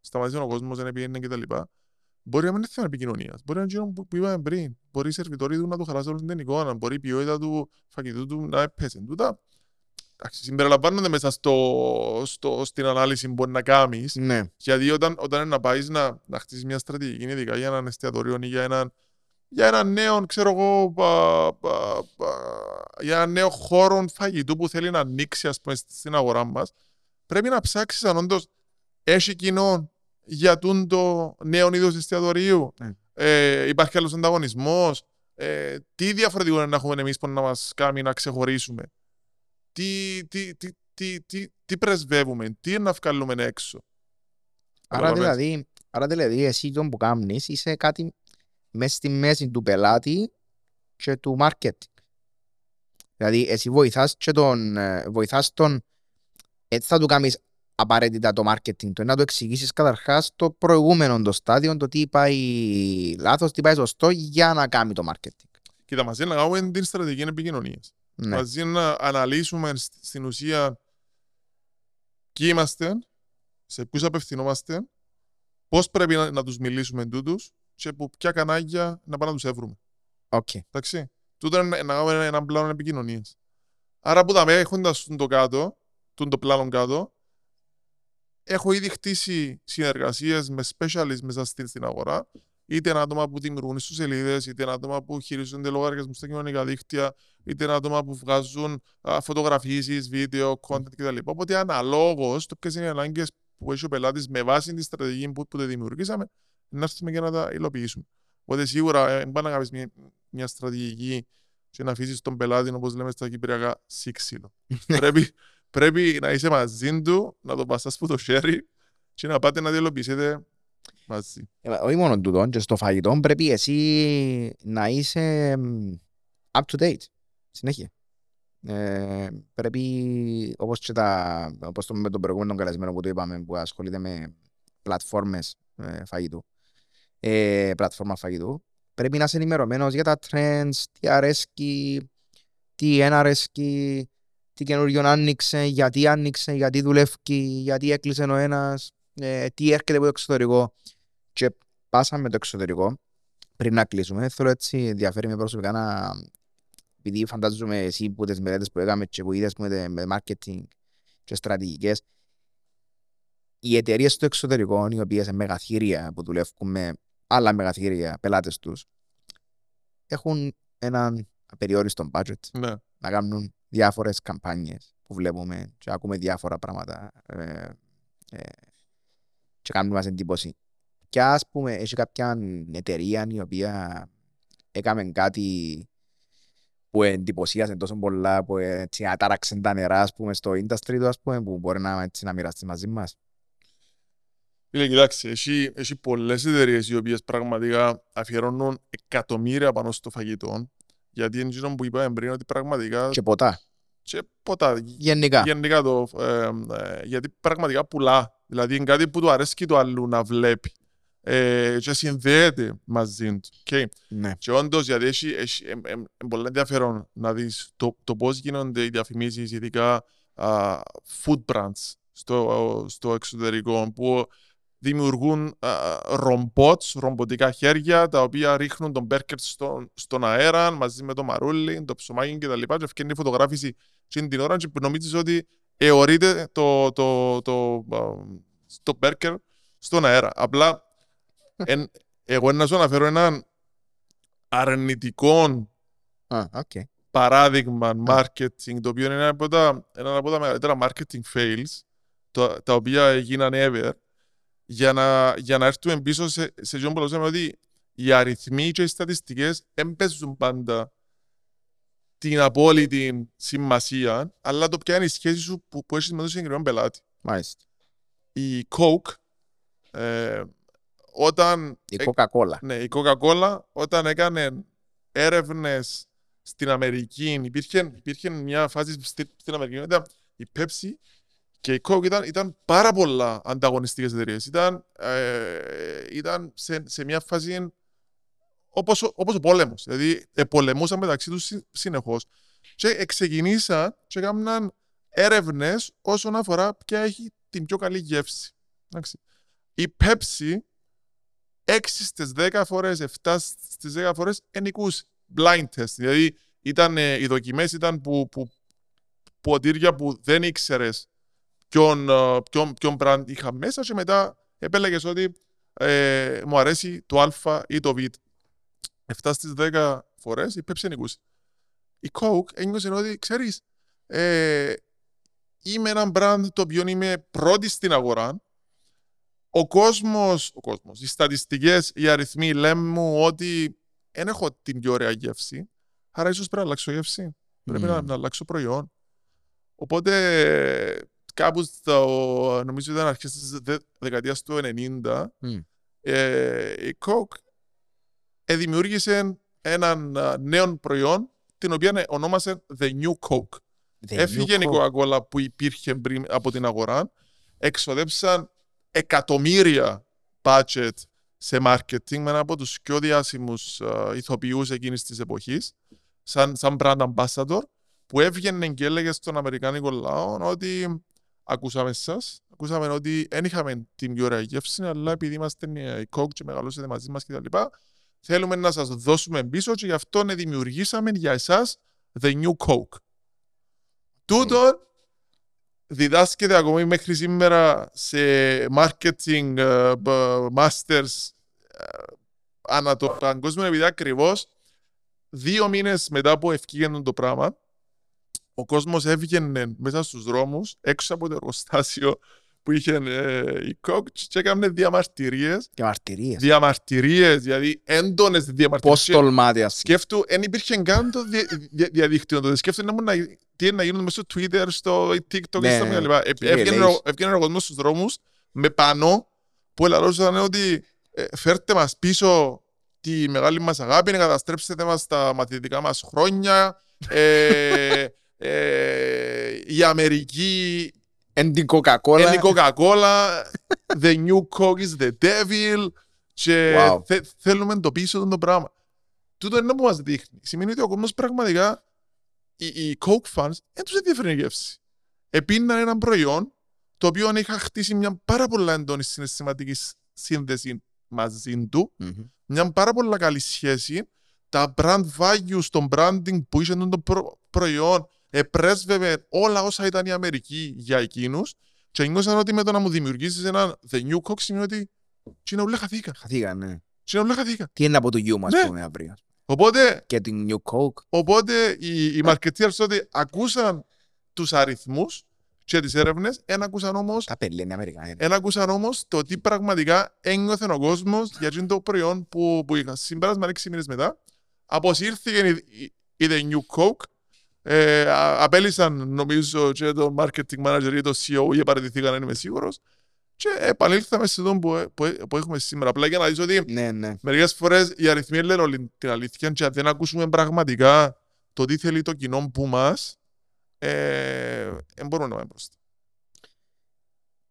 [SPEAKER 2] σταμάτησε ο κόσμος, δεν πήγαινε κτλ. Μπορεί να μην είναι θέμα επικοινωνίας. Μπορεί να είναι εκείνο που, που είπαμε πριν. Μπορεί οι σερβιτόροι του να του χαράσουν την εικόνα. Μπορεί η ποιότητα του φαγητού του να έπαιζε. Τούτα εντάξει, συμπεριλαμβάνονται μέσα στο, στο, στην ανάλυση που μπορεί να κάνεις.
[SPEAKER 1] Ναι.
[SPEAKER 2] Γιατί όταν, όταν είναι να πάεις να, να χτίσεις μια στρατηγική, ειδικά για έναν εστιατόριο ή για έναν, για έναν νέο, ξέρω εγώ, πα, πα, πα, για έναν νέο χώρο φαγητού που θέλει να ανοίξει ας πούμε, στην αγορά μας, πρέπει να ψάξεις αν όντως έχει κοινό για τον το νέο είδος εστιατορίου.
[SPEAKER 1] Ναι.
[SPEAKER 2] Ε, υπάρχει άλλος ανταγωνισμός. Ε, τι διαφορετικό είναι να έχουμε εμείς που να μας κάνει να ξεχωρίσουμε; Τι, τι, τι, τι, τι, τι πρεσβεύουμε, τι είναι να βγάλουμε έξω;
[SPEAKER 1] Άρα
[SPEAKER 2] Καταλαβαίνεις.
[SPEAKER 1] δηλαδή, άρα δηλαδή εσύ τον που κάνεις είσαι κάτι μέσα στη μέση του πελάτη και του marketing. Δηλαδή εσύ βοηθάς και τον, ε, βοηθάς τον, έτσι θα του κάνεις απαραίτητα το marketing του, να του εξηγήσεις καταρχάς το προηγούμενο το στάδιο, το τι πάει λάθος, τι πάει σωστό για να κάνει το marketing.
[SPEAKER 2] Κοίτα, μαζί να κάνουμε την στρατηγική επικοινωνίας.
[SPEAKER 1] Ναι.
[SPEAKER 2] Μαζί να αναλύσουμε σ- στην ουσία ποιοι είμαστε, σε ποιους απευθυνόμαστε, πώς πρέπει να, να τους μιλήσουμε τούτους και από ποια κανάλια να πάμε να τους έβρουμε.
[SPEAKER 1] Οκ.
[SPEAKER 2] Εντάξει. Τούτο είναι να κάνουμε ένα- έναν πλάνο επικοινωνίας. Άρα που τα με έχοντας το κάτω, τούν το πλάνο κάτω, έχω ήδη χτίσει συνεργασίες με specialists μέσα στην, στην αγορά, είτε είναι άτομα που δημιουργούν ιστοσελίδες, είτε είναι άτομα που χειρίζονται λογαριασμούς στα κοινωνικά δίκτυα, είτε είναι άτομα που βγάζουν φωτογραφίσεις, βίντεο, content κτλ. Οπότε αναλόγως το ποιες είναι οι ανάγκες που έχει ο πελάτης με βάση τη στρατηγική που, που τη δημιουργήσαμε, να έρθουμε και να τα υλοποιήσουμε. Οπότε σίγουρα δεν πάει να κάνεις μια, μια στρατηγική και να αφήσεις τον πελάτη, όπως λέμε στα Κυπριακά, σύξυλο. πρέπει, πρέπει να είσαι μαζί του, να το πασάς που το χέρι και να πάτε να το υλοποιήσετε μαζί.
[SPEAKER 1] Ε, όχι μόνο τούτο, και στο φαγητό πρέπει εσύ να είσαι μ, up to date. Συνέχεια. Ε, πρέπει, όπως και τα, όπως το, με τον προηγούμενο καλεσμένο που το είπαμε, που ασχολείται με πλατφόρμες ε, φαγητού, ε, πλατφόρμα φαγητού, πρέπει να είσαι ενημερωμένος για τα trends, τι αρέσκει, τι δεν αρέσκει, τι καινούριο άνοιξε, γιατί άνοιξε, γιατί δουλεύει, γιατί έκλεισε ο ένας, ε, τι έρχεται από το εξωτερικό. Και πάσαμε με το εξωτερικό, πριν να κλείσουμε, θέλω έτσι ενδιαφέρει με προσωπικά να επειδή φαντάζομαι εσύ που τις μελέτες που έκαμε και που είδες με, τε- με marketing και στρατηγικές οι εταιρείες στο εξωτερικό, οι οποίες είναι μεγαθύρια που δουλεύουν με άλλα μεγαθύρια πελάτες τους έχουν έναν απεριόριστο budget
[SPEAKER 2] Ναι.
[SPEAKER 1] να κάνουν διάφορες καμπάνιες που βλέπουμε και ακούμε διάφορα πράγματα ε, ε, και κάνουν μας εντύπωση. Και ας πούμε, έχει κάποια εταιρεία η οποία έκαμε κάτι που εντυπωσίασε τόσο πολλά, που έτσι ατάραξε τα νερά, ας πούμε, στο industry του, ας πούμε, που μπορεί να, έτσι, να μοιραστεί μαζί μας.
[SPEAKER 2] Φίλε, κοιτάξτε, έχει, έχει πολλές εταιρείες οι οποίες πραγματικά αφιερώνουν εκατομμύρια πάνω στο φαγητό γιατί είναι εκείνο που είπαμε πριν ότι πραγματικά
[SPEAKER 1] Και ποτά.
[SPEAKER 2] και ποτά
[SPEAKER 1] Γενικά.
[SPEAKER 2] γενικά το ε, ε, γιατί πραγματικά πουλά δηλαδή είναι κάτι που του αρέσει το αλλού να βλέπει ε, και συνδέεται μαζί του okay.
[SPEAKER 1] Ναι.
[SPEAKER 2] και όντως γιατί έχει, έχει ε, ε, ε, πολύ ενδιαφέρον να δεις το, το πώς γίνονται οι διαφημίσεις ειδικά α, food brands στο, στο εξωτερικό που δημιουργούν α, ρομπότς, ρομποτικά χέρια τα οποία ρίχνουν τον μπέρκερ στον, στον αέρα μαζί με το μαρούλι, το ψωμάκι κτλ. Και, και ευκαιρνεί η φωτογράφηση εκείνη την ώρα και νομίζεις ότι αιωρείται το, το, το, το, το μπέρκερ στον αέρα. Απλά εν, εγώ να σου αναφέρω έναν αρνητικό
[SPEAKER 1] Α, οκ.
[SPEAKER 2] παράδειγμα marketing, το οποίο είναι ένα από τα, ένα από τα μεγαλύτερα marketing fails, το, τα οποία έγιναν ever, για να, για να έρθουμε πίσω σε, σε αυτό που λέμε ότι οι αριθμοί και οι στατιστικές δεν παίζουν πάντα την απόλυτη σημασία, αλλά το ποια είναι η σχέση σου που, που έχεις με τον συγκεκριμένο πελάτη.
[SPEAKER 1] Μάλιστα.
[SPEAKER 2] Η Coke, ε, όταν
[SPEAKER 1] Η
[SPEAKER 2] ε,
[SPEAKER 1] Coca-Cola.
[SPEAKER 2] ναι, η Coca-Cola όταν έκανε έρευνες στην Αμερική, υπήρχε, υπήρχε μια φάση στη- στην Αμερική, ήταν η Pepsi και η Coke ήταν, ήταν πάρα πολλά ανταγωνιστικές εταιρείες. Ήταν, ε, ήταν σε, σε μια φάση όπως, όπως ο πόλεμος. Δηλαδή, επολεμούσαν μεταξύ τους συ- συνεχώς. Και ξεκινήσαν και έκαναν έρευνες όσον αφορά ποια έχει την πιο καλή γεύση. Εντάξει. Η Pepsi 6 στις 10 φορές, 7 στις 10 φορές ενικούς blind test. Δηλαδή ήταν, ε, οι δοκιμές ήταν που, που ποτήρια που δεν ήξερες ποιον, ε, ποιον, ποιον brand είχα μέσα και μετά επέλεγες ότι ε, μου αρέσει το α ή το β. 7 στις 10 φορές η Pepsi νικούσε. Η Coke ένιωσε ότι, ξέρεις, ε, είμαι ένα brand το οποίο είμαι πρώτη στην αγορά. Ο κόσμος, ο κόσμος, οι στατιστικές, οι αριθμοί λένε μου ότι δεν έχω την πιο ωραία γεύση, άρα ίσως πρέπει να αλλάξω γεύση. Πρέπει να,
[SPEAKER 1] Μμμ.
[SPEAKER 2] να αλλάξω προϊόν. Οπότε κάπου στο, νομίζω ήταν αρχές της δε- δεκαετίας του 90,
[SPEAKER 1] Μμ.
[SPEAKER 2] ε, η Coke ε, δημιούργησε έναν α, νέο προϊόν την οποία ε, ονόμασε The New Coke.
[SPEAKER 1] The
[SPEAKER 2] Έφυγε
[SPEAKER 1] new
[SPEAKER 2] η
[SPEAKER 1] Coke.
[SPEAKER 2] Coca-Cola που υπήρχε πριν από την αγορά, εξοδέψαν εκατομμύρια budget σε marketing με ένα από τους πιο διάσημους α, ηθοποιούς εκείνης της εποχής, σαν, σαν brand ambassador, που έβγαινε και έλεγε στον Αμερικάνικο λαό ότι ακούσαμε σας, ακούσαμε ότι δεν είχαμε την πιο ωραία γεύση, αλλά επειδή είμαστε ε, η Coke και μεγαλώσετε μαζί μας κτλ. Θέλουμε να σας δώσουμε πίσω και γι' αυτό ναι, δημιουργήσαμε για εσάς The New Coke. Τούτο διδάσκεται ακόμη μέχρι σήμερα σε marketing ε, μπ- masters ε, ανά το παγκόσμιο επειδή ακριβώς δύο μήνες μετά που ευκήγαινε το πράγμα ο κόσμος έβγαινε μέσα στους δρόμους έξω από το εργοστάσιο που είχε ε, η Coke και έκανε διαμαρτυρίες
[SPEAKER 1] Και μαρτυρίες.
[SPEAKER 2] διαμαρτυρίες, δηλαδή έντονες διαμαρτυρίες
[SPEAKER 1] Πώς τολμάτε, ας πούμε.
[SPEAKER 2] Σκέφτου, δεν υπήρχε καν το δια, δια, διαδίκτυο τότε. Σκέφτου να μου να, τι είναι να γίνουν μέσα στο Twitter, στο TikTok,
[SPEAKER 1] Ναι,
[SPEAKER 2] στο
[SPEAKER 1] ναι.
[SPEAKER 2] κλπ. Ε,
[SPEAKER 1] Τι
[SPEAKER 2] Έβγαινε
[SPEAKER 1] λες.
[SPEAKER 2] ο- έβγαινε ο κόσμος στους δρόμους με πανό που ελαρώσαν ότι ε, φέρτε μας πίσω τη μεγάλη μας αγάπη, να καταστρέψετε μας τα μαθητικά μας χρόνια. Ε, ε, η Αμερική
[SPEAKER 1] Εν την Coca-Cola.
[SPEAKER 2] είναι η Coca-Cola, the new Coke is the devil και
[SPEAKER 1] Wow.
[SPEAKER 2] θε- θέλουμε το πίσω το πράγμα. Τούτο είναι που μας δείχνει. Σημαίνει ότι ο κόσμος πραγματικά, οι, οι Coke fans, δεν τους ενδιαφέρει η γεύση. Επίναν ένα προϊόν το οποίο είχα χτίσει μια πάρα πολλά έντονη συναισθηματική σ- σύνδεση μαζί του,
[SPEAKER 1] Μμμ.
[SPEAKER 2] μια πάρα πολλά καλή σχέση. Τα brand values, το branding που είχε το προ- προϊόν επρέσβευε όλα όσα ήταν η Αμερική για εκείνους και νιώσαν ότι με το να μου δημιουργήσεις ένα The New Coke σημαίνει ότι τι είναι ούλα χαθήκα.
[SPEAKER 1] Χαθήκαν, ναι.
[SPEAKER 2] Τι είναι ούλα χαθήκα.
[SPEAKER 1] Τι είναι από το γιου μας,
[SPEAKER 2] Ναι.
[SPEAKER 1] πούμε, αύριο.
[SPEAKER 2] Οπότε,
[SPEAKER 1] Και την New Coke.
[SPEAKER 2] οπότε οι, οι marketeers τότε ακούσαν τους αριθμούς και τις έρευνες, δεν ακούσαν όμως
[SPEAKER 1] Τα πέλη είναι Αμερικανοί.
[SPEAKER 2] Εν άκουσαν όμως το τι πραγματικά ένιωθε ο κόσμος για εκείνο το προϊόν που, που είχα. Συμπέρασμα 6 μήνες μετά, αποσύρθηκε η, η, η The New Coke. Ε, α- απέλησαν νομίζω και το marketing manager ή το CEO ή παραιτηθήκαν, δεν είμαι σίγουρος. Και επανήλθαμε σε αυτό που, που, που έχουμε σήμερα. Απλά για να δεις ότι
[SPEAKER 1] Ναι, ναι.
[SPEAKER 2] μερικές φορές οι αριθμοί λένε όλη την αλήθεια και αν δεν ακούσουμε πραγματικά το τι θέλει το κοινό που μας, ε, δεν μπορούμε να πάμε μπροστά.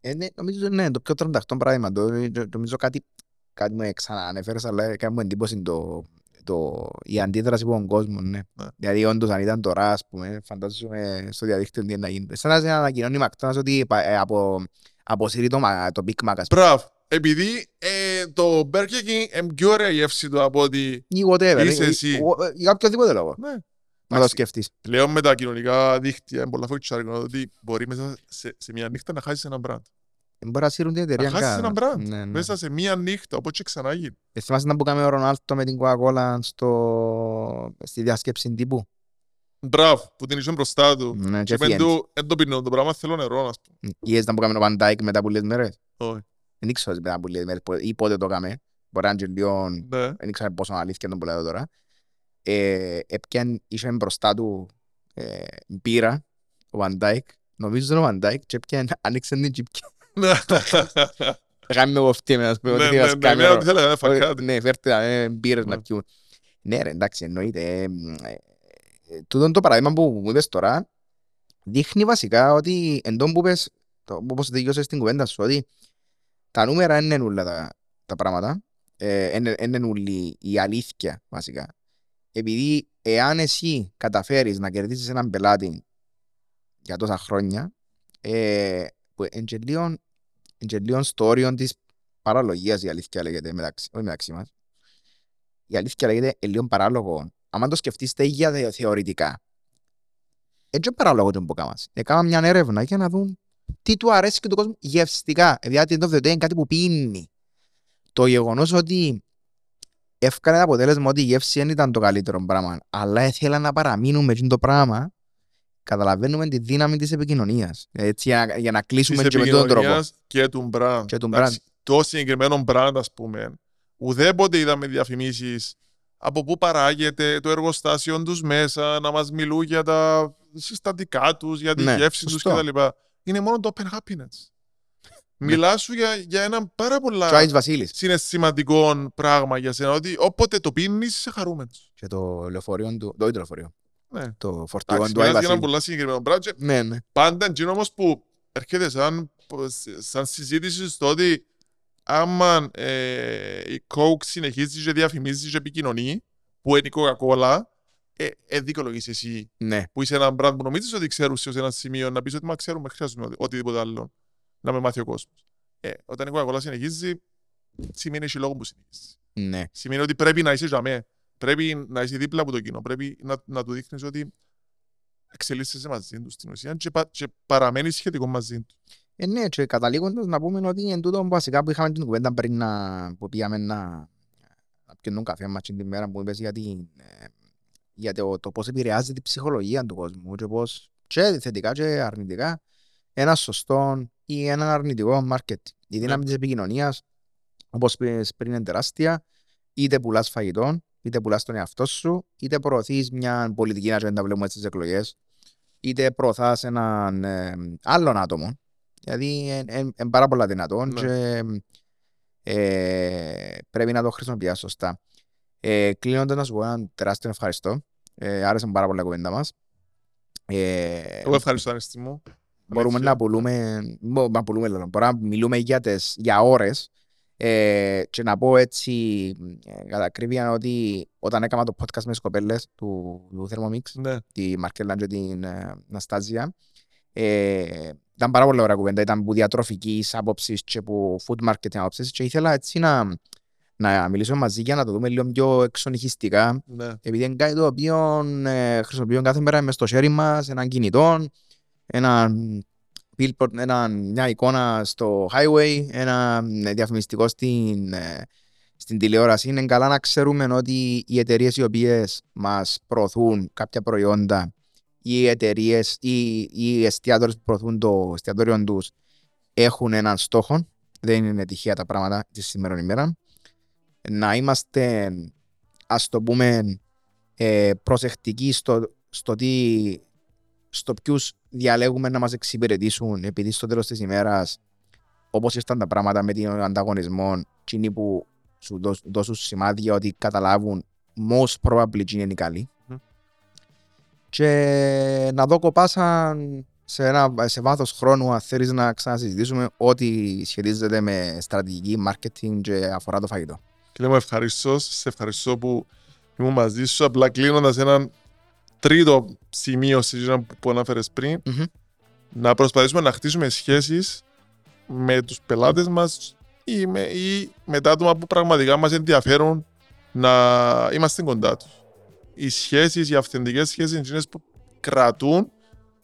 [SPEAKER 1] Ε, ναι, νομίζω ναι, το πιο τρανταχτό πράγμα. Το, το- νομίζω κάτι, κάτι μου ξαναανέφερες, αλλά έκανε μου εντύπωση το, το, η αντίδραση από τον κόσμο. Ναι.
[SPEAKER 2] Ναι.
[SPEAKER 1] Δηλαδή, όντως, αν ήταν τώρα, ας πούμε, φαντάζομαι στο διαδίκτυο τι είναι να γίνει. Σαν να ανακοινώνει η McDonald's ότι ε, από, αποσύρει το, Mac- το Big Mac, ας πούμε.
[SPEAKER 2] Μπράβο. Επειδή ε, το Burger King είναι πιο ωραία η γεύση του από ότι
[SPEAKER 1] Ή whatever.
[SPEAKER 2] Είσαι
[SPEAKER 1] ε,
[SPEAKER 2] εσύ.
[SPEAKER 1] ε, Για οποιοδήποτε λόγο.
[SPEAKER 2] ναι,
[SPEAKER 1] Να το
[SPEAKER 2] Εντάξει.
[SPEAKER 1] σκεφτείς.
[SPEAKER 2] πλέον με τα κοινωνικά δίκτυα είναι πολλά φοητσάρικο ότι μπορεί μέσα σε, σε μια νύχτα να χάσεις έναν brand.
[SPEAKER 1] Δεν μπορεί να σύρουν την εταιρεία.
[SPEAKER 2] Να χάσεις
[SPEAKER 1] καν.
[SPEAKER 2] έναν brand.
[SPEAKER 1] Ναι, ναι.
[SPEAKER 2] Μέσα σε μια νύχτα, όπως και ξανά γίνει.
[SPEAKER 1] Ε, Θυμάσαι να που κάνουμε ο Ρονάλτο με την Coca-Cola στο... στη διάσκεψη τύπου;
[SPEAKER 2] Μπράβο, που την είσαι μπροστά του.
[SPEAKER 1] Ναι,
[SPEAKER 2] Και
[SPEAKER 1] και
[SPEAKER 2] πεν
[SPEAKER 1] φύγαινε.
[SPEAKER 2] του, δεν το πίνω το πράγμα, θέλω νερό, ας πούμε.
[SPEAKER 1] Είδες να που κάνουμε ο Van Dijk μετά από λίγες μέρες.
[SPEAKER 2] Όχι.
[SPEAKER 1] Δεν ξέρω μετά από λίγες μέρες πο- ή πότε το έκαμε. Μπορεί να είναι και λίγο...
[SPEAKER 2] Ναι.
[SPEAKER 1] Δεν ξέρω πόσο αλήθεια είναι το που λέω τώρα. Ε, έπιαν, είχε μπροστά του ε, μπύρα, ο Van Dijk. Νομίζω είναι ο Van Dijk και έπιαν, άνοιξε την τσιπκιά. Κάμε με κοφτή με, ας πούμε,
[SPEAKER 2] Ναι,
[SPEAKER 1] ότι
[SPEAKER 2] ναι,
[SPEAKER 1] μας
[SPEAKER 2] ναι,
[SPEAKER 1] κάνει
[SPEAKER 2] ναι,
[SPEAKER 1] ρο-
[SPEAKER 2] ό,τι θέλετε, φάει κάτι.
[SPEAKER 1] Ναι, φέρτε ε, μπύρες να
[SPEAKER 2] Ναι.
[SPEAKER 1] πιούν. Ναι ρε, εντάξει, εννοείται. ε, μ, ε, ε, Τούτο το παράδειγμα που μου είπες τώρα δείχνει βασικά ότι εν τόν που είπες, το- όπως τελειώσες στην κουβέντα σου, ότι τα νούμερα είναι όλα τα, τα πράγματα, είναι ούλη η αλήθεια βασικά. Επειδή εάν εσύ καταφέρεις να κερδίσεις έναν πελάτη για τόσα χρόνια, ε, που είναι και λίγο, είναι και λίγο στο όριο της παραλογίας η αλήθεια λέγεται μεταξύ, όχι μεταξύ μας. Η αλήθεια λέγεται ε, λίγο παράλογο. Αν το σκεφτείς για δε- θεωρητικά, έτσι παράλογο το που κάνεις. Έκανα μια έρευνα για να δουν τι του αρέσει και του κόσμου γευστικά. Δηλαδή, το είναι κάτι που πίνει. Το γεγονός ότι έφκανε το αποτέλεσμα ότι η γεύση δεν ήταν το καλύτερο πράγμα, αλλά ήθελα να παραμείνουμε με το πράγμα, καταλαβαίνουμε τη δύναμη της επικοινωνίας. Έτσι, για, να- για να κλείσουμε
[SPEAKER 2] Της
[SPEAKER 1] και με τον τρόπο.
[SPEAKER 2] επικοινωνίας και του brand.
[SPEAKER 1] Και του
[SPEAKER 2] Εντάξει, Το συγκεκριμένο brand, ας πούμε, ουδέποτε είδαμε διαφημίσεις από πού παράγεται το εργοστάσιο τους μέσα, να μας μιλούν για τα συστατικά τους, για τη
[SPEAKER 1] Ναι,
[SPEAKER 2] γεύση τους
[SPEAKER 1] σωστό.
[SPEAKER 2] κτλ. Είναι μόνο το open happiness. Μιλάς σου για, για ένα πάρα
[SPEAKER 1] Και ο
[SPEAKER 2] πολλά
[SPEAKER 1] Άης Βασίλης
[SPEAKER 2] συναισθηματικό πράγμα για σένα, ότι όποτε το πίνεις είσαι χαρούμενος.
[SPEAKER 1] και το λεωφορείο του, το όχι το λεωφορείο,
[SPEAKER 2] Ναι.
[SPEAKER 1] το φορτηγό
[SPEAKER 2] Εντάξει,
[SPEAKER 1] του Άη
[SPEAKER 2] μιλάς για ένα
[SPEAKER 1] Βασίλη.
[SPEAKER 2] πολλά συγκεκριμένο πράγμα και
[SPEAKER 1] Ναι, ναι.
[SPEAKER 2] πάντα εκείνο όμως που έρχεται σαν, σαν συζήτηση στο ότι άμα ε, η Coke συνεχίζει και διαφημίζει και επικοινωνεί, που είναι η Coca-Cola, ε, ε, δικαιολογείς εσύ
[SPEAKER 1] ναι.
[SPEAKER 2] που είσαι ένα brand που νομίζεις ότι ξέρουν σε ένα σημείο να πεις ότι μα ξέρουμε, χρειάζομαι οτι- οτιδήποτε άλλο να με μάθει ο κόσμος. Ε, όταν η Coca-Cola συνεχίζει, σημαίνει έχει λόγο που συνεχίζεις.
[SPEAKER 1] ναι.
[SPEAKER 2] Σημαίνει ότι πρέπει να είσαι για μέ. Πρέπει να είσαι δίπλα από το κοινό. Πρέπει να, να του δείχνεις ότι εξελίσσεσαι μαζί τους στην ουσία και, πα, και παραμένεις σχετικό μαζί τους.
[SPEAKER 1] Ε, ναι, και καταλήγοντας να πούμε ότι εν τούτο βασικά που είχαμε την κουβέντα πριν να, που πήγαμε να, να πιένουν καφέ μας την μέρα που είπες για, την, ε, για το, το πώς επηρεάζει την ψυχολογία του κόσμου και πώς και θετικά και αρνητικά ένας σωστό ή ένα αρνητικό market. Η δύναμη της επικοινωνίας όπως είπες πριν είναι τεράστια είτε πουλάς φαγητό, είτε πουλάς τον εαυτό σου, είτε προωθείς μια πολιτική ατζέντα βλέπουμε στις εκλογές, είτε προωθάς έναν ε, άλλον άτομο Δηλαδή είναι πάρα πολλά δυνατόν
[SPEAKER 2] Ναι.
[SPEAKER 1] και ε, πρέπει να το χρησιμοποιάς σωστά. Ε, Κλείνοντας να σου πω ένα τεράστιο ευχαριστώ. Ε, άρεσε πάρα πολλά η κουβέντα μας. Ε,
[SPEAKER 2] Εγώ ευχαριστώ, Ανέστη μου.
[SPEAKER 1] μπορούμε
[SPEAKER 2] αλήθεια.
[SPEAKER 1] να πουλούμε, μπο- να πουλούμε λέω, μπορούμε να μιλούμε για, τις, για ώρες ε, και να πω έτσι ε, κατά ακρίβεια ότι όταν έκανα το podcast με τις κοπέλες του, του Thermomix
[SPEAKER 2] Ναι.
[SPEAKER 1] τη Μαρκέλα και την ε, Ναστάζια. Ε, ήταν πάρα πολύ ωραία κουβέντα, ήταν που διατροφικής άποψης και που food marketing άποψης και ήθελα έτσι να, να μιλήσω μαζί για να το δούμε λίγο πιο εξονυχιστικά
[SPEAKER 2] ναι.
[SPEAKER 1] επειδή είναι κάτι το οποίο ε, χρησιμοποιούμε κάθε μέρα μες στο χέρι μας, έναν κινητό, έναν billboard, ένα, μια εικόνα στο highway, ένα ε, διαφημιστικό στην, ε, στην τηλεόραση. Είναι καλά να ξέρουμε ότι οι εταιρείες οι οποίες μας προωθούν κάποια προϊόντα ή οι εταιρείες ή οι εστιατόρες που προωθούν το εστιατόριο τους έχουν έναν στόχο. Δεν είναι τυχαία τα πράγματα τη σήμερα ημέρα. Να είμαστε, ας το πούμε, ε, προσεκτικοί στο, στο τι στο ποιους διαλέγουμε να μας εξυπηρετήσουν, επειδή στο τέλος της ημέρας, όπως ήρθαν τα πράγματα με τον ανταγωνισμό, εκείνοι που σου δώσ- δώσουν σημάδια ότι καταλάβουν most probably εκείνοι είναι οι καλοί.
[SPEAKER 2] Μμμ.
[SPEAKER 1] Και να δω κοπάσαν σε, ένα, σε βάθος χρόνου αν θέλεις να ξανασυζητήσουμε ό,τι σχετίζεται με στρατηγική, marketing και αφορά το φαγητό.
[SPEAKER 2] Και λέμε ευχαριστώ, σε ευχαριστώ που ήμουν μαζί σου. Απλά κλείνοντας έναν τρίτο σημείο συζήτηση που αναφέρες πριν,
[SPEAKER 1] Μμμ.
[SPEAKER 2] να προσπαθήσουμε να χτίσουμε σχέσεις με τους πελάτες μας ή με, ή με τα άτομα που πραγματικά μας ενδιαφέρουν να είμαστε κοντά τους. Οι σχέσεις, οι αυθεντικές σχέσεις είναι εκείνες που κρατούν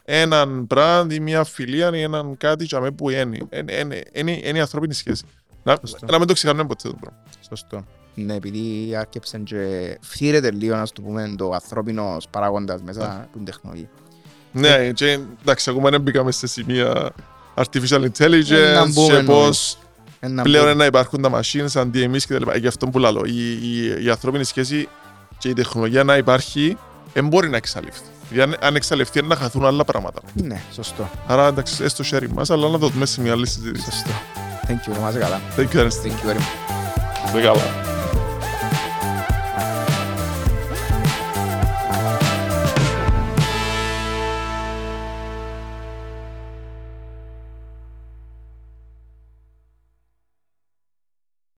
[SPEAKER 2] έναν brand ή μια φιλία ή έναν κάτι για μέ που είναι. Είναι, είναι, είναι, είναι η ανθρώπινη σχέση. Να,
[SPEAKER 1] Σωστό.
[SPEAKER 2] να μην το ξεχάνουμε ποτέ το πράγμα.
[SPEAKER 1] Σωστό. Ναι, επειδή άρκεψε και φθήρεται λίγο, να το πούμε, το ανθρώπινος παράγοντας μέσα από την τεχνολογία.
[SPEAKER 2] Ναι, και εντάξει, ακόμα δεν μπήκαμε σε σημεία artificial
[SPEAKER 1] Ε, να
[SPEAKER 2] intelligence
[SPEAKER 1] μπούμε,
[SPEAKER 2] και πώς
[SPEAKER 1] Ένα
[SPEAKER 2] πλέον
[SPEAKER 1] που-
[SPEAKER 2] είναι να υπάρχουν τα machines αντί εμείς και τα λοιπά. Γι' αυτό που λέω, η, η, η ανθρώπινη σχέση και η τεχνολογία να υπάρχει δεν μπορεί να εξαλειφθεί. Γιατί αν, αν εξαλειφθεί είναι να χαθούν άλλα πράγματα.
[SPEAKER 1] Ναι, σωστό.
[SPEAKER 2] Άρα εντάξει, έστω sharing μας, αλλά να το δούμε σε μια άλλη συζήτηση.
[SPEAKER 1] Σωστό. Thank you, να είμαστε καλά.
[SPEAKER 2] Thank you, Ernest.
[SPEAKER 1] Thank you very much.
[SPEAKER 2] Είστε καλά.